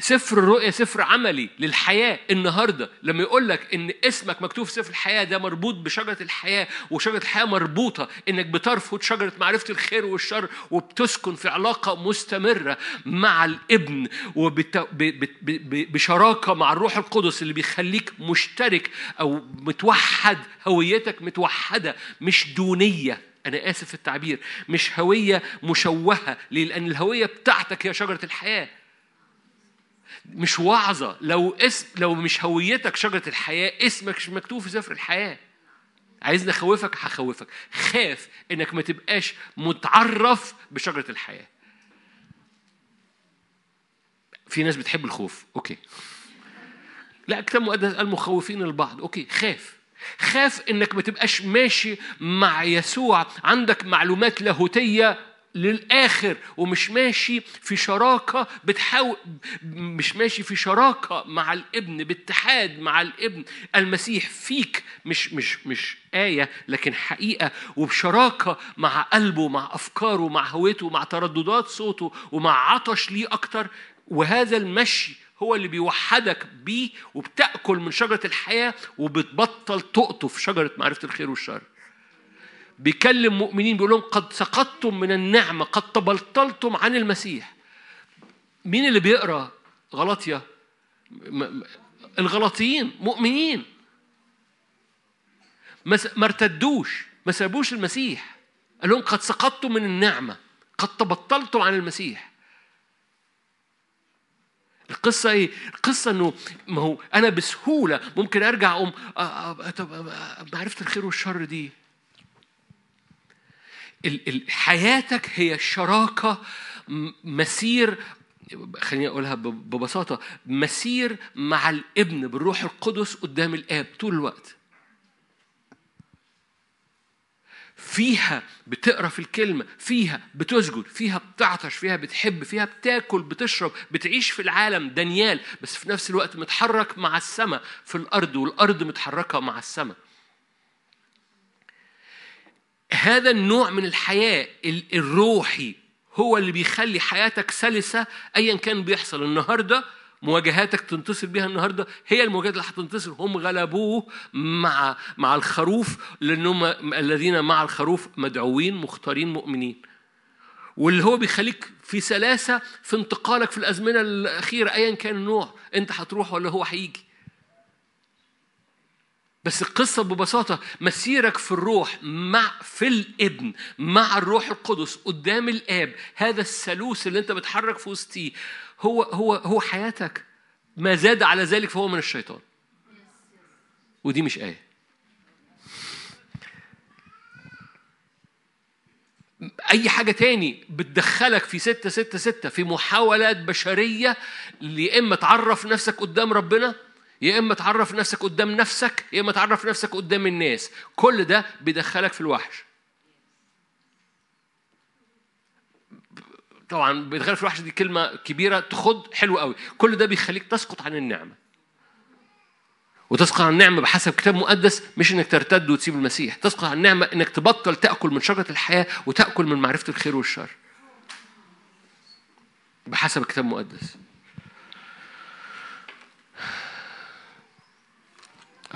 سفر الرؤيا سفر عملي للحياة النهاردة. لما يقول لك إن اسمك مكتوب في سفر الحياة ده مربوط بشجرة الحياة وشجرة الحياة مربوطة إنك بترفض شجرة معرفة الخير والشر وبتسكن في علاقة مستمرة مع الإبن وبشراكة مع الروح القدس اللي بيخليك مشترك أو متوحد هويتك متوحدة مش دونية. أنا آسف في التعبير. مش هوية مشوهة لأن الهوية بتاعتك هي شجرة الحياة. مش وعظة. لو اسم لو مش هويتك شجرة الحياة اسمك مش مكتوب في سفر الحياة. عايزني أخوفك؟ هخوفك. خاف إنك ما تبقاش متعرف بشجرة الحياة. في ناس بتحب الخوف. okay. لا كتاب مقدس قال مخوفين البعض. okay. خاف. خاف إنك ما تبقاش ماشي مع يسوع. عندك معلومات لاهوتية للآخر ومش ماشي في شراكة بتحاول مش ماشي في شراكة مع الابن باتحاد مع الابن. المسيح فيك مش مش مش آية لكن حقيقة وبشراكة مع قلبه مع أفكاره مع هويته مع ترددات صوته ومع عطش ليه أكتر. وهذا المشي هو اللي بيوحدك بيه وبتأكل من شجرة الحياة وبتبطل تقطف شجرة معرفة الخير والشر. بيكلم مؤمنين بيقول لهم قد سقطتم من النعمة قد تبلطلتم عن المسيح. مين اللي بيقرأ غلطية؟ الغلطيين مؤمنين. ما ارتدوش ما سابوش المسيح. قال لهم قد سقطتم من النعمة قد تبطلتم عن المسيح. القصة إيه؟ القصة إنه ما هو أنا بسهولة ممكن أرجع أقوم معرفة الخير والشر دي؟ حياتك هي شراكة مسير خليني أقولها ببساطة مسير مع الابن بالروح القدس قدام الآب طول الوقت. فيها بتقرأ في الكلمة فيها بتسجد فيها بتعطش فيها بتحب فيها بتاكل بتشرب بتعيش في العالم دانيال بس في نفس الوقت متحرك مع السماء في الأرض والأرض متحركة مع السماء. هذا النوع من الحياة الروحي هو اللي بيخلي حياتك سلسة أيا كان بيحصل النهاردة مواجهاتك تنتصر بها النهارده هي المواجهات اللي هتنتصر. هم غلبوه مع مع الخروف لانهم الذين مع الخروف مدعوين مختارين مؤمنين. واللي هو بيخليك في سلاسة في انتقالك في الأزمنة الأخيرة ايا كان النوع أنت هتروح ولا هو هيجي. بس القصة ببساطة مسيرك في الروح مع في الابن مع الروح القدس قدام الآب هذا الثالوث اللي أنت بتحرك في وسطيه هو هو هو حياتك. ما زاد على ذلك فهو من الشيطان. ودي مش آية. أي حاجة تاني بتدخلك في ستة ستة ستة في محاولات بشرية يا إما تعرف نفسك قدام ربنا؟ يا إما تعرف نفسك قدام نفسك يا إما تعرف نفسك قدام الناس. كل ده بيدخلك في الوحش. طبعا بيدخلك في الوحش دي كلمة كبيرة تخض حلو قوي. كل ده بيخليك تسقط عن النعمة. وتسقط عن النعمة بحسب كتاب مقدس مش إنك ترتد وتسيب المسيح. تسقط عن النعمة إنك تبطل تأكل من شجرة الحياة وتأكل من معرفة الخير والشر. بحسب الكتاب المقدس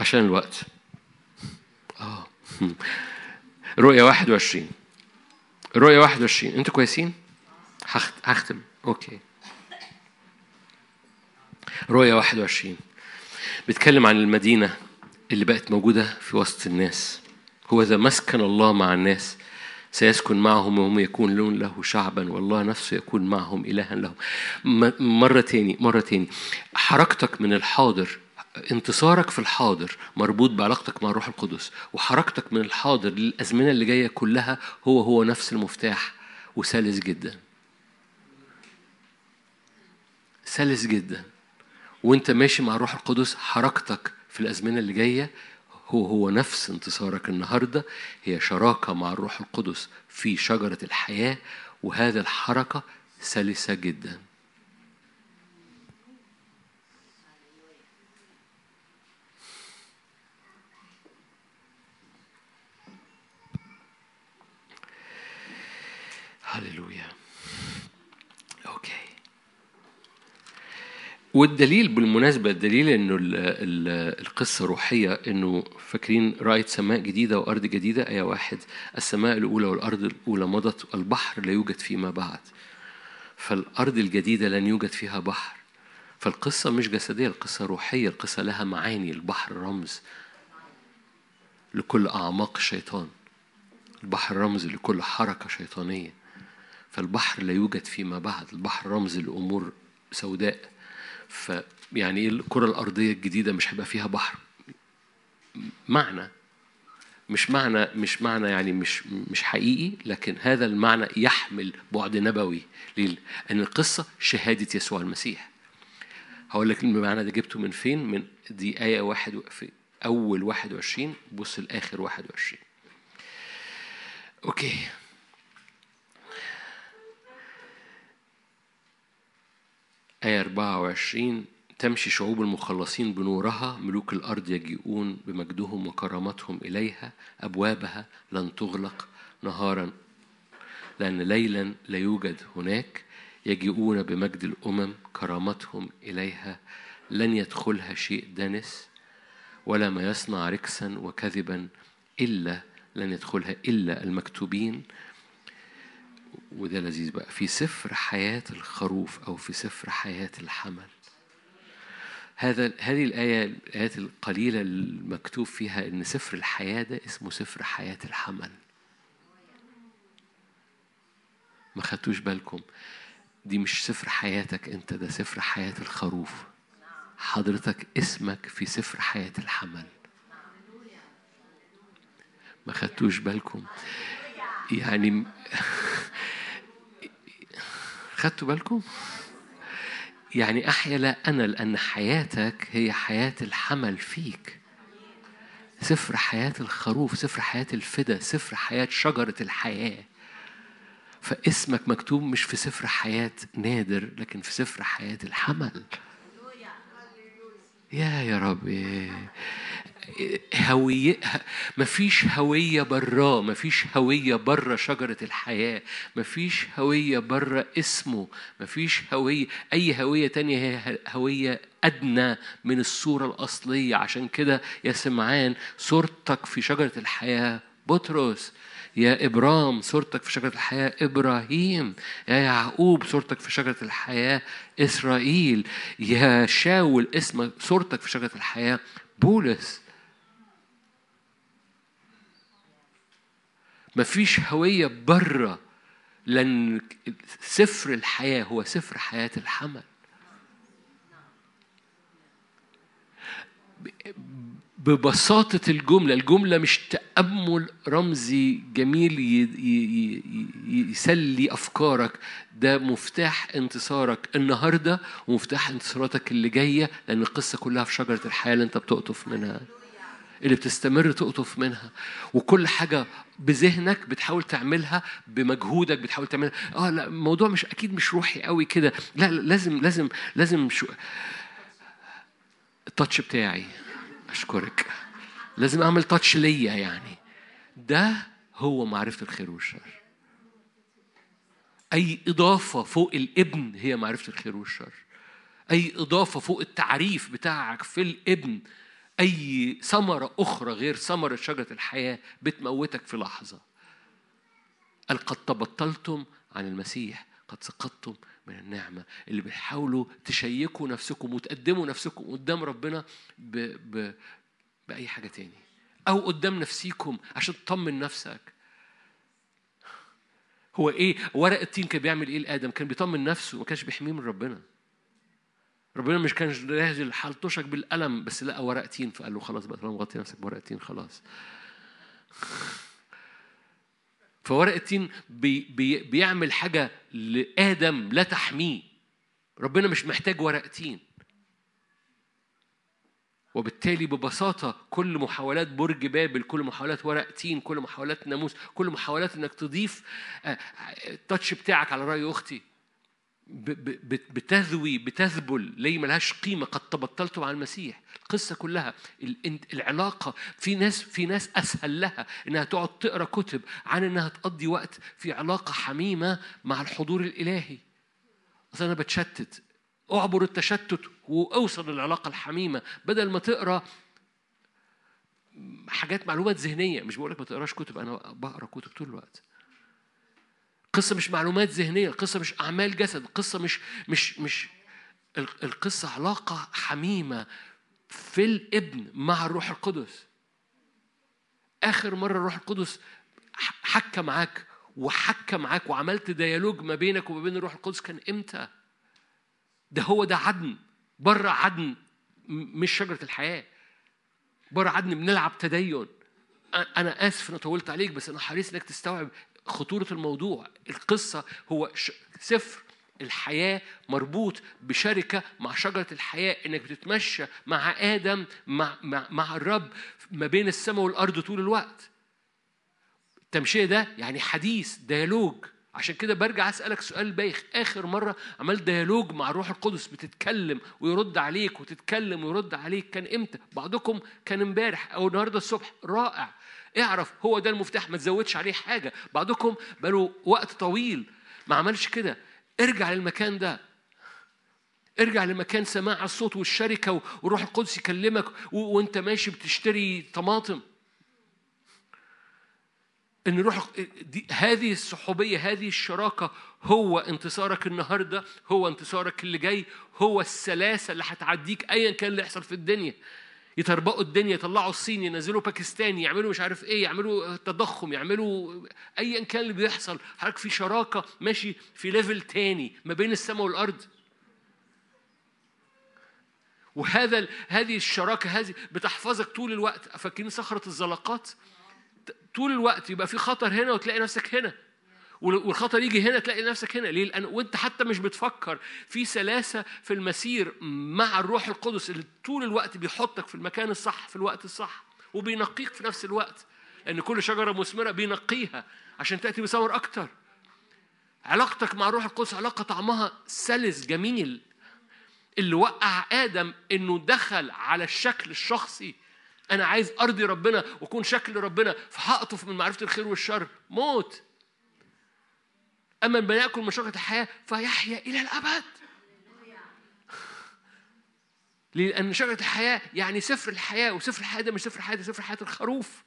عشان الوقت. آه. رؤية 21 رؤية 21 أنتوا كويسين؟ هختم. أوكي. رؤية 21 بيتكلم عن المدينة اللي بقت موجودة في وسط الناس. هو إذا مسكن الله مع الناس سيسكن معهم وهم يكون له شعبا والله نفسه يكون معهم إلها لهم مرة تاني مرة تاني. حركتك من الحاضر انتصارك في الحاضر مربوط بعلاقتك مع الروح القدس وحركتك من الحاضر للأزمنة اللي جاية كلها هو هو نفس المفتاح وسلس جدا. سلس جدا. وانت ماشي مع الروح القدس حركتك في الأزمنة اللي جاية هو هو نفس انتصارك النهاردة. هي شراكة مع الروح القدس في شجرة الحياة وهذا الحركة سلسة جداً. هللويا. أوكي. والدليل بالمناسبة الدليل إنه القصة روحية إنه فاكرين رأيت سماء جديدة وأرض جديدة؟ آية واحد. السماء الأولى والأرض الأولى مضت والبحر لا يوجد فيما بعد. فالأرض الجديدة لن يوجد فيها بحر. فالقصة مش جسدية القصة روحية القصة لها معاني. البحر رمز لكل أعماق الشيطان. البحر رمز لكل حركة شيطانية. فالبحر لا يوجد فيما بعد. البحر رمز لأمور سوداء. فيعني إيه الكرة الأرضية الجديدة مش هيبقى فيها بحر؟ معنى. مش معنى مش معنى يعني مش مش حقيقي لكن هذا المعنى يحمل بعد نبوي ليه؟ لأن القصة شهادة يسوع المسيح. هقول لك المعنى ده جبته من فين؟ من دي آية واحد في أول 21 بص الآخر 21 أوكي. آية 24 تمشي شعوب المخلصين بنورها ملوك الأرض يجيئون بمجدهم وكرامتهم إليها أبوابها لن تغلق نهارا لأن ليلا لا يوجد هناك يجيئون بمجد الأمم كرامتهم إليها لن يدخلها شيء دنس ولا ما يصنع ركسا وكذبا إلا لن يدخلها إلا المكتوبين. وده لذيذ بقى. في سفر حياة الخروف أو في سفر حياة الحمل. هذا هذه الآية الآيات القليلة المكتوب فيها إن سفر الحياة ده اسمه سفر حياة الحمل. ما خدتوش بالكم؟ دي مش سفر حياتك أنت ده سفر حياة الخروف. حضرتك اسمك في سفر حياة الحمل. ما خدتوش بالكم؟ يعني خدتوا بالكم؟ يعني أحيا لا أنا لأن حياتك هي حياة الحمل فيك. سفر حياة الخروف سفر حياة الفدا سفر حياة شجرة الحياة. فاسمك مكتوب مش في سفر حياة نادر لكن في سفر حياة الحمل. يا يا رب هوية مفيش هوية براه مفيش هوية بره شجرة الحياة مفيش هوية بره اسمه مفيش هوية أي هوية تانية هي هوية أدنى من الصورة الأصلية. عشان كده يا سمعان صورتك في شجرة الحياة بطرس يا إبرام صورتك في شجرة الحياة إبراهيم يا يعقوب صورتك في شجرة الحياة إسرائيل يا شاول اسمك صورتك في شجرة الحياة بولس. مفيش هوية بره لأن سفر الحياة هو سفر حياة الحمل. ببساطة الجملة الجملة مش تأمل رمزي جميل يسلي أفكارك ده مفتاح انتصارك النهاردة ومفتاح انتصاراتك اللي جاية لأن القصة كلها في شجرة الحياة اللي أنت بتقطف منها اللي بتستمر تقطف منها وكل حاجة بذهنك بتحاول تعملها بمجهودك بتحاول تعملها. آه لا الموضوع مش أكيد مش روحي قوي كده. لا لازم لازم لازم شو التاتش بتاعي. أشكرك. لازم أعمل تاتش ليا يعني. ده هو معرفة الخير والشر. أي إضافة فوق الإبن هي معرفة الخير والشر. أي إضافة فوق التعريف بتاعك في الإبن أي ثمرة أخرى غير ثمرة شجرة الحياة بتموتك في لحظة. قال قد تبطلتم عن المسيح قد سقطتم من النعمة. اللي بتحاولوا تشيكوا نفسكم وتقدموا نفسكم قدام ربنا ب... ب... بأي حاجة تاني. أو قدام نفسيكم عشان تطمن نفسك. هو إيه؟ ورق التين كان بيعمل إيه؟ لآدم كان بيطمن نفسه ما كانش بيحميه من ربنا. ربنا مش كان نازل حلطشك بالقلم بس لقى ورق تين فقال له خلاص بقى طالما مغطي نفسك بورق تين خلاص. (laughs) فورق التين بي بي بيعمل حاجة لآدم لا تحميه. ربنا مش محتاج ورق تين. وبالتالي ببساطة كل محاولات برج بابل كل محاولات ورق تين كل محاولات ناموس كل محاولات إنك تضيف التاتش بتاعك على رأي أختي. بتذوي بتذبل ليه ملهاش قيمة؟ قد تبطلتم عن المسيح. القصة كلها العلاقة في ناس في ناس أسهل لها إنها تقعد تقرأ كتب عن إنها تقضي وقت في علاقة حميمة مع الحضور الإلهي. أصل أنا بتشتت. أعبر التشتت وأوصل للعلاقة الحميمة بدل ما تقرأ حاجات معلومات ذهنية. مش بقول لك ما تقراش كتب أنا بقرأ كتب طول الوقت. القصة مش معلومات ذهنية القصة مش أعمال جسد القصة مش مش مش القصة علاقة حميمة في الابن مع الروح القدس. آخر مرة الروح القدس حكى معاك وحكى معاك وعملت ديالوج ما بينك وما بين الروح القدس كان إمتى؟ ده هو ده عدن بره عدن مش شجرة الحياة. بره عدن بنلعب تدين. أنا آسف أنا طولت عليك بس أنا حريص إنك تستوعب خطورة الموضوع. القصة هو سفر. الحياة مربوط بشركة مع شجرة الحياة إنك بتتمشى مع آدم مع, مع, مع الرب ما بين السماء والأرض طول الوقت. التمشية ده يعني حديث ديالوج. عشان كده برجع أسألك سؤال بايخ. آخر مرة عملت ديالوج مع الروح القدس بتتكلم ويرد عليك وتتكلم ويرد عليك كان إمتى؟ بعضكم كان امبارح أو النهاردة الصبح. رائع. اعرف هو ده المفتاح ما تزودش عليه حاجة. بعضكم بقاله وقت طويل ما عملش كده. ارجع للمكان ده. ارجع لمكان سماع الصوت والشركة والروح القدس يكلمك وانت ماشي بتشتري طماطم. ان روح هذه الصحوبية هذه الشراكة هو انتصارك النهارده هو انتصارك اللي جاي هو السلاسة اللي هتعديك ايا كان اللي يحصل في الدنيا. يتربقوا الدنيا يطلعوا الصين ينزلوا باكستان يعملوا مش عارف إيه يعملوا تضخم يعملوا ايا كان اللي بيحصل. حضرتك في شراكة ماشي في ليفل تاني ما بين السماء والأرض. وهذا هذه الشراكة هذه بتحفظك طول الوقت. فاكرين صخرة الزلقات؟ طول الوقت يبقى في خطر هنا وتلاقي نفسك هنا. والخطر يجي هنا تلاقي نفسك هنا. ليه؟ لأن وأنت حتى مش بتفكر في سلاسة في المسير مع الروح القدس اللي طول الوقت بيحطك في المكان الصح في الوقت الصح وبينقيك في نفس الوقت. لأن كل شجرة مثمرة بينقيها عشان تأتي بثمر أكتر. علاقتك مع الروح القدس علاقة طعمها سلس جميل اللي وقع آدم إنه دخل على الشكل الشخصي. أنا عايز أرضي ربنا وأكون شكل ربنا فهقطف من معرفة الخير والشر. موت. أما من يأكل من شجرة الحياة فيحيا إلى الأبد. لأن شجرة الحياة يعني سفر الحياة وسفر الحياة ده مش سفر الحياة ده سفر حياة الخروف.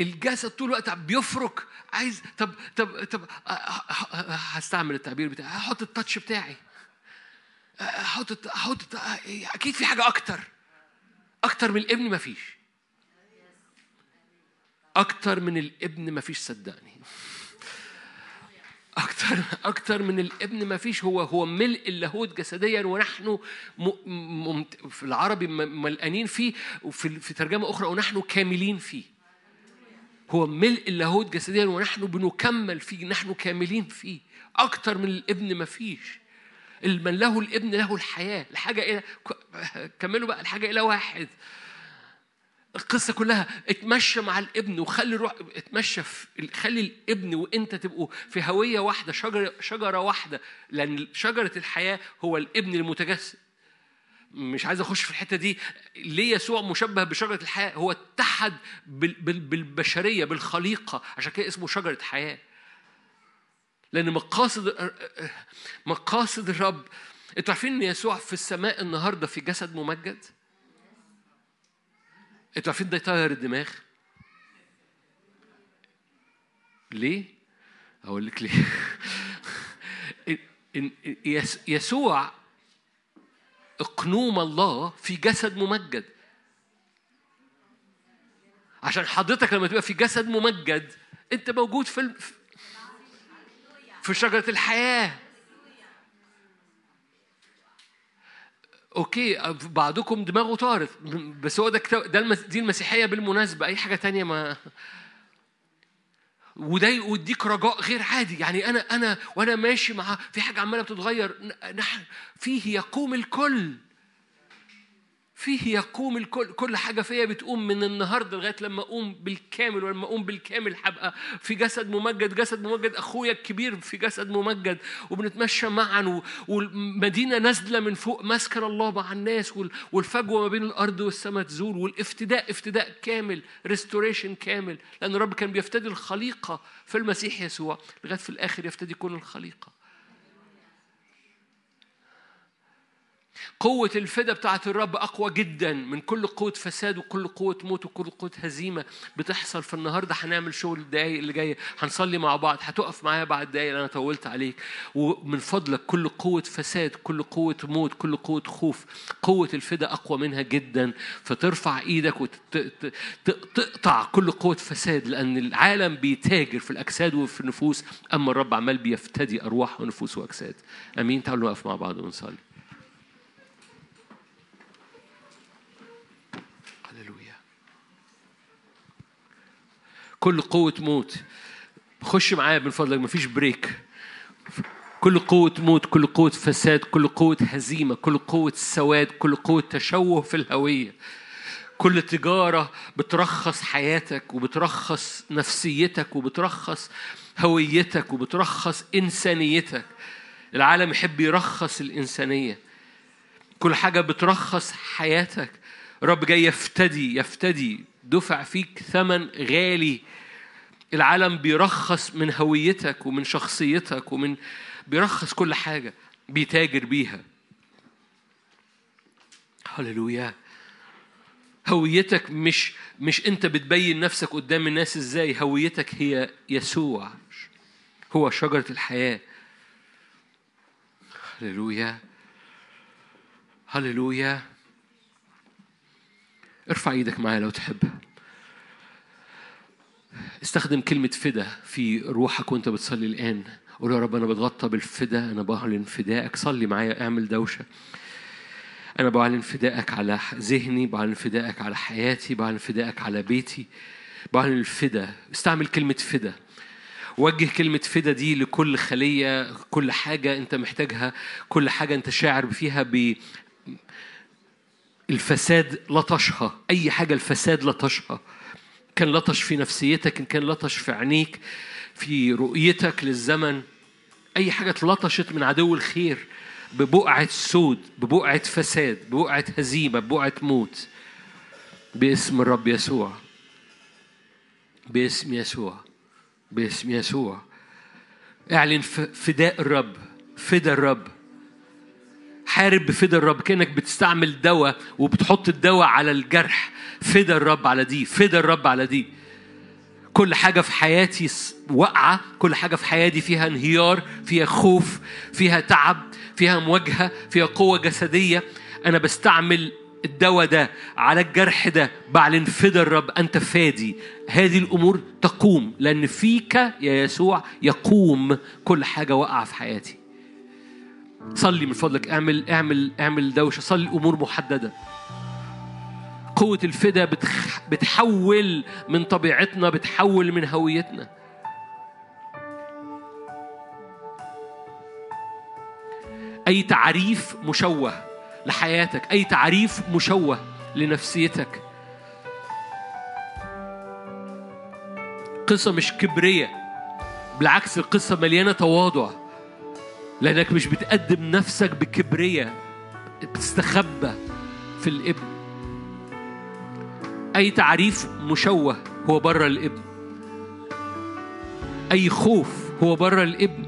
الجسد طول الوقت بيفرك. عايز طب طب طب هستعمل التعبير بتاعي. هحط التاتش بتاعي. أحط أحط أكيد في حاجة أكتر. أكتر من الإبن مفيش أكتر من الابن ما فيش صدقني. أكتر أكتر من الابن ما فيش هو هو ملء اللاهوت جسديا ونحن. في العربي ملقانين فيه وفي في ترجمة أخرى ونحن كاملين فيه. هو ملء اللاهوت جسديا ونحن بنكمل فيه نحن كاملين فيه. أكتر من الابن ما فيش. من له الابن له الحياة. الحاجة إلى كملوا بقى الحاجة إلى واحد. القصة كلها اتمشى مع الابن وخلي روح اتمشى في خلي الابن وانت تبقوا في هوية واحدة شجرة شجرة واحدة. لأن شجرة الحياة هو الابن المتجسد. مش عايز أخش في الحتة دي. ليه يسوع مشبه بشجرة الحياة؟ هو اتحد بالبشرية بالخليقة. عشان كده اسمه شجرة حياة. لأن مقاصد مقاصد الرب أنتوا عارفين إن يسوع في السماء النهارده في جسد ممجد؟ أنتوا عارفين ده يطير الدماغ ليه؟ أقول لك ليه. (laughs) يسوع اقنوم الله في جسد ممجد. عشان حضرتك لما تبقى في جسد ممجد انت موجود في في شجرة الحياة. أوكي بعضكم دماغه طارت. بس هو ده ده دي المسيحية بالمناسبة. أي حاجة تانية ما وده يديك رجاء غير عادي. يعني أنا أنا وأنا ماشي مع في حاجة عمالة بتتغير. نحن فيه يقوم الكل. فيه يقوم الكل كل حاجة فيا بتقوم من النهاردة لغاية لما أقوم بالكامل ولما أقوم بالكامل هبقى في جسد ممجد جسد ممجد أخويا الكبير في جسد ممجد وبنتمشى معا والمدينة نازلة من فوق مسكن الله مع الناس والفجوة ما بين الأرض والسماء تزول والافتداء افتداء كامل ريستوريشن كامل لأن الرب كان بيفتدي الخليقة في المسيح يسوع لغاية في الآخر يفتدي كل الخليقة. قوة الفدا بتاعت الرب أقوى جدا. من كل قوة فساد وكل قوة موت وكل قوة هزيمة بتحصل في النهاردة. هنعمل شغل الدقايق اللي جاية. هنصلي مع بعض. هتقف معايا بعد الدقايق أنا طولت عليك. ومن فضلك كل قوة فساد كل قوة موت كل قوة خوف قوة الفدا أقوى منها جدا. فترفع إيدك وتقطع كل قوة فساد لأن العالم بيتاجر في الأجساد وفي النفوس. أما الرب عمال بيفتدي أرواح ونفوس وأجساد. أمين. تعالوا نقف مع بعض ونصلي. كل قوة موت. خش معايا من فضلك مفيش بريك كل قوة موت كل قوة فساد كل قوة هزيمة كل قوة سواد كل قوة تشوه في الهوية. كل تجارة بترخص حياتك وبترخص نفسيتك وبترخص هويتك وبترخص إنسانيتك. العالم يحب يرخص الإنسانية. كل حاجة بترخص حياتك. رب جاي يفتدي يفتدي. دفع فيك ثمن غالي. العالم بيرخص من هويتك ومن شخصيتك ومن بيرخص كل حاجة بيتاجر بيها. هللويا. هويتك مش مش انت بتبين نفسك قدام الناس إزاي. هويتك هي يسوع. هو شجرة الحياة. هللويا. هللويا. ارفع إيدك معايا لو تحب. استخدم كلمة فدا في روحك وانت بتصلي الآن. قول يا رب أنا بتغطى بالفدا أنا بعلن فدائك. صلي معايا اعمل دوشة. أنا بعلن فدائك على ذهني بعلن فدائك على حياتي بعلن فدائك على بيتي. بعلن الفدا. استعمل كلمة فدا. وجه كلمة فدا دي لكل خلية كل حاجة أنت محتاجها كل حاجة أنت شاعر فيها الفساد لطشها أي حاجة الفساد لطشها كان لطش في نفسيتك إن كان لطش في عينيك في رؤيتك للزمن. أي حاجة اتلطشت من عدو الخير. ببقعة سود ببقعة فساد ببقعة هزيمة ببقعة موت. باسم الرب يسوع. باسم يسوع. باسم يسوع. اعلن فداء الرب. فدا الرب. حارب بفدا الرب كأنك بتستعمل دواء وبتحط الدواء على الجرح. فدا الرب على دي فدا الرب على دي. كل حاجة في حياتي واقعة كل حاجة في حياتي فيها انهيار فيها خوف فيها تعب فيها مواجهة فيها قوة جسدية. أنا بستعمل الدواء ده على الجرح ده. بعلن فدا الرب أنت فادي. هذه الأمور تقوم لأن فيك يا يسوع يقوم كل حاجة واقعة في حياتي. صلي من فضلك اعمل اعمل اعمل دوشة صلي أمور محددة. قوة الفدا بتحول من طبيعتنا بتحول من هويتنا. أي تعريف مشوه لحياتك أي تعريف مشوه لنفسيتك. قصة مش كبرية بالعكس القصة مليانة تواضع. لأنك مش بتقدم نفسك بكبرية بتستخبى في الإبن. أي تعريف مشوه هو بره الإبن. أي خوف هو بره الإبن.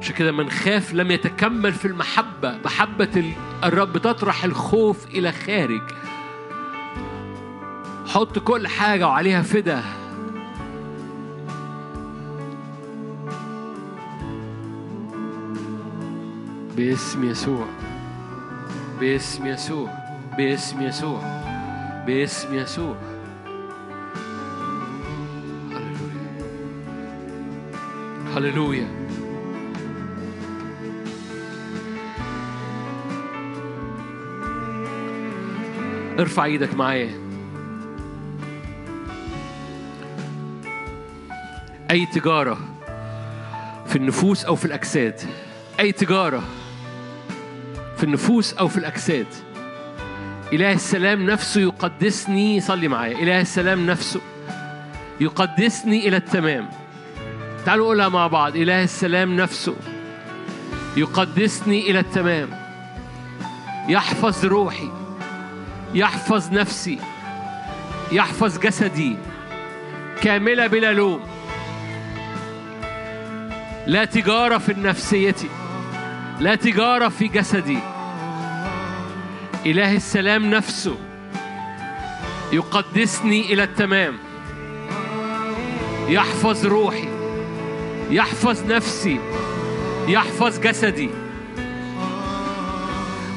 عشان كده من خاف لم يتكمل في المحبة. محبة الرب تطرح الخوف إلى خارج. حط كل حاجة وعليها فدا باسم يسوع. باسم يسوع. باسم يسوع. باسم يسوع. هللويا. هللويا. ارفع إيدك معايا. أي تجارة في النفوس أو في الأجساد؟ أي تجارة في النفوس أو في الأجساد. إله السلام نفسه يقدسني صلي معايا. إله السلام نفسه يقدسني إلى التمام. تعالوا نقولها مع بعض. إله السلام نفسه يقدسني إلى التمام. يحفظ روحي يحفظ نفسي يحفظ جسدي كاملة بلا لوم. لا تجارة في نفسيتي لا تجارة في جسدي. إله السلام نفسه يقدسني إلى التمام. يحفظ روحي يحفظ نفسي يحفظ جسدي.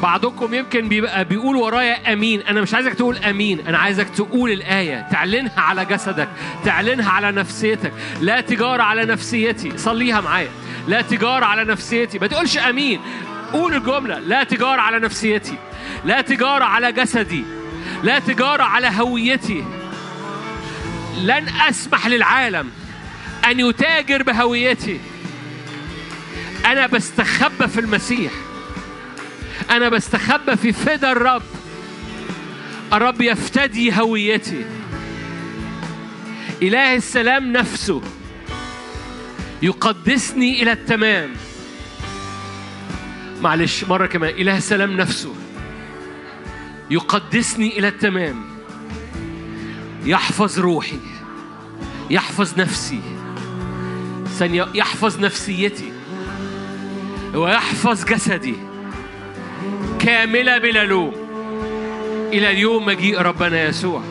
بعضكم يمكن بيبقى بيقول ورايا أمين. أنا مش عايزك تقول أمين أنا عايزك تقول الآية. تعلنها على جسدك تعلنها على نفسيتك. لا تجارة على نفسيتي. صليها معايا. لا تجاره على نفسيتي. ما تقولش أمين. قول الجملة. لا تجاره على نفسيتي. لا تجاره على جسدي. لا تجاره على هويتي. لن أسمح للعالم أن يتاجر بهويتي. أنا بستخبى في المسيح. أنا بستخبى في فدا الرب. الرب يفتدي هويتي. إله السلام نفسه يقدسني إلى التمام. معلش مرة كمان. إله السلام نفسه. يقدسني إلى التمام. يحفظ روحي. يحفظ نفسي. ثانية يحفظ نفسيتي. ويحفظ جسدي. كاملة بلا لوم. إلى اليوم مجيء ربنا يسوع.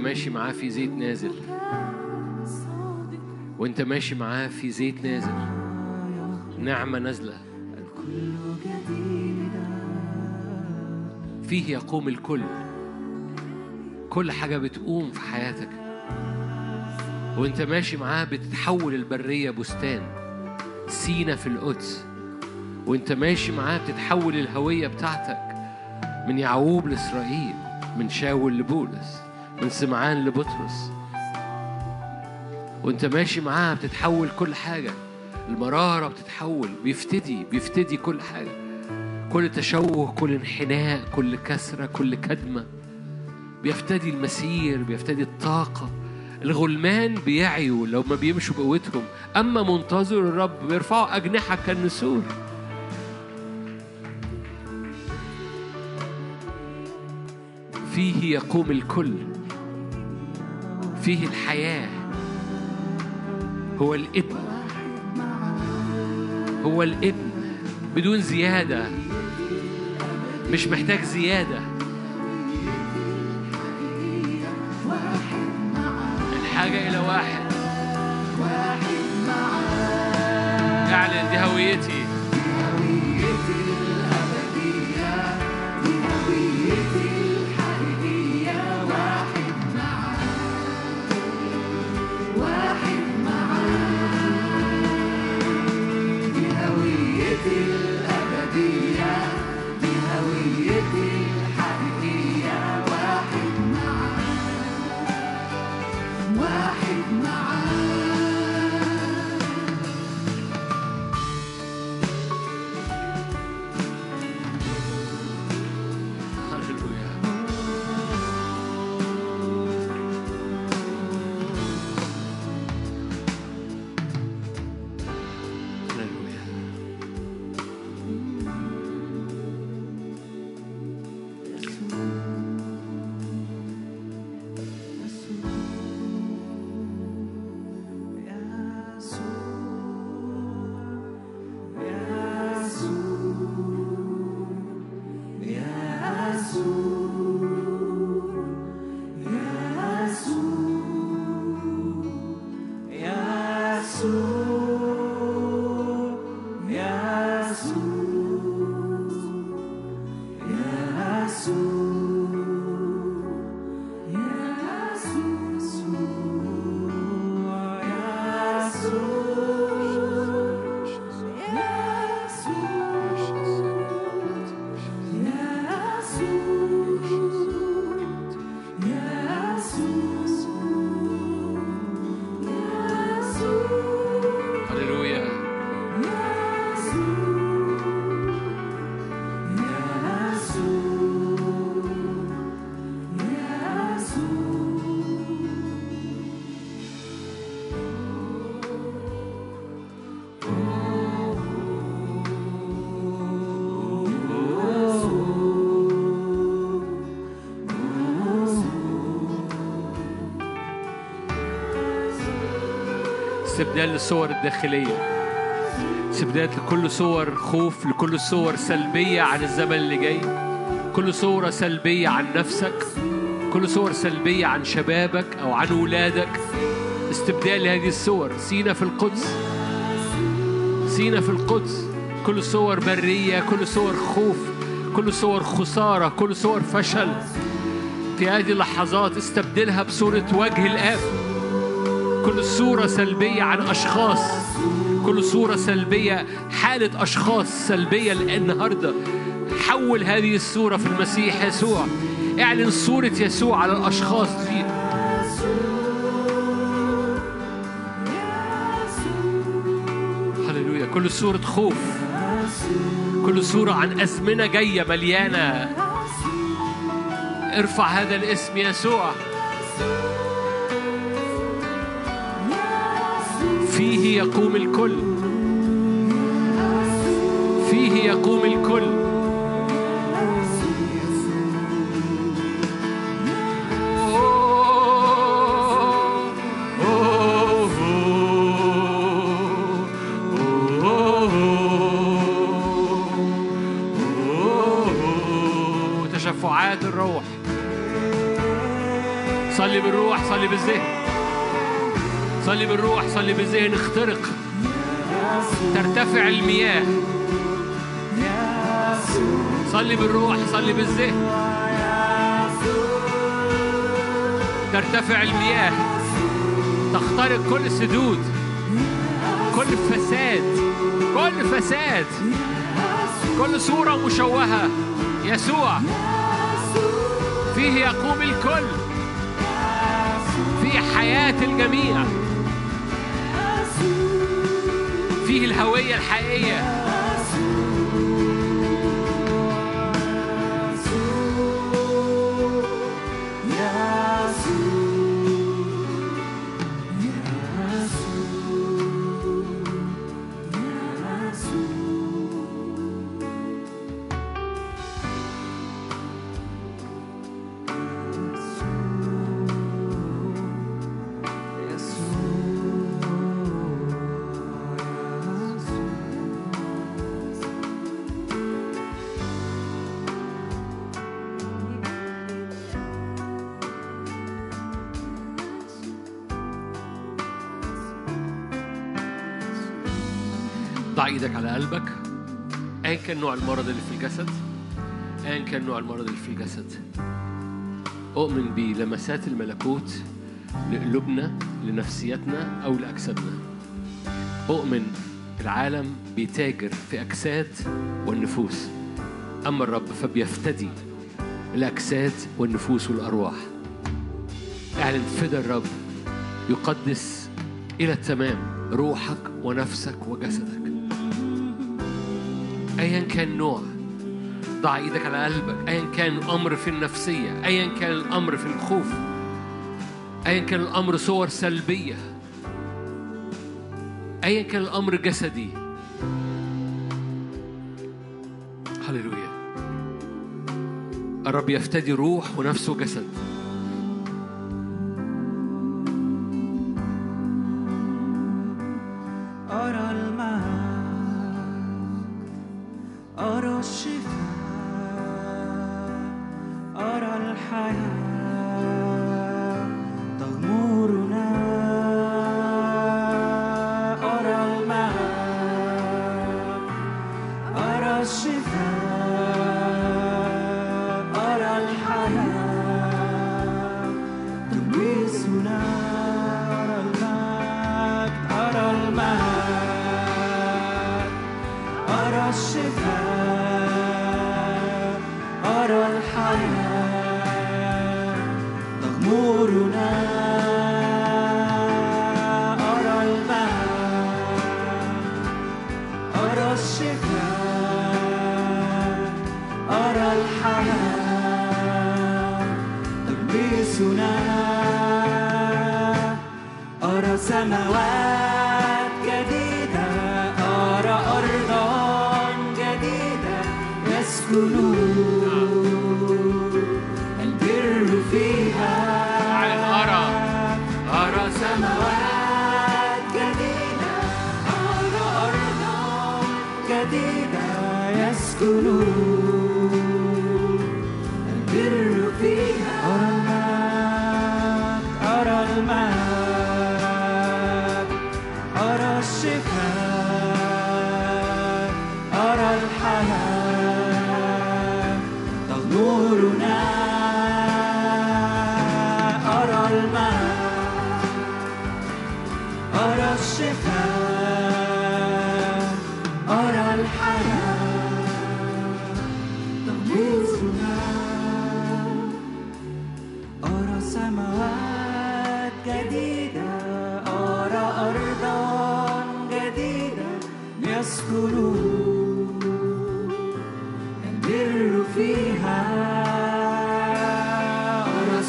ماشي معاه في زيت نازل. وانت ماشي معاه في زيت نازل. نعمة نازلة. فيه يقوم الكل. كل حاجة بتقوم في حياتك. وانت ماشي معاه بتتحول البرية بستان. سينا في القدس. وانت ماشي معاه بتتحول الهوية بتاعتك. من يعقوب لإسرائيل. من شاول لبولس. من سمعان لبطرس. وانت ماشي معاه بتتحول كل حاجة. المرارة بتتحول بيفتدي بيفتدي كل حاجة. كل تشوه كل انحناء كل كسرة كل كدمة. بيفتدي المسير بيفتدي الطاقة. الغلمان بيعيوا لو ما بيمشوا بقوتهم. أما منتظر الرب بيرفعوا أجنحة كالنسور. فيه يقوم الكل. فيه الحياة. هو الابن. هو الابن. بدون زيادة. مش محتاج زيادة. الحاجة إلى واحد. اعلن دي هويتي. استبدال للصور الداخلية. استبدال لكل صور خوف لكل صور سلبية عن الزمن اللي جاي. كل صورة سلبية عن نفسك. كل صور سلبية عن شبابك أو عن ولادك. استبدال لهذه الصور. سينا في القدس. سينا في القدس. كل صور برية كل صور خوف كل صور خسارة كل صور فشل. في هذه اللحظات استبدلها بصورة وجه الآب. كل صورة سلبية عن أشخاص. كل صورة سلبية حالة أشخاص سلبية النهاردة حول هذه الصورة في المسيح يسوع. اعلن صورة يسوع على الأشخاص دي. هللويا. كل صورة خوف. كل صورة عن أزمنة جاية مليانة. ارفع هذا الاسم يسوع. فيه يقوم الكل. فيه يقوم الكل. بالروح صلي بالذهن اخترق. ترتفع المياه. صلي بالروح صلي بالذهن. ترتفع المياه. تخترق كل سدود كل فساد كل فساد. كل صورة مشوهة. يسوع. فيه يقوم الكل. في حياة الجميع. فيه الهوية الحقيقية. كان نوع المرض اللي في الجسد؟ ايا كان نوع المرض اللي في الجسد. أؤمن بلمسات الملكوت لقلوبنا لنفسيتنا أو لأجسادنا. أؤمن العالم بيتاجر في أجساد والنفوس. أما الرب فبيفتدي الأجساد والنفوس والأرواح. اعلن فدى الرب يقدس إلى التمام روحك ونفسك وجسدك. ايا كان نوع ضع إيدك على قلبك ايا كان الأمر في النفسية ايا كان الأمر في الخوف ايا كان الأمر صور سلبية ايا كان الأمر جسدي. هللويا. الرب يفتدي روح ونفس وجسد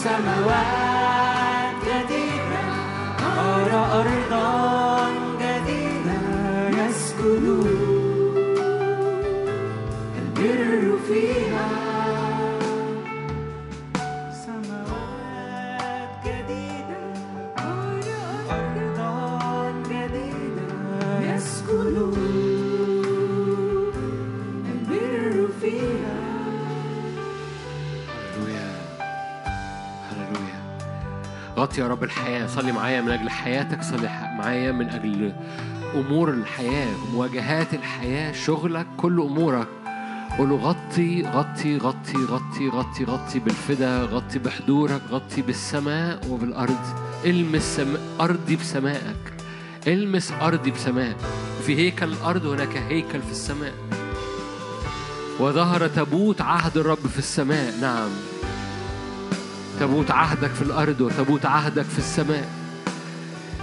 samurai. يا رب الحياة. صلي معايا من أجل حياتك صلي معايا من أجل أمور الحياة مواجهات الحياة شغلك كل أمورك. قول له غطي غطي غطي غطي غطي غطي بالفدا غطي بحضورك غطي بالسماء وبالأرض. المس سم... أرضي بسمائك. المس أرضي بسماء في هيكل الأرض هناك هيكل في السماء. وظهر تابوت عهد الرب في السماء. نعم. تابوت عهدك في الأرض وتابوت عهدك في السماء.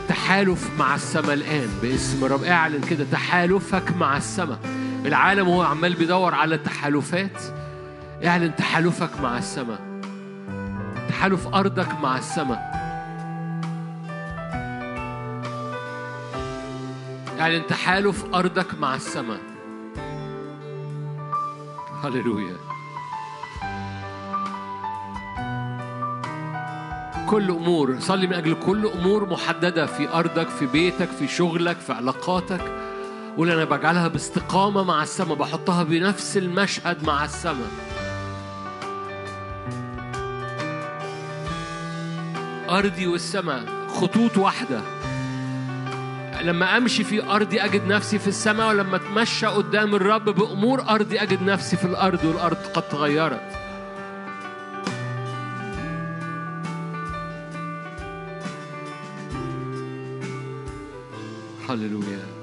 تحالف مع السماء الآن باسم الرب اعلن كده تحالفك مع السماء. العالم هو عمال بيدور على التحالفات. اعلن تحالفك مع السماء. تحالف أرضك مع السماء. اعلن تحالف أرضك مع السماء. هللويا. كل أمور صلي من أجل كل أمور محددة في أرضك في بيتك في شغلك في علاقاتك. قول أنا بجعلها باستقامة مع السماء بحطها بنفس المشهد مع السماء. أرضي والسماء خطوط واحدة. لما أمشي في أرضي أجد نفسي في السماء ولما أتمشى قدام الرب بأمور أرضي أجد نفسي في الأرض والأرض قد تغيرت. هللويا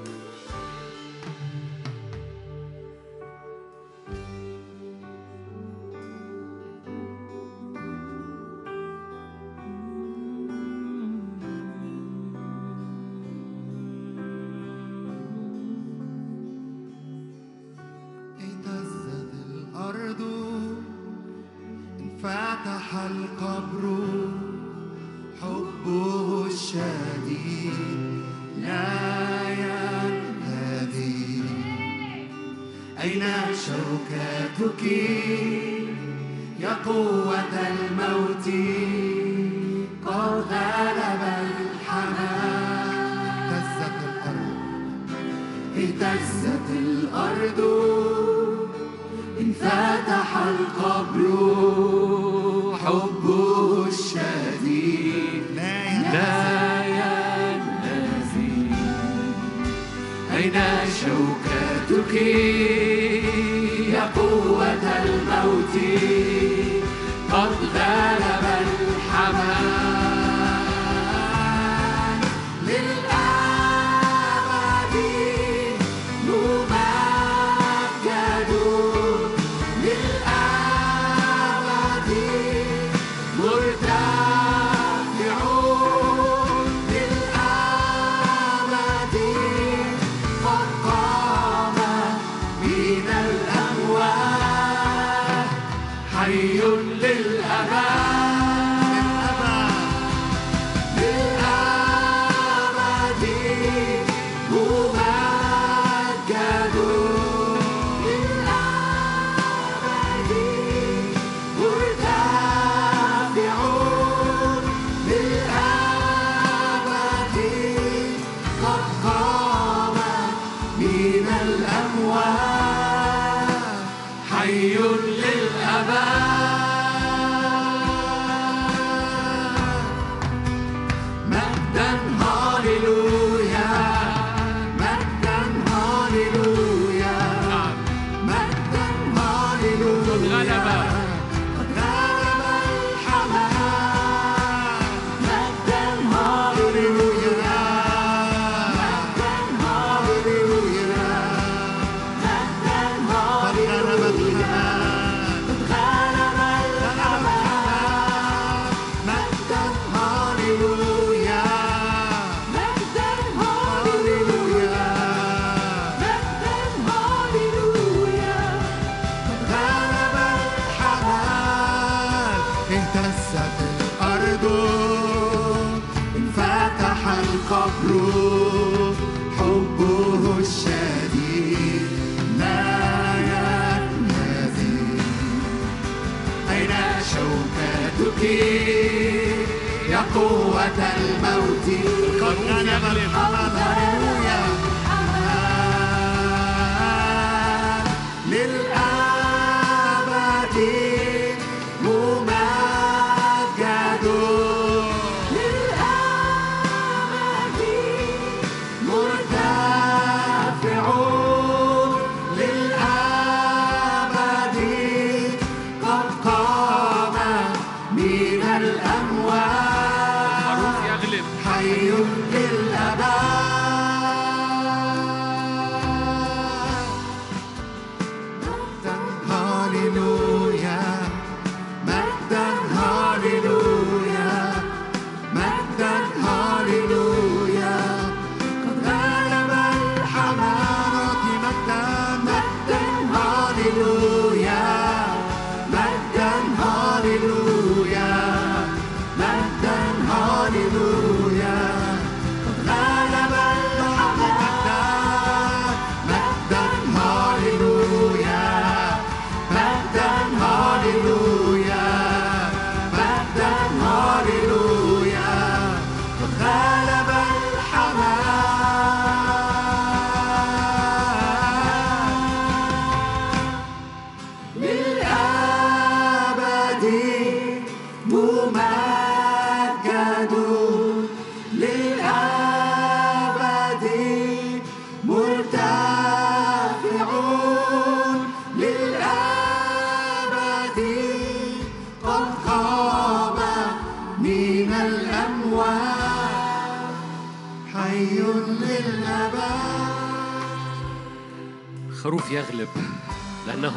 للأبد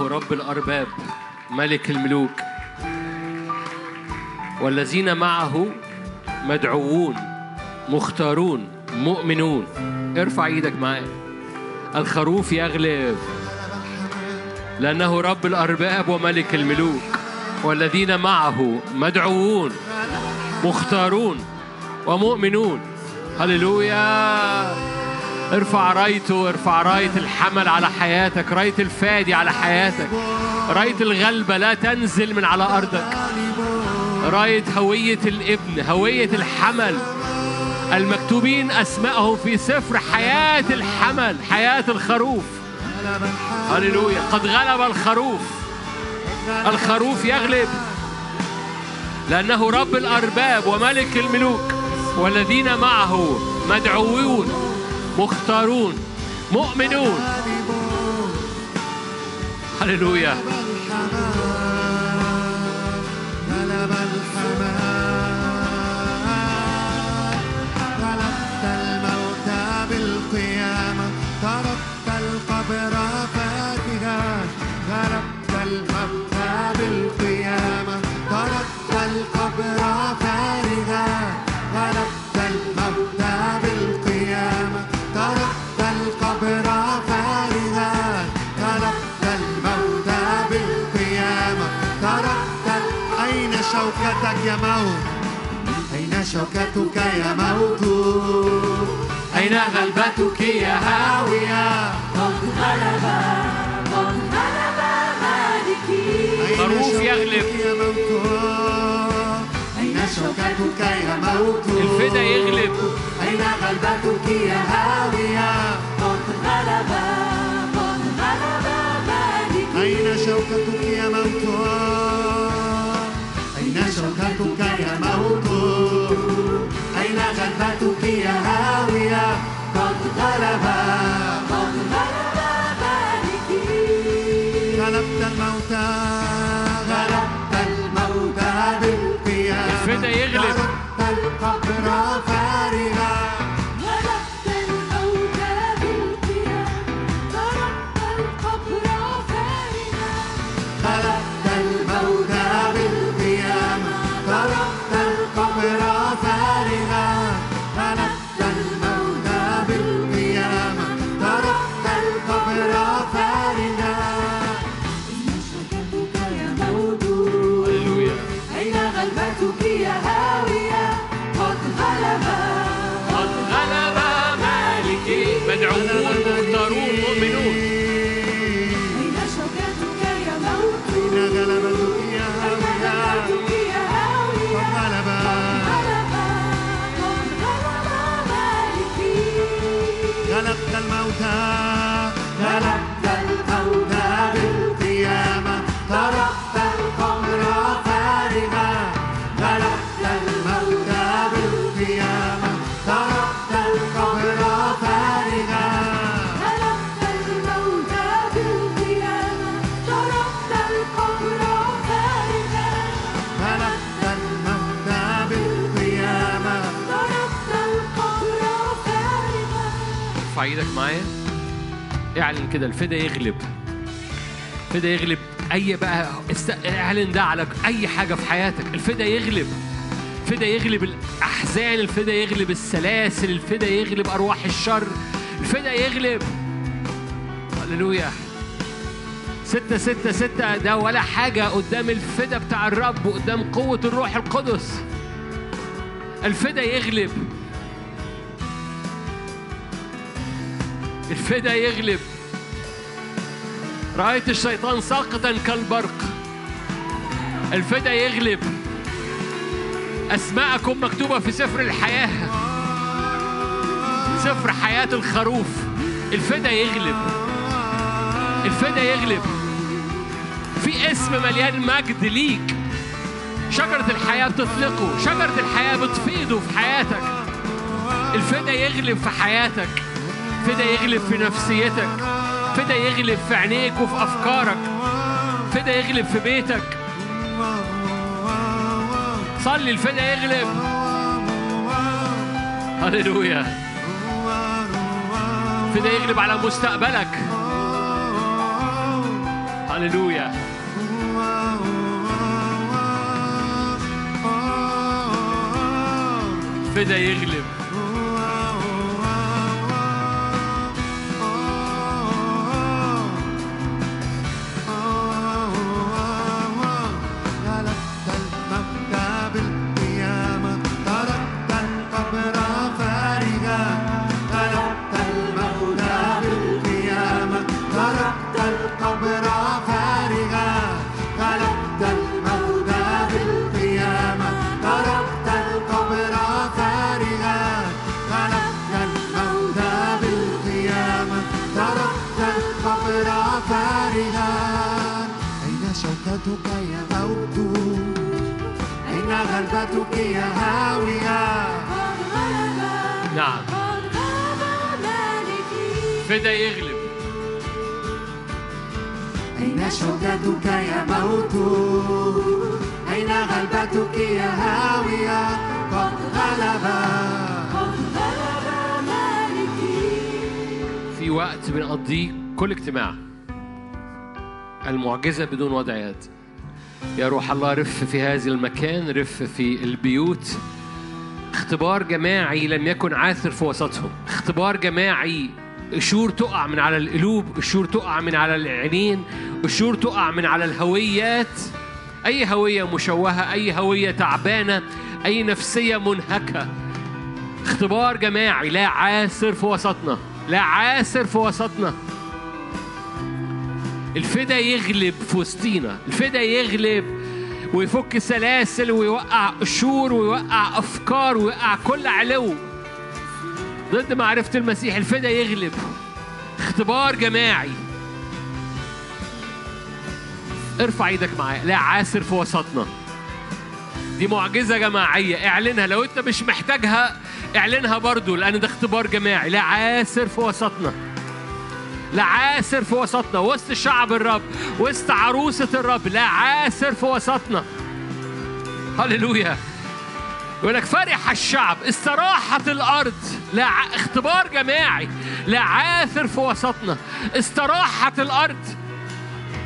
رب الأرباب ملك الملوك. والذين معه مدعوون مختارون مؤمنون. ارفع إيدك معايا. الخروف يغلب. لأنه رب الأرباب وملك الملوك. والذين معه مدعوون مختارون ومؤمنون. هللويا! ارفع رايته ارفع راية الحمل على حياتك راية الفادي على حياتك راية الغلبة لا تنزل من على أرضك. راية هوية الابن هوية الحمل. المكتوبين أسمائهم في سفر حياة الحمل حياة الخروف. هللويا. قد غلب الخروف. الخروف يغلب. لأنه رب الأرباب وملك الملوك والذين معه مدعوون. مختارون مؤمنون. هللويا. شوكتك يا موت أين شوكتك يا موت أين غلبتك يا هاوية قد غلب قد غلب مالكي خروف يغلب. يا موت أين شوكتك يا موت الفدا يغلب أين غلبتك يا هاوية قد غلب قد غلب مالكي أين شوكتك يا موت أين شوكتك يا موت أين غلبتك يا هاوية ارفع إيدك معايا. اعلن كده الفدا يغلب. الفدا يغلب. اي بقى. اعلن ده على اي حاجة في حياتك. الفدا يغلب. الفدا يغلب الأحزان الفدا يغلب السلاسل الفدا يغلب أرواح الشر. الفدا يغلب. هللويا. ستة ستة ستة. ده ولا حاجة قدام الفدا بتاع الرب وقدام قوة الروح القدس. الفدا يغلب. الفدا يغلب. رأيت الشيطان ساقطا كالبرق. الفدا يغلب. أسماءكم مكتوبة في سفر الحياة. سفر حياة الخروف. الفدا يغلب. الفدا يغلب. في اسم مليان مجد ليك. شجرة الحياة بتطلقه. شجرة الحياة بتفيضه في حياتك. الفدا يغلب في حياتك. فدا يغلب في نفسيتك فدا يغلب في عينيك وفي أفكارك فدا يغلب في بيتك. صلي الفدا يغلب. هللويا. فدا يغلب على مستقبلك. هللويا. فدا يغلب. هاوية غلب نعم. فدا يغلب. أين شوكتك يا موت؟ أين غلبتك يا هاوية؟ قد غلب. قد غلب مالكي في وقت بنقضيه كل اجتماع. المعجزة بدون وضع يد يا روح الله رف في هذا المكان رف في البيوت. اختبار جماعي لم يكن عاثر في وسطهم. اختبار جماعي قشور تقع من على القلوب قشور تقع من على العينين قشور تقع من على الهويات. أي هوية مشوهة أي هوية تعبانة أي نفسية منهكة. اختبار جماعي لا عاسر في وسطنا لا عاسر في وسطنا. الفدا يغلب في وسطينا الفدا يغلب ويفك سلاسل ويوقع قشور ويوقع أفكار ويوقع كل علو. ضد معرفة المسيح الفدا يغلب. اختبار جماعي. ارفع إيدك معايا لا عاسر في وسطنا. دي معجزة جماعية اعلنها. لو انت مش محتاجها اعلنها برضو لأن ده اختبار جماعي. لا عاسر في وسطنا. لا عاسر في وسطنا وسط شعب الرب وسط عروسة الرب لا عاسر في وسطنا. هللويا. يقول لك فرح الشعب استراحت الأرض لا ع... اختبار جماعي لا عاثر في وسطنا. استراحت الأرض.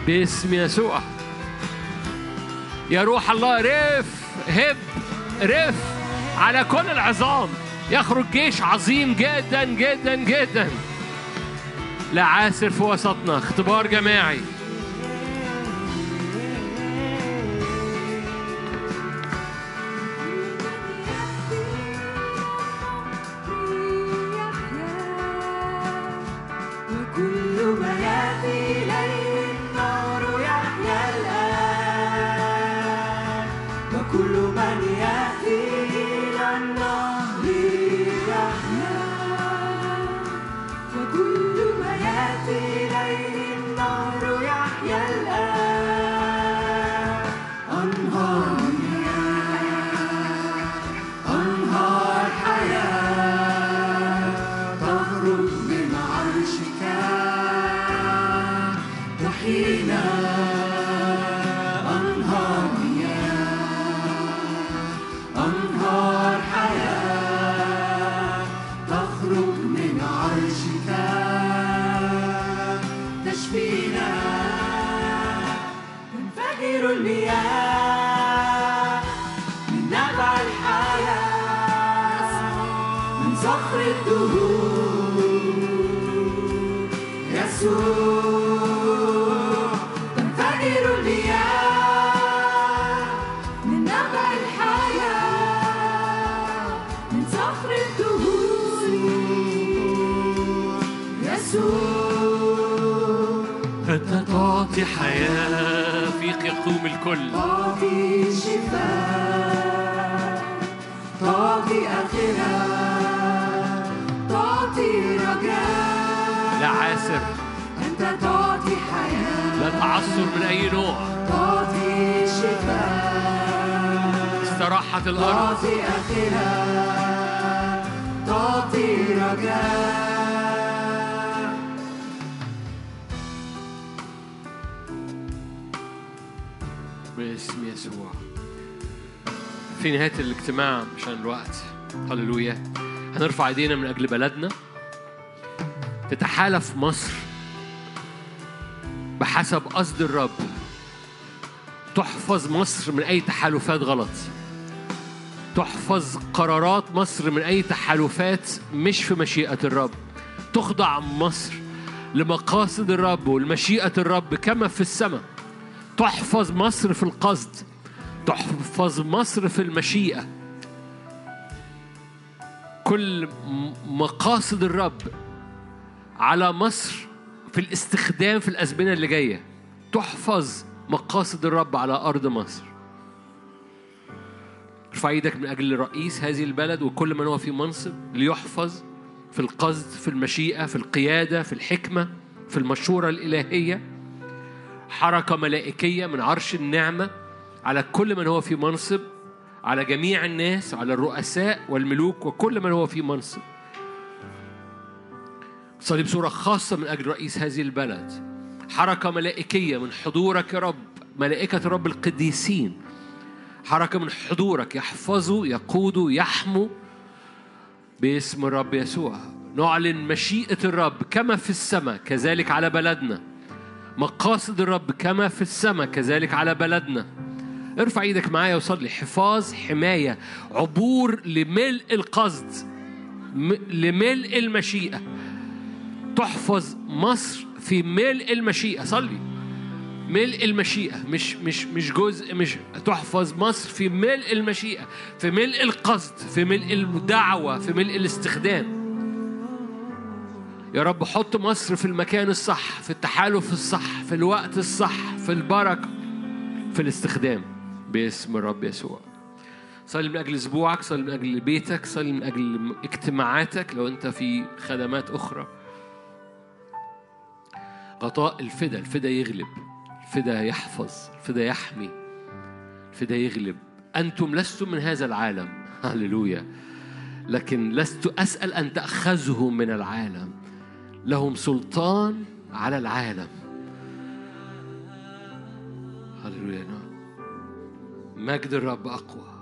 باسم يسوع. يا روح الله رف هب رف على كل العظام. يخرج جيش عظيم جدا جدا جدا. لا عاسر في وسطنا. اختبار جماعي. الكل. تعطي شفاء تعطي آخرة تعطي رجاء لا عاسر. أنت تعطي حياة. لا تعثر من أي نوع. تعطي شفاء استراحة الأرض. تعطي آخرة تعطي رجاء باسم يسوع. في نهاية الاجتماع عشان الوقت. هللويا. هنرفع ايدينا من أجل بلدنا. تتحالف مصر بحسب قصد الرب. تحفظ مصر من أي تحالفات غلط. تحفظ قرارات مصر من أي تحالفات مش في مشيئة الرب. تخضع مصر لمقاصد الرب والمشيئة الرب كما في السماء. تحفظ مصر في القصد تحفظ مصر في المشيئة. كل مقاصد الرب على مصر في الاستخدام في الأزمنة اللي جاية. تحفظ مقاصد الرب على أرض مصر. ارفع إيدك من أجل رئيس هذه البلد وكل من هو في منصب ليحفظ في القصد في المشيئة في القيادة في الحكمة في المشورة الإلهية. حركة ملائكية من عرش النعمة على كل من هو في منصب على جميع الناس على الرؤساء والملوك وكل من هو في منصب. صلي بصورة خاصة من أجل رئيس هذه البلد. حركة ملائكية من حضورك يا رب ملائكة الرب القديسين. حركة من حضورك يحفظوا يقودوا يحموا باسم الرب يسوع. نعلن مشيئة الرب كما في السماء كذلك على بلدنا. مقاصد الرب كما في السماء كذلك على بلدنا. ارفع إيدك معايا وصلي. حفاظ حماية عبور لملء القصد لملء المشيئة. تحفظ مصر في ملء المشيئة. صلي. ملء المشيئة مش مش مش جزء مش تحفظ مصر في ملء المشيئة في ملء القصد في ملء الدعوة في ملء الاستخدام. يا رب حط مصر في المكان الصح في التحالف الصح في الوقت الصح في البركة في الاستخدام. باسم الرب يسوع. صلي من أجل أسبوعك صلي من أجل بيتك صلي من أجل اجتماعاتك لو أنت في خدمات أخرى. غطاء الفدا الفدا يغلب الفدا يحفظ الفدا يحمي الفدا يغلب. أنتم لستم من هذا العالم. هللويا. لكن لست أسأل أن تأخذهم من العالم. لهم سلطان على العالم. هللويا. مجد الرب أقوى.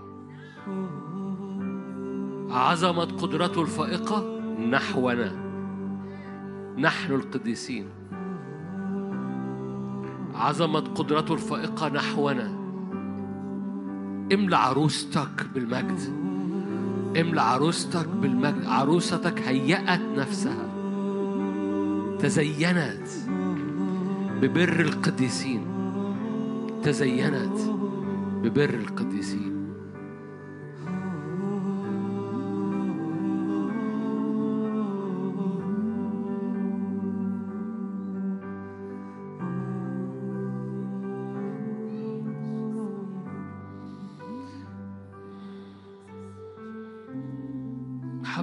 عظمة قدرته الفائقة نحونا. نحن القديسين. عظمة قدرته الفائقة نحونا. املى عروستك بالمجد. املى عروستك بالمجد. عروستك هيأت نفسها. تزينت ببر القديسين. تزينت ببر القديسين.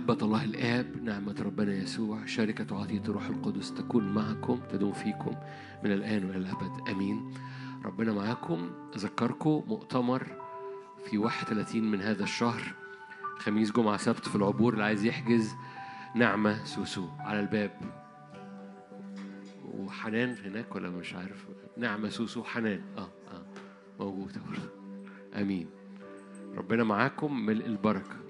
محبة الله الآب نعمة ربنا يسوع شركة وعطية الروح القدس تكون معكم تدوم فيكم من الآن وإلى الأبد. أمين. ربنا معاكم. أذكركم مؤتمر في 31 من هذا الشهر خميس جمعة سبت في العبور اللي عايز يحجز نعمة سوسو على الباب. وحنان هناك ولا مش عارف؟ نعمة سوسو حنان. آه آه. موجودة آمين. ربنا معاكم. ملء البركة.